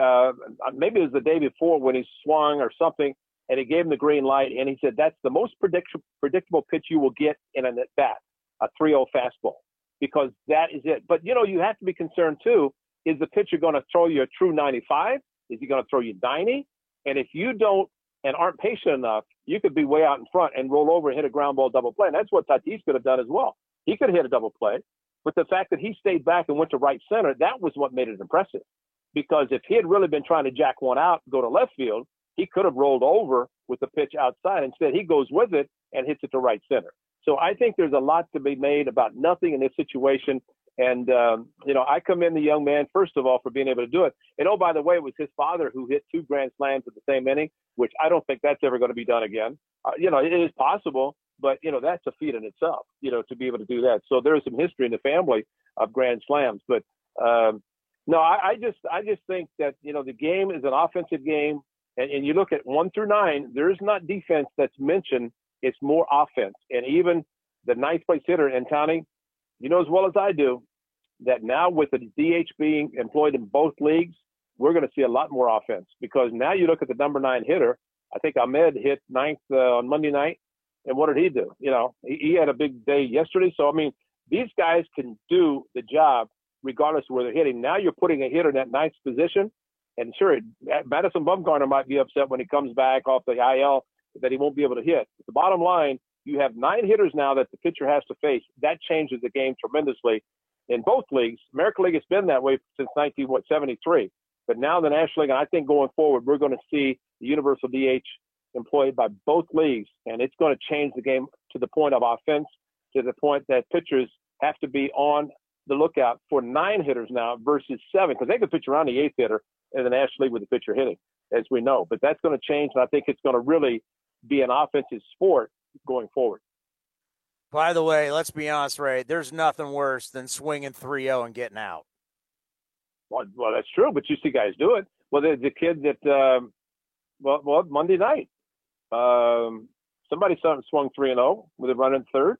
uh, maybe it was the day before when he swung or something, and he gave him the green light. And he said, That's the most predict- predictable pitch you will get in an at bat, a 3 0 fastball, because that is it. But, you know, you have to be concerned too is the pitcher going to throw you a true 95? Is he going to throw you 90? And if you don't and aren't patient enough, you could be way out in front and roll over and hit a ground ball double play. And that's what Tatis could have done as well. He could have hit a double play. But the fact that he stayed back and went to right center, that was what made it impressive. Because if he had really been trying to jack one out, go to left field, he could have rolled over with the pitch outside. Instead, he goes with it and hits it to right center. So I think there's a lot to be made about nothing in this situation. And, um, you know, I commend the young man, first of all, for being able to do it. And oh, by the way, it was his father who hit two grand slams at the same inning, which I don't think that's ever going to be done again. Uh, you know, it is possible, but, you know, that's a feat in itself, you know, to be able to do that. So there is some history in the family of grand slams. But, um, no, I, I just I just think that, you know, the game is an offensive game and, and you look at one through nine, there's not defense that's mentioned. It's more offense. And even the ninth place hitter, and Tony, you know as well as I do that now with the DH being employed in both leagues, we're going to see a lot more offense because now you look at the number nine hitter. I think Ahmed hit ninth uh, on Monday night. And what did he do? You know, he, he had a big day yesterday. So, I mean, these guys can do the job regardless of where they're hitting. Now you're putting a hitter in that ninth position and sure, Madison Bumgarner might be upset when he comes back off the IL that he won't be able to hit. But the bottom line, you have nine hitters now that the pitcher has to face. That changes the game tremendously in both leagues. American League has been that way since 1973. But now the National League, and I think going forward, we're going to see the universal DH employed by both leagues, and it's going to change the game to the point of offense, to the point that pitchers have to be on the lookout for nine hitters now versus seven, because they could pitch around the eighth hitter in the National League with the pitcher hitting, as we know. But that's going to change, and I think it's going to really be an offensive sport going forward. By the way, let's be honest, Ray. There's nothing worse than swinging 3-0 and getting out. Well, well, that's true, but you see guys do it. Well, the, the kid that, um, well, well, Monday night, um, somebody swung 3-0 with a run in third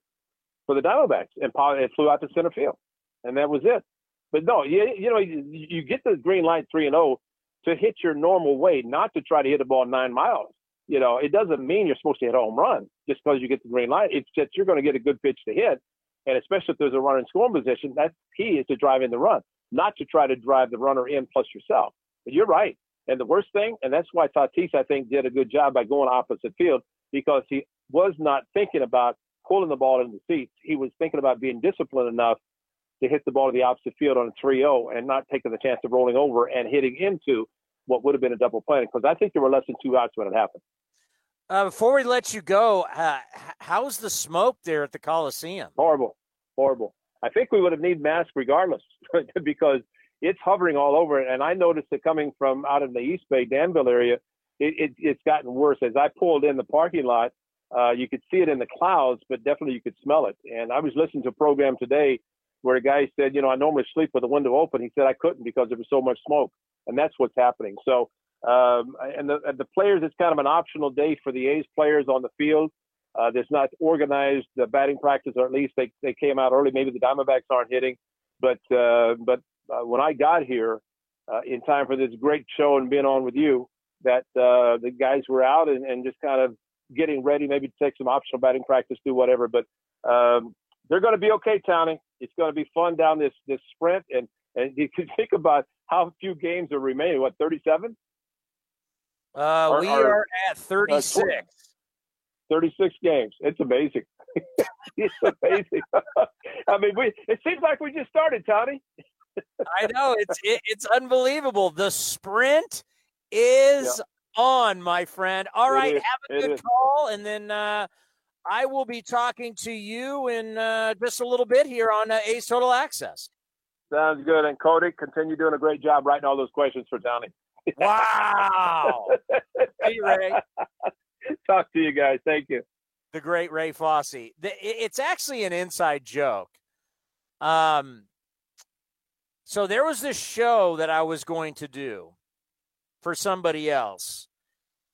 for the Diamondbacks, and it flew out to center field, and that was it. But no, you, you know, you, you get the green light three and zero oh to hit your normal way, not to try to hit a ball nine miles. You know, it doesn't mean you're supposed to hit a home run just because you get the green light. It's that you're going to get a good pitch to hit, and especially if there's a runner in scoring position, that's key is to drive in the run, not to try to drive the runner in plus yourself. But you're right. And the worst thing, and that's why Tatis, I think, did a good job by going opposite field because he was not thinking about pulling the ball in the seats. He was thinking about being disciplined enough to hit the ball to the opposite field on a 3-0 and not taking the chance of rolling over and hitting into what would have been a double play because I think there were less than two outs when it happened. Uh, before we let you go, uh, how's the smoke there at the Coliseum? Horrible, horrible. I think we would have needed masks regardless because it's hovering all over. It. And I noticed it coming from out of the East Bay, Danville area. It, it, it's gotten worse as I pulled in the parking lot. Uh, you could see it in the clouds, but definitely you could smell it. And I was listening to a program today where a guy said, you know, I normally sleep with the window open. He said I couldn't because there was so much smoke, and that's what's happening. So, um, and the and the players, it's kind of an optional day for the A's players on the field. Uh, there's not organized uh, batting practice, or at least they they came out early. Maybe the Diamondbacks aren't hitting, but uh, but uh, when I got here uh, in time for this great show and being on with you, that uh, the guys were out and, and just kind of getting ready, maybe to take some optional batting practice, do whatever. But um, they're going to be okay, Townie. It's going to be fun down this this sprint, and and you can think about how few games are remaining. What, 37? Uh, we are at 36. Uh, 36 games. It's amazing. it's amazing. I mean, we, it seems like we just started, Tony. I know it's it, it's unbelievable. The sprint is yeah. on, my friend. All it right, is. have a good call, and then uh, I will be talking to you in uh, just a little bit here on uh, A's Total Access. Sounds good. And Cody, continue doing a great job writing all those questions for Tony. Wow. hey, Ray. Talk to you guys. Thank you. The great Ray Fosse. It's actually an inside joke. Um, so there was this show that I was going to do for somebody else.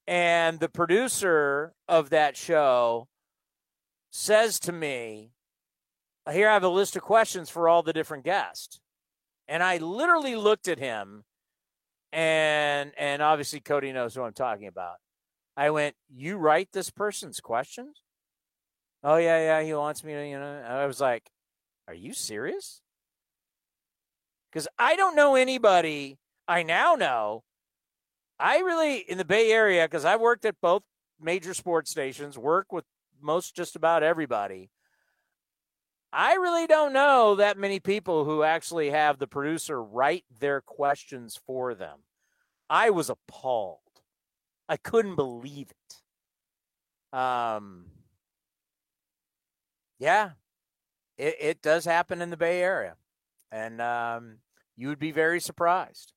And the producer of that show says to me, Here I have a list of questions for all the different guests. And I literally looked at him and and obviously Cody knows who I'm talking about. I went, "You write this person's questions?" Oh yeah, yeah, he wants me to, you know. I was like, "Are you serious?" Cuz I don't know anybody I now know. I really in the Bay Area cuz I've worked at both major sports stations, work with most just about everybody. I really don't know that many people who actually have the producer write their questions for them. I was appalled. I couldn't believe it. Um, yeah, it, it does happen in the Bay Area. And um, you would be very surprised.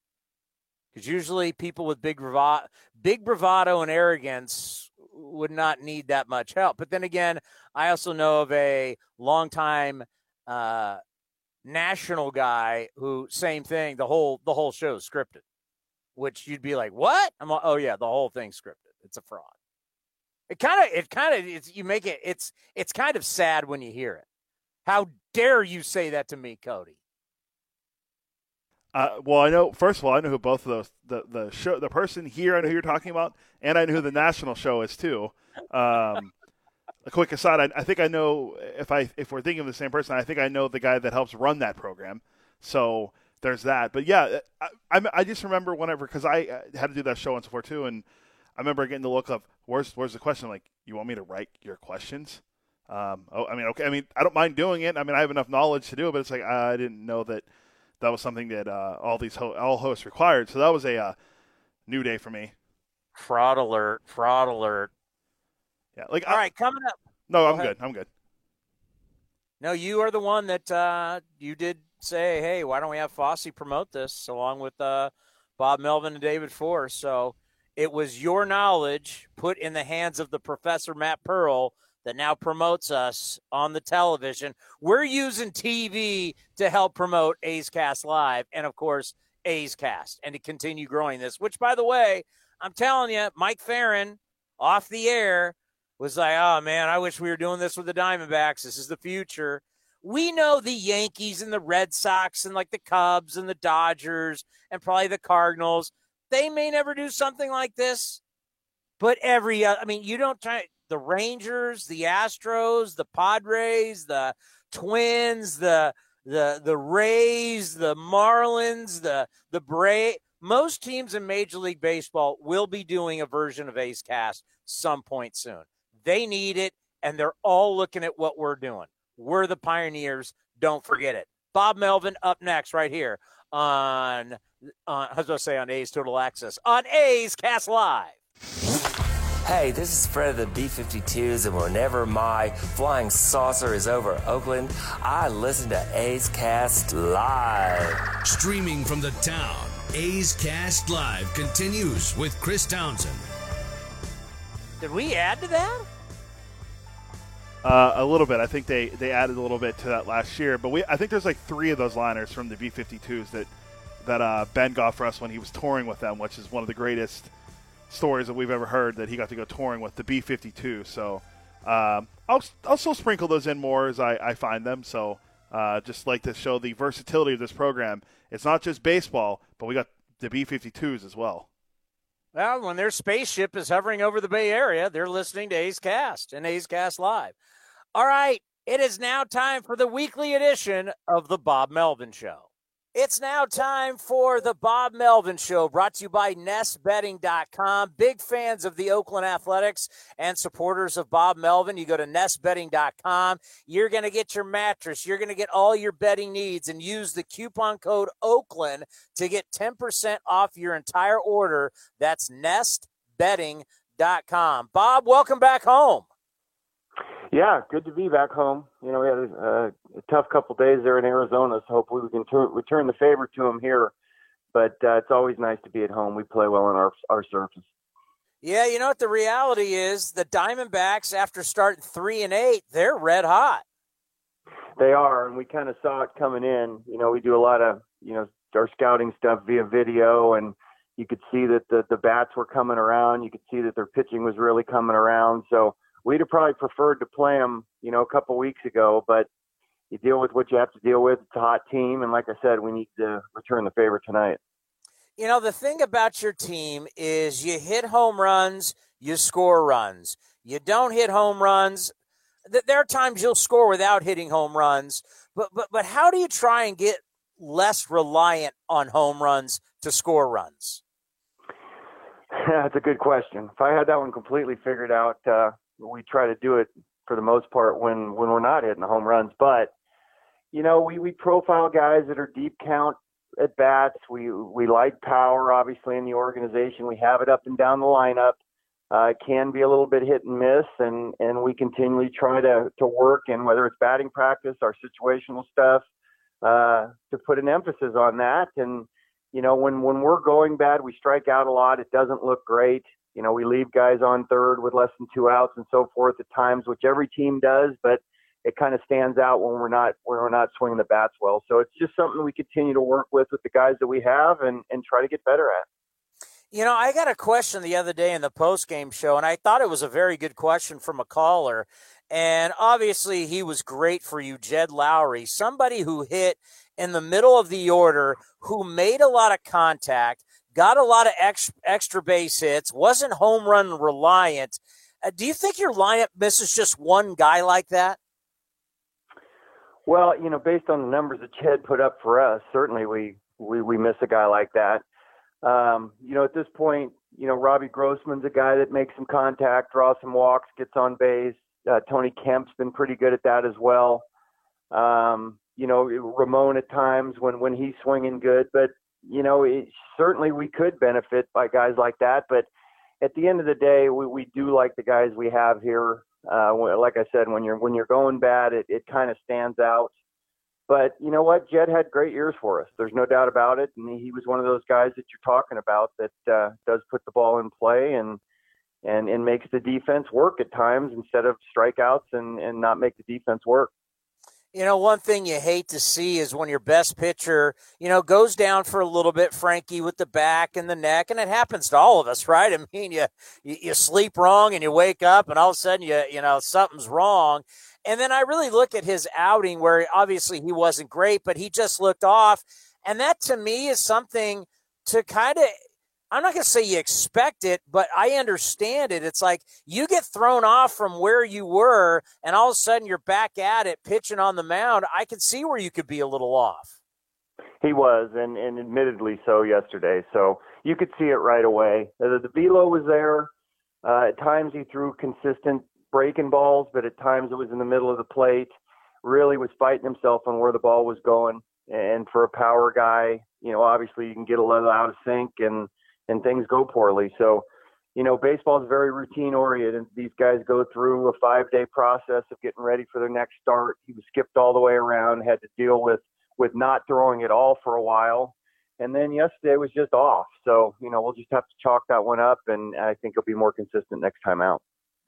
Because usually people with big bravado, big bravado and arrogance would not need that much help. But then again, I also know of a longtime uh, national guy who same thing. The whole the whole show is scripted, which you'd be like, "What?" I'm like, "Oh yeah, the whole thing's scripted. It's a fraud." It kind of it kind of it's you make it it's it's kind of sad when you hear it. How dare you say that to me, Cody? Uh, well, I know. First of all, I know who both of those the the show the person here I know who you're talking about, and I know who the national show is too. Um, a quick aside, I, I, think I know if I if we're thinking of the same person, I think I know the guy that helps run that program. So there's that. But yeah, I I, I just remember whenever because I uh, had to do that show once before too, and I remember getting the look of where's where's the question? Like, you want me to write your questions? Um, oh, I mean, okay. I mean, I don't mind doing it. I mean, I have enough knowledge to do it, but it's like I didn't know that that was something that uh, all these ho- all hosts required. So that was a uh, new day for me. Fraud alert! Fraud alert! Yeah, like all I, right, coming up. No, I'm good. I'm good. No, you are the one that uh, you did say, hey, why don't we have Fosse promote this along with uh, Bob Melvin and David Forst? So it was your knowledge put in the hands of the Professor Matt Pearl that now promotes us on the television. We're using TV to help promote A's Cast Live and, of course, A's Cast and to continue growing this, which, by the way, I'm telling you, Mike Ferrin off the air was like, oh man, I wish we were doing this with the Diamondbacks. This is the future. We know the Yankees and the Red Sox and like the Cubs and the Dodgers and probably the Cardinals. They may never do something like this, but every, uh, I mean, you don't try, the Rangers, the Astros, the Padres, the Twins, the the the Rays, the Marlins, the the Bray. Most teams in Major League Baseball will be doing a version of A's Cast some point soon. They need it, and they're all looking at what we're doing. We're the pioneers. Don't forget it. Bob Melvin up next, right here on, on I was going to say on A's Total Access on A's Cast Live. Hey, this is Fred of the B 52s, and whenever my flying saucer is over Oakland, I listen to A's Cast Live. Streaming from the town, A's Cast Live continues with Chris Townsend. Did we add to that? Uh, a little bit. I think they, they added a little bit to that last year, but we I think there's like three of those liners from the B52s that that uh, Ben got for us when he was touring with them, which is one of the greatest stories that we've ever heard. That he got to go touring with the B52. So um, I'll I'll still sprinkle those in more as I, I find them. So uh, just like to show the versatility of this program. It's not just baseball, but we got the B52s as well. Well, when their spaceship is hovering over the Bay Area, they're listening to A's Cast and A's Cast Live. All right, it is now time for the weekly edition of the Bob Melvin Show. It's now time for the Bob Melvin Show, brought to you by NestBedding.com. Big fans of the Oakland Athletics and supporters of Bob Melvin. You go to NestBedding.com. You're going to get your mattress. You're going to get all your betting needs and use the coupon code Oakland to get 10% off your entire order. That's NestBedding.com. Bob, welcome back home. Yeah, good to be back home. You know, we had a, a tough couple days there in Arizona, so hopefully we can tur- return the favor to them here. But uh, it's always nice to be at home. We play well on our our surface. Yeah, you know what the reality is? The Diamondbacks, after starting three and eight, they're red hot. They are, and we kind of saw it coming in. You know, we do a lot of you know our scouting stuff via video, and you could see that the the bats were coming around. You could see that their pitching was really coming around. So we'd have probably preferred to play them, you know, a couple weeks ago, but you deal with what you have to deal with. It's a hot team, and like I said, we need to return the favor tonight. You know, the thing about your team is you hit home runs, you score runs. You don't hit home runs. There are times you'll score without hitting home runs, but but but how do you try and get less reliant on home runs to score runs? That's a good question. If I had that one completely figured out, uh, we try to do it for the most part when when we're not hitting the home runs. But you know, we we profile guys that are deep count at bats. We we like power, obviously, in the organization. We have it up and down the lineup. Uh, it can be a little bit hit and miss, and and we continually try to to work and whether it's batting practice, our situational stuff, uh, to put an emphasis on that. And you know, when when we're going bad, we strike out a lot. It doesn't look great. You know, we leave guys on third with less than two outs and so forth at times, which every team does, but it kind of stands out when we're not when we're not swinging the bats well. So it's just something we continue to work with with the guys that we have and and try to get better at. You know, I got a question the other day in the post game show, and I thought it was a very good question from a caller. And obviously, he was great for you, Jed Lowrie, somebody who hit in the middle of the order, who made a lot of contact, got a lot of ex- extra base hits, wasn't home run reliant. Uh, do you think your lineup misses just one guy like that? Well, you know, based on the numbers that Jed put up for us, certainly we we, we miss a guy like that. Um, you know, at this point, you know, Robbie Grossman's a guy that makes some contact, draws some walks, gets on base. Uh, Tony Kemp's been pretty good at that as well. Um, you know, Ramon at times when when he's swinging good, but you know, it, certainly we could benefit by guys like that. But at the end of the day, we, we do like the guys we have here. Uh, like I said, when you're when you're going bad, it, it kind of stands out. But you know what? Jed had great years for us. There's no doubt about it. And he was one of those guys that you're talking about that uh, does put the ball in play and and and makes the defense work at times instead of strikeouts and and not make the defense work. You know, one thing you hate to see is when your best pitcher, you know, goes down for a little bit, Frankie, with the back and the neck, and it happens to all of us, right? I mean, you you, sleep wrong and you wake up, and all of a sudden you you know something's wrong. And then I really look at his outing where obviously he wasn't great, but he just looked off, and that to me is something to kind of I'm not going to say you expect it, but I understand it. It's like you get thrown off from where you were, and all of a sudden you're back at it, pitching on the mound. I can see where you could be a little off. He was, and, and admittedly so yesterday. So you could see it right away. The, the velo was there. Uh, at times he threw consistent breaking balls, but at times it was in the middle of the plate. Really was fighting himself on where the ball was going. And for a power guy, you know, obviously you can get a little out of sync and – and things go poorly. So, you know, baseball is very routine oriented. These guys go through a five day process of getting ready for their next start. He was skipped all the way around, had to deal with with not throwing at all for a while. And then yesterday was just off. So, you know, we'll just have to chalk that one up and I think it'll be more consistent next time out.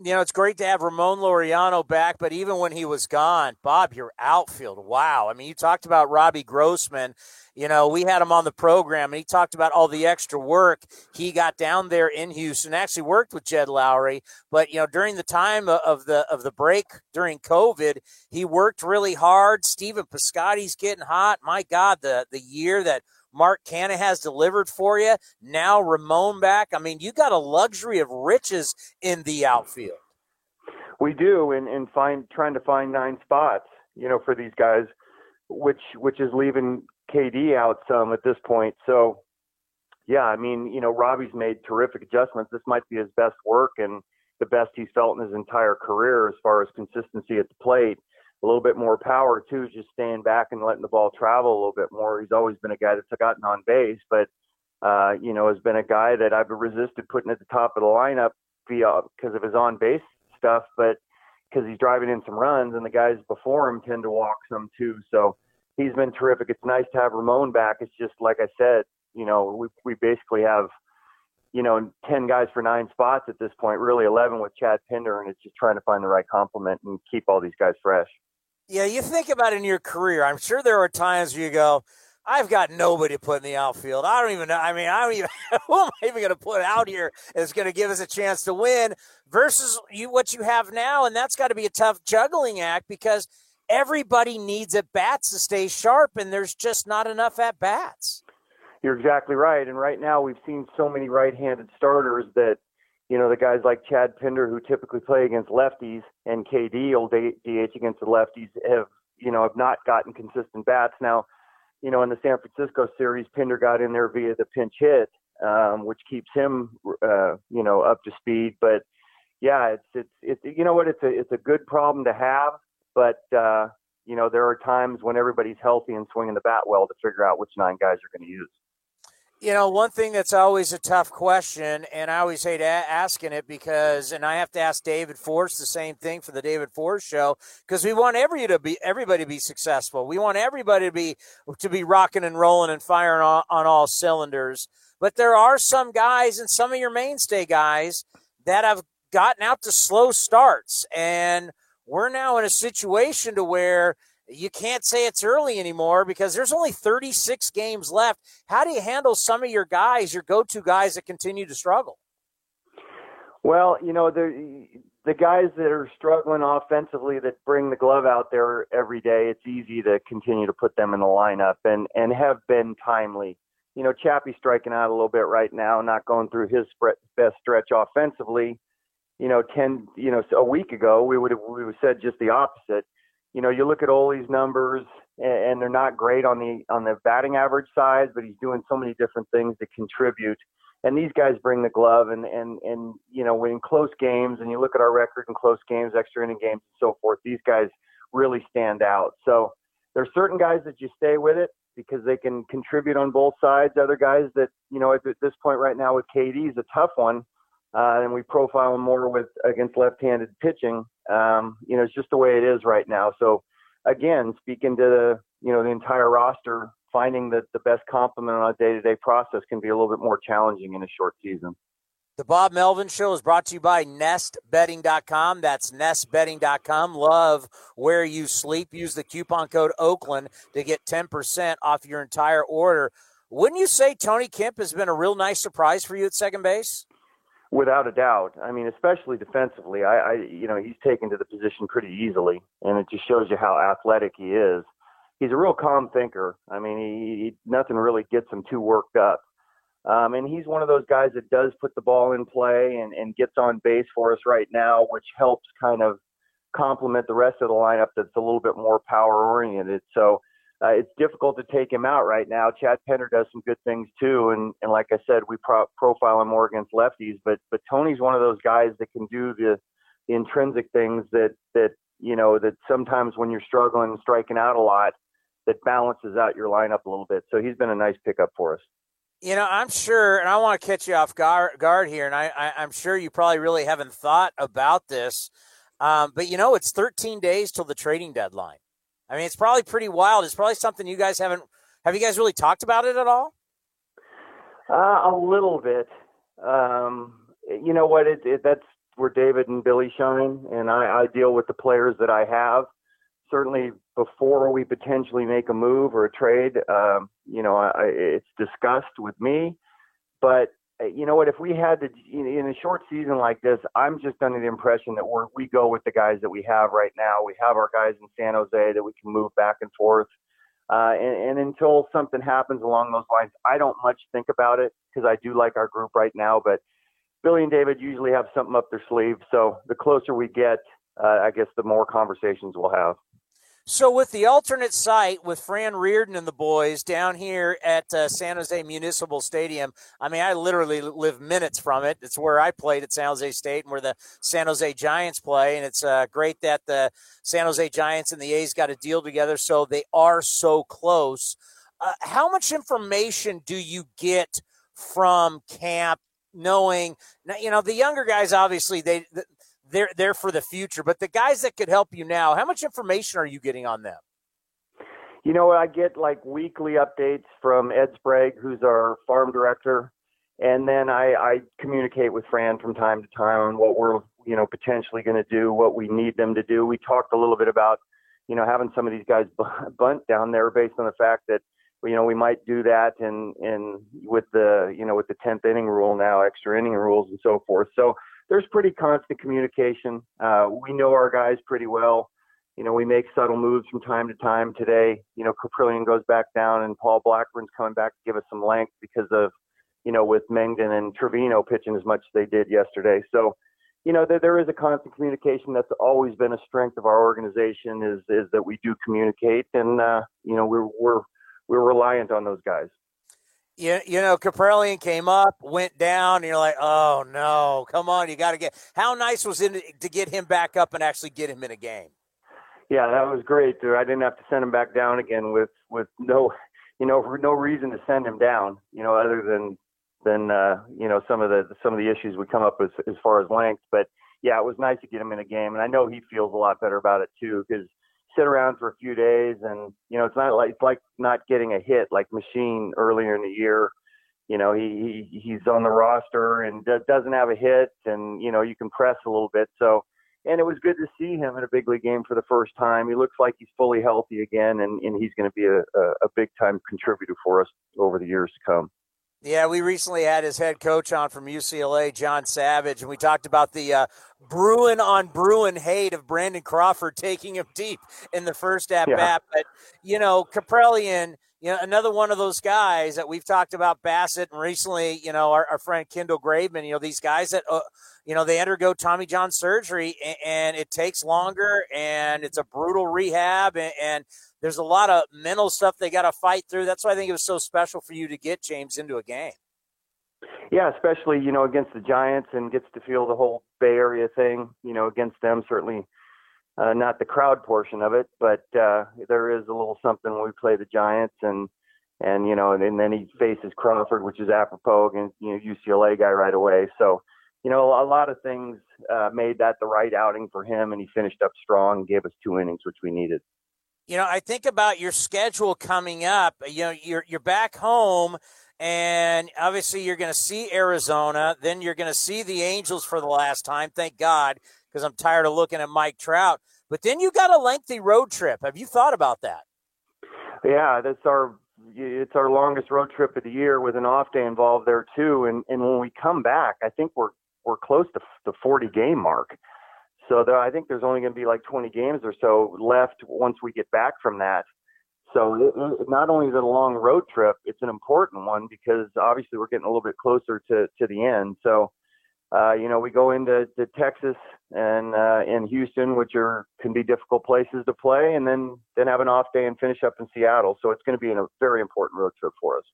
You know, it's great to have Ramon Laureano back, but even when he was gone, Bob, your outfield, wow. I mean, you talked about Robbie Grossman. You know, we had him on the program and he talked about all the extra work he got down there in Houston. Actually worked with Jed Lowrie, but you know, during the time of the of the break during COVID, he worked really hard. Stephen Piscotty's getting hot. My God, the the year that Mark Canha has delivered for you. Now Ramon back. I mean, you got a luxury of riches in the outfield. We do, and and find trying to find nine spots, you know, for these guys, which which is leaving KD out some at this point. So, yeah, I mean, you know, Robbie's made terrific adjustments. This might be his best work and the best he's felt in his entire career as far as consistency at the plate a little bit more power too, just staying back and letting the ball travel a little bit more. He's always been a guy that's gotten on base, but uh, you know, has been a guy that I've resisted putting at the top of the lineup because of his on base stuff, but because he's driving in some runs and the guys before him tend to walk some too. So he's been terrific. It's nice to have Ramon back. It's just like I said, you know, we we basically have you know, 10 guys for nine spots at this point, really 11 with Chad Pinder, and it's just trying to find the right complement and keep all these guys fresh. Yeah, you think about in your career. I'm sure there are times where you go, I've got nobody to put in the outfield. I don't even know. I mean, I don't even who am I even going to put out here that's going to give us a chance to win versus you what you have now, and that's got to be a tough juggling act because everybody needs at bats to stay sharp, and there's just not enough at bats. You're exactly right, and right now we've seen so many right-handed starters that you know, the guys like Chad Pinder who typically play against lefties and KD, old DH against the lefties, have, you know, have not gotten consistent bats. Now, you know, in the San Francisco series, Pinder got in there via the pinch hit, um, which keeps him, uh, you know, up to speed. But yeah, it's, it's, it's, you know what, it's a, it's a good problem to have, but, uh, you know, there are times when everybody's healthy and swinging the bat well to figure out which nine guys are going to use. You know, one thing that's always a tough question, and I always hate asking it because, and I have to ask David Forst the same thing for the David Forst show because we want every to be everybody to be successful. We want everybody to be to be rocking and rolling and firing on, on all cylinders. But there are some guys and some of your mainstay guys that have gotten out to slow starts, and we're now in a situation to where you can't say it's early anymore because there's only 36 games left. How do you handle some of your guys, your go-to guys that continue to struggle? Well, you know, the the guys that are struggling offensively that bring the glove out there every day, it's easy to continue to put them in the lineup and and have been timely. You know, Chappie's striking out a little bit right now, not going through his best stretch offensively. You know, ten, you know, a week ago we would have we would have said just the opposite you know, you look at Ole's numbers and they're not great on the on the batting average side, but he's doing so many different things to contribute. And these guys bring the glove, and and and you know, when in close games, and you look at our record in close games, extra inning games, and so forth, these guys really stand out. So there's certain guys that you stay with it because they can contribute on both sides. Other guys that you know at this point right now with KD is a tough one, uh, and we profile him more with against left-handed pitching um, you know, it's just the way it is right now. So again, speaking to the, you know, the entire roster, finding that the best complement on a day-to-day process can be a little bit more challenging in a short season. The Bob Melvin Show is brought to you by nestbedding.com. That's nestbedding.com. Love where you sleep. Use the coupon code Oakland to get 10% off your entire order. Wouldn't you say Tony Kemp has been a real nice surprise for you at second base? Without a doubt. I mean, especially defensively, I, I you know he's taken to the position pretty easily, and it just shows you how athletic he is. He's a real calm thinker. I mean, he, he nothing really gets him too worked up. Um, and he's one of those guys that does put the ball in play and, and gets on base for us right now, which helps kind of complement the rest of the lineup that's a little bit more power oriented. So uh, it's difficult to take him out right now. Chad Pinder does some good things too, and and like I said, we pro- profile him more against lefties. But but Tony's one of those guys that can do the, the intrinsic things that that you know that sometimes when you're struggling and striking out a lot, that balances out your lineup a little bit. So he's been a nice pickup for us. You know, I'm sure, and I want to catch you off guard, guard here, and I, I, am sure you probably really haven't thought about this. Um, but you know, it's 13 days till the trading deadline. I mean, it's probably pretty wild. It's probably something you guys haven't. Have you guys really talked about it at all? Uh, a little bit. Um, you know what? It, it, that's where David and Billy shine, and I, I deal with the players that I have. Certainly, before we potentially make a move or a trade, um, you know, I, it's discussed with me. But you know what? If we had to in a short season like this, I'm just under the impression that we're we go with the guys that we have right now. We have our guys in San Jose that we can move back and forth. Uh, and, and until something happens along those lines, I don't much think about it because I do like our group right now. But Billy and David usually have something up their sleeve. So the closer we get, uh, I guess the more conversations we'll have. So, with the alternate site with Fran Riordan and the boys down here at uh, San Jose Municipal Stadium, I mean, I literally live minutes from it. It's where I played at San Jose State and where the San Jose Giants play. And it's uh, great that the San Jose Giants and the A's got a deal together. So, they are so close. Uh, how much information do you get from camp knowing you know the younger guys obviously they they're there for the future. But the guys that could help you now, how much information are you getting on them? You know, I get like weekly updates from Ed Sprague, who's our farm director, and then I, I communicate with Fran from time to time on what we're you know potentially going to do, what we need them to do. We talked a little bit about you know having some of these guys bunt down there based on the fact that you know we might do that and and with the you know with the 10th inning rule now extra inning rules and so forth so there's pretty constant communication. Uh, we know our guys pretty well. You know, we make subtle moves from time to time. Today, you know, Kaprielian goes back down, and Paul Blackburn's coming back to give us some length because of, you know, with Mengden and Trivino pitching as much as they did yesterday. So, you know, there, there is a constant communication. That's always been a strength of our organization is is that we do communicate, and uh, you know, we're we're we're reliant on those guys you, you know, Kaprielian came up, went down, and you're like, oh no, come on, you got to get. How nice was it to get him back up and actually get him in a game? Yeah, that was great, dude. I didn't have to send him back down again with with no, you know, for no reason to send him down, you know, other than than uh, you know some of the some of the issues would come up with as far as length. But yeah, it was nice to get him in a game, and I know he feels a lot better about it too because sit around for a few days and you know it's not like it's like not getting a hit like machine earlier in the year. You know he, he he's on the roster and doesn't have a hit and you know you can press a little bit. So and it was good to see him in a big league game for the first time. He looks like he's fully healthy again and, and he's going to be a, a, a big time contributor for us over the years to come yeah, we recently had his head coach on from UCLA, John Savage, and we talked about the uh, Bruin on Bruin hate of Brandon Crawford taking him deep in the first at bat. Yeah. But, you know, Kaprielian, you know, another one of those guys that we've talked about Bassitt and recently, you know, our, our friend Kendall Graveman, you know, these guys that, uh, you know, they undergo Tommy John surgery and, and, it takes longer and it's a brutal rehab and, and there's a lot of mental stuff they got to fight through. That's why I think it was so special for you to get James into a game. Yeah, especially you know against the Giants and gets to feel the whole Bay Area thing. You know, against them certainly uh, not the crowd portion of it, but uh, there is a little something when we play the Giants and and you know and, and then he faces Crawford, which is apropos against you know UCLA guy right away. So you know a lot of things uh, made that the right outing for him, and he finished up strong, and gave us two innings, which we needed you know, I think about your schedule coming up. You know, you're you're back home, and obviously you're going to see Arizona. Then you're going to see the Angels for the last time. Thank God, because I'm tired of looking at Mike Trout. But then you got a lengthy road trip. Have you thought about that? Yeah, that's our it's our longest road trip of the year with an off day involved there too. And and when we come back, I think we're we're close to the 40 game mark. So there, I think there's only going to be like 20 games or so left once we get back from that. So it, it, not only is it a long road trip, it's an important one because obviously we're getting a little bit closer to, to the end. So, uh, you know, we go into to Texas and uh, in Houston, which are can be difficult places to play, and then then have an off day and finish up in Seattle. So it's going to be a very important road trip for us.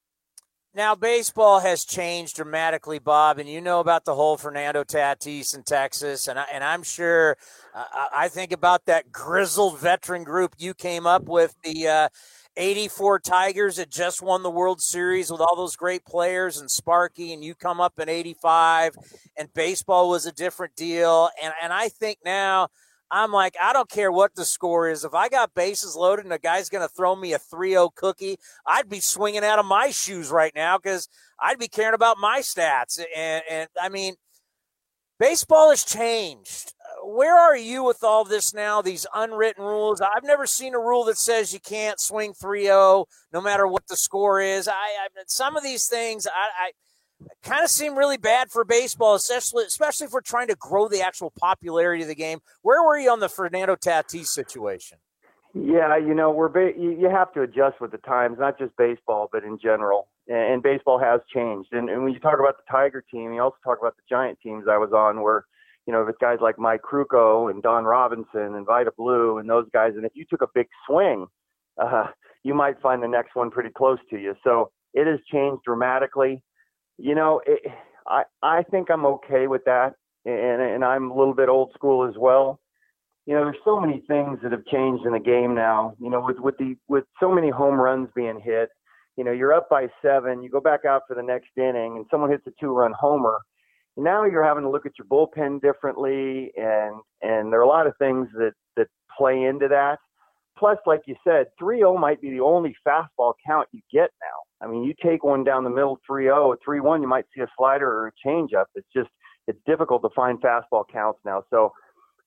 Now, baseball has changed dramatically, Bob, and you know about the whole Fernando Tatis in Texas, and I, and I'm sure uh, I think about that grizzled veteran group you came up with the. Uh, 84 Tigers that just won the World Series with all those great players and Sparky, and you come up in 85, and baseball was a different deal. And, and I think now I'm like, I don't care what the score is. If I got bases loaded and a guy's going to throw me a 3 0 cookie, I'd be swinging out of my shoes right now because I'd be caring about my stats. And, and I mean, Baseball has changed. Where are you with all this now? These unwritten rules. I've never seen a rule that says you can't swing 3-0 no matter what the score is. I, I some of these things I, I kind of seem really bad for baseball, especially especially if we're trying to grow the actual popularity of the game. Where were you on the Fernando Tatis situation? Yeah, you know, we're ba- you have to adjust with the times, not just baseball, but in general. And baseball has changed. And, and when you talk about the Tiger team, you also talk about the Giant teams I was on, where you know, with guys like Mike Krukow and Don Robinson and Vida Blue and those guys. And if you took a big swing, uh, you might find the next one pretty close to you. So it has changed dramatically you know, it, I I think I'm okay with that, and and I'm a little bit old school as well. You know, there's so many things that have changed in the game now. You know, with with the with so many home runs being hit, you know, you're up by seven, you go back out for the next inning, and someone hits a two-run homer. Now you're having to look at your bullpen differently, and and there are a lot of things that that play into that. Plus, like you said, 3-0 might be the only fastball count you get now. I mean, you take one down the middle 3-0, 3-1, you might see a slider or a changeup. It's just it's difficult to find fastball counts now. So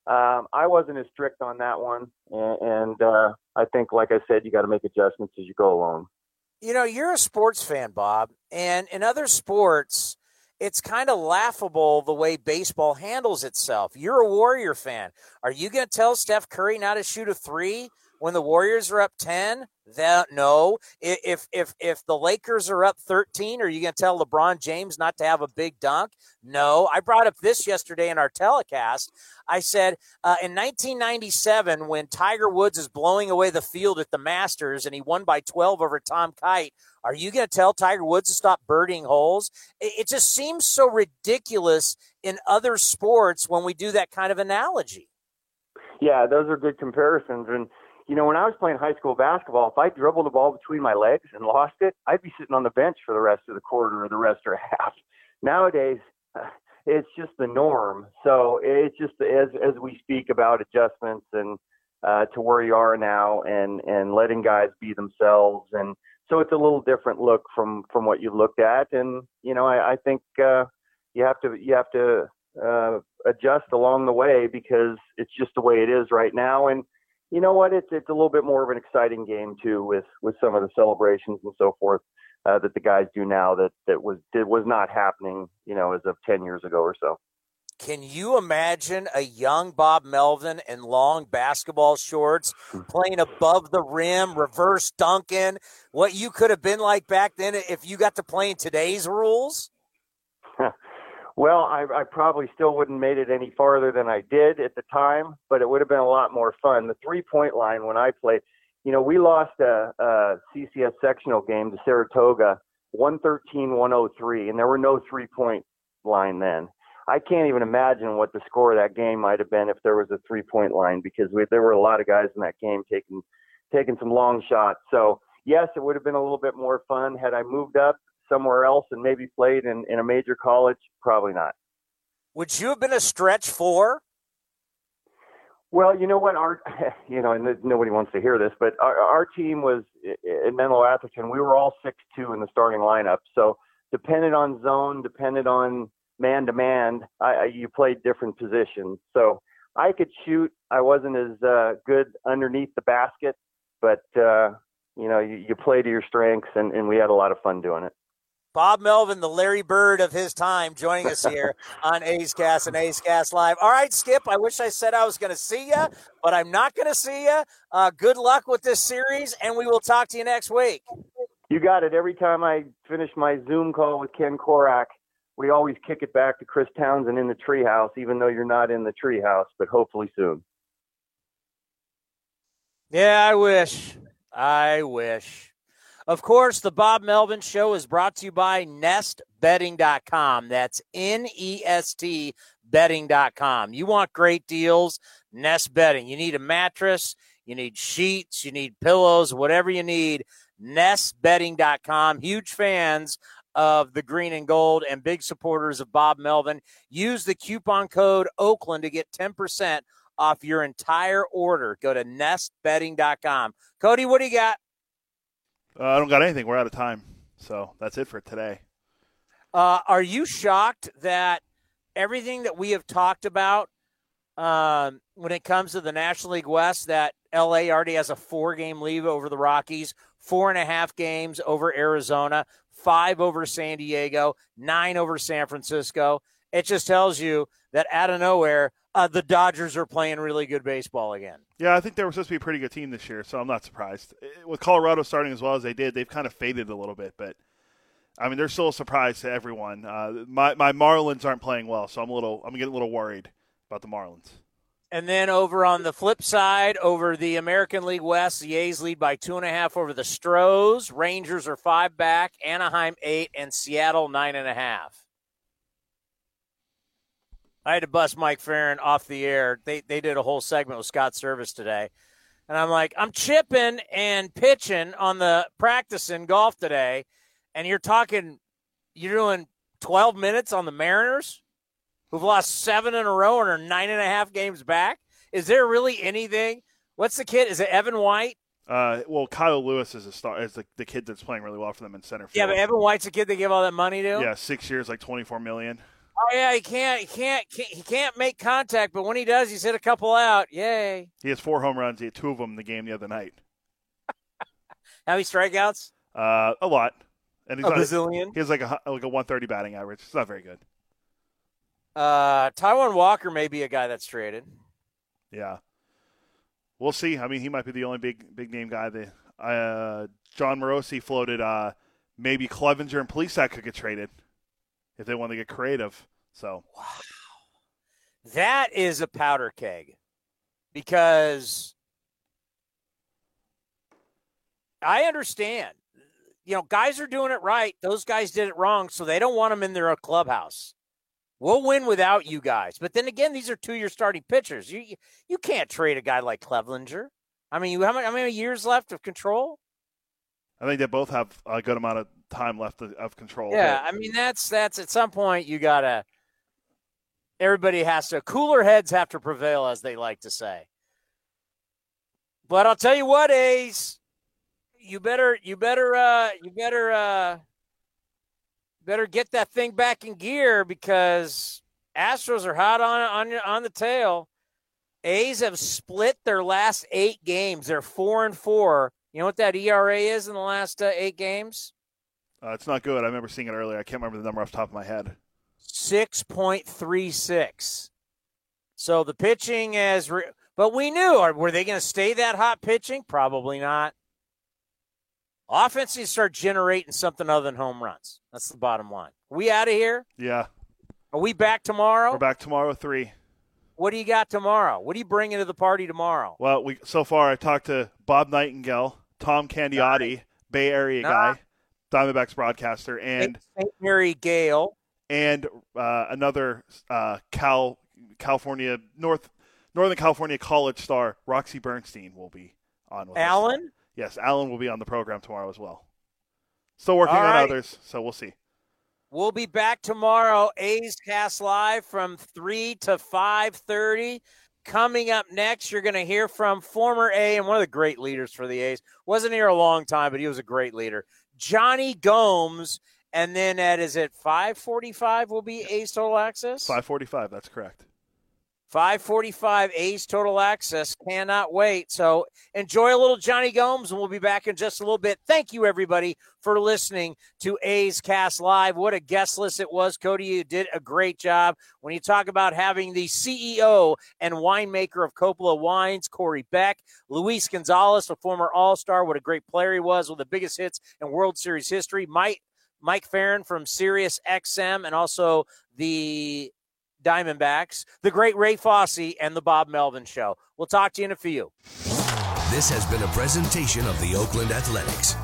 um, I wasn't as strict on that one, and, and uh, I think, like I said, you got to make adjustments as you go along. You know, you're a sports fan, Bob, and in other sports, it's kind of laughable the way baseball handles itself. You're a Warrior fan. Are you going to tell Steph Curry not to shoot a three when the Warriors are up 10? That no. If if if the Lakers are up 13, are you going to tell LeBron James not to have a big dunk? No. I brought up this yesterday in our telecast. I said uh, in 1997 when Tiger Woods is blowing away the field at the Masters and he won by 12 over Tom Kite, are you going to tell Tiger Woods to stop birding holes? It, it just seems so ridiculous in other sports when we do that kind of analogy. Yeah, those are good comparisons and you know, when I was playing high school basketball, if I dribbled the ball between my legs and lost it, I'd be sitting on the bench for the rest of the quarter or the rest or half. Nowadays, it's just the norm. So it's just as as we speak about adjustments and uh, to where you are now, and and letting guys be themselves, and so it's a little different look from from what you looked at, and you know, I, I think uh, you have to you have to uh, adjust along the way because it's just the way it is right now, and you know what? It's it's a little bit more of an exciting game too, with with some of the celebrations and so forth uh, that the guys do now that that was did was not happening, you know, as of ten years ago or so. Can you imagine a young Bob Melvin in long basketball shorts Hmm. playing above the rim, reverse dunking? What you could have been like back then if you got to play in today's rules? Well, I, I probably still wouldn't made it any farther than I did at the time, but it would have been a lot more fun. The three point line when I played, you know, we lost a, a CCS sectional game to Saratoga, 113-103, and there were no three point line then. I can't even imagine what the score of that game might have been if there was a three point line because we, there were a lot of guys in that game taking taking some long shots. So yes, it would have been a little bit more fun had I moved up somewhere else and maybe played in, in a major college. Probably not. Would you have been a stretch four? Well, you know what, our, you know, and nobody wants to hear this, but our, our team was in Menlo Atherton. We were all six two in the starting lineup, so depended on zone, depended on man to man, you played different positions. So I could shoot. I wasn't as uh, good underneath the basket, but uh, you know, you, you play to your strengths, and, and we had a lot of fun doing it. Bob Melvin, the Larry Bird of his time, joining us here on A's Cast and A's Cast Live. All right, Skip, I wish I said I was going to see you, but I'm not going to see you. Uh, good luck with this series, and we will talk to you next week. You got it. Every time I finish my Zoom call with Ken Korach, we always kick it back to Chris Townsend in the treehouse, even though you're not in the treehouse, but hopefully soon. Yeah, I wish. I wish. Of course, the Bob Melvin Show is brought to you by nestbedding.com. That's N E S T bedding.com. You want great deals? Nest Bedding. You need a mattress, you need sheets, you need pillows, whatever you need. Nestbedding.com. Huge fans of the green and gold and big supporters of Bob Melvin. Use the coupon code Oakland to get 10% off your entire order. Go to nestbedding.com. Cody, what do you got? Uh, I don't got anything. We're out of time. So that's it for today. Uh, are you shocked that everything that we have talked about um, when it comes to the National League West, that LA already has a four game lead over the Rockies, four and a half games over Arizona, five over San Diego, nine over San Francisco. It just tells you that out of nowhere, uh, the Dodgers are playing really good baseball again. Yeah, I think they were supposed to be a pretty good team this year, so I'm not surprised. Eh, With Colorado starting as well as they did, they've kind of faded a little bit, but I mean, they're still a surprise to everyone. Uh, my my Marlins aren't playing well, so I'm a little I'm getting a little worried about the Marlins. And then over on the flip side, over the American League West, the A's lead by two and a half over the Stros. Rangers are five back, Anaheim eight, and Seattle nine and a half. I had to bust Mike Ferrin off the air. They they did a whole segment with Scott Servais today. And I'm like, I'm chipping and pitching on the practicing golf today, and you're talking you're doing 12 minutes on the Mariners, who've lost seven in a row and are nine and a half games back. Is there really anything? What's the kid? Is it Evan White? Uh, well, Kyle Lewis is a star. Is the, the kid that's playing really well for them in center field. Yeah, but Evan White's a kid they give all that money to. Yeah, six years, like 24 million. Oh yeah, he can't, he can't, can't, he can't make contact, but when he does, he's hit a couple out. Yay! He has four home runs. He had two of them in the game the other night. How many strikeouts? Uh, a lot. And he's A not- bazillion? He has like a like a 130 batting average. It's not very good. Uh, Taijuan Walker may be a guy that's traded. Yeah, we'll see. I mean, he might be the only big big name guy. That uh, Jon Morosi floated. Uh, maybe Clevenger and Plesac could get traded if they want to get creative. So wow. That is a powder keg because I understand. You know, guys are doing it right. Those guys did it wrong, so they don't want them in their clubhouse. We'll win without you guys. But then again, these are two year starting pitchers. You you, can't trade a guy like Clevenger. I mean, you how many, how many years left of control? I think they both have a good amount of time left of, control. Yeah, I mean that's that's at some point you gotta. Everybody has to cooler heads have to prevail, as they like to say. But I'll tell you what, A's, you better you better uh you better uh better get that thing back in gear because Astros are hot on on on the tail. A's have split their last eight games. They're four and four. You know what that ERA is in the last uh, eight games? Uh, it's not good. I remember seeing it earlier. I can't remember the number off the top of my head. 6.36. So the pitching is, re- but we knew, are, were they going to stay that hot pitching? Probably not. Offense needs to start generating something other than home runs. That's the bottom line. Are we out of here? Yeah, Are we back tomorrow? we're back tomorrow three. What do you got tomorrow? What are you bringing to the party tomorrow? Well, we so far I talked to Bob Nightingale, Tom Candiotti, Bay Area Nice. guy, Diamondbacks broadcaster, and St. Mary Gael. and uh, another uh, Cal California North Northern California college star Roxy Bernstein will be on with us. Alan? Yes, Alan will be on the program tomorrow as well. Still working on others, so we'll see. We'll be back tomorrow. A's Cast Live from three to five thirty. Coming up next, you're going to hear from former A and one of the great leaders for the A's. Wasn't here a long time, but he was a great leader. Jonny Gomes, and then at is it five forty five? Will be A's Total Access. Five forty-five. That's correct. 545 A's Total Access. Cannot wait. So enjoy a little Jonny Gomes, and we'll be back in just a little bit. Thank you, everybody, for listening to A's Cast Live. What a guest list it was. Cody, you did a great job. When you talk about having the CEO and winemaker of Coppola Wines, Corey Beck, Luis Gonzalez, a former All Star, what a great player he was, with the biggest hits in World Series history. Mike, Mike Ferrin from Sirius XM, and also the Diamondbacks, the great Ray Fosse, and the Bob Melvin Show. We'll talk to you in a few. This has been a presentation of the Oakland Athletics.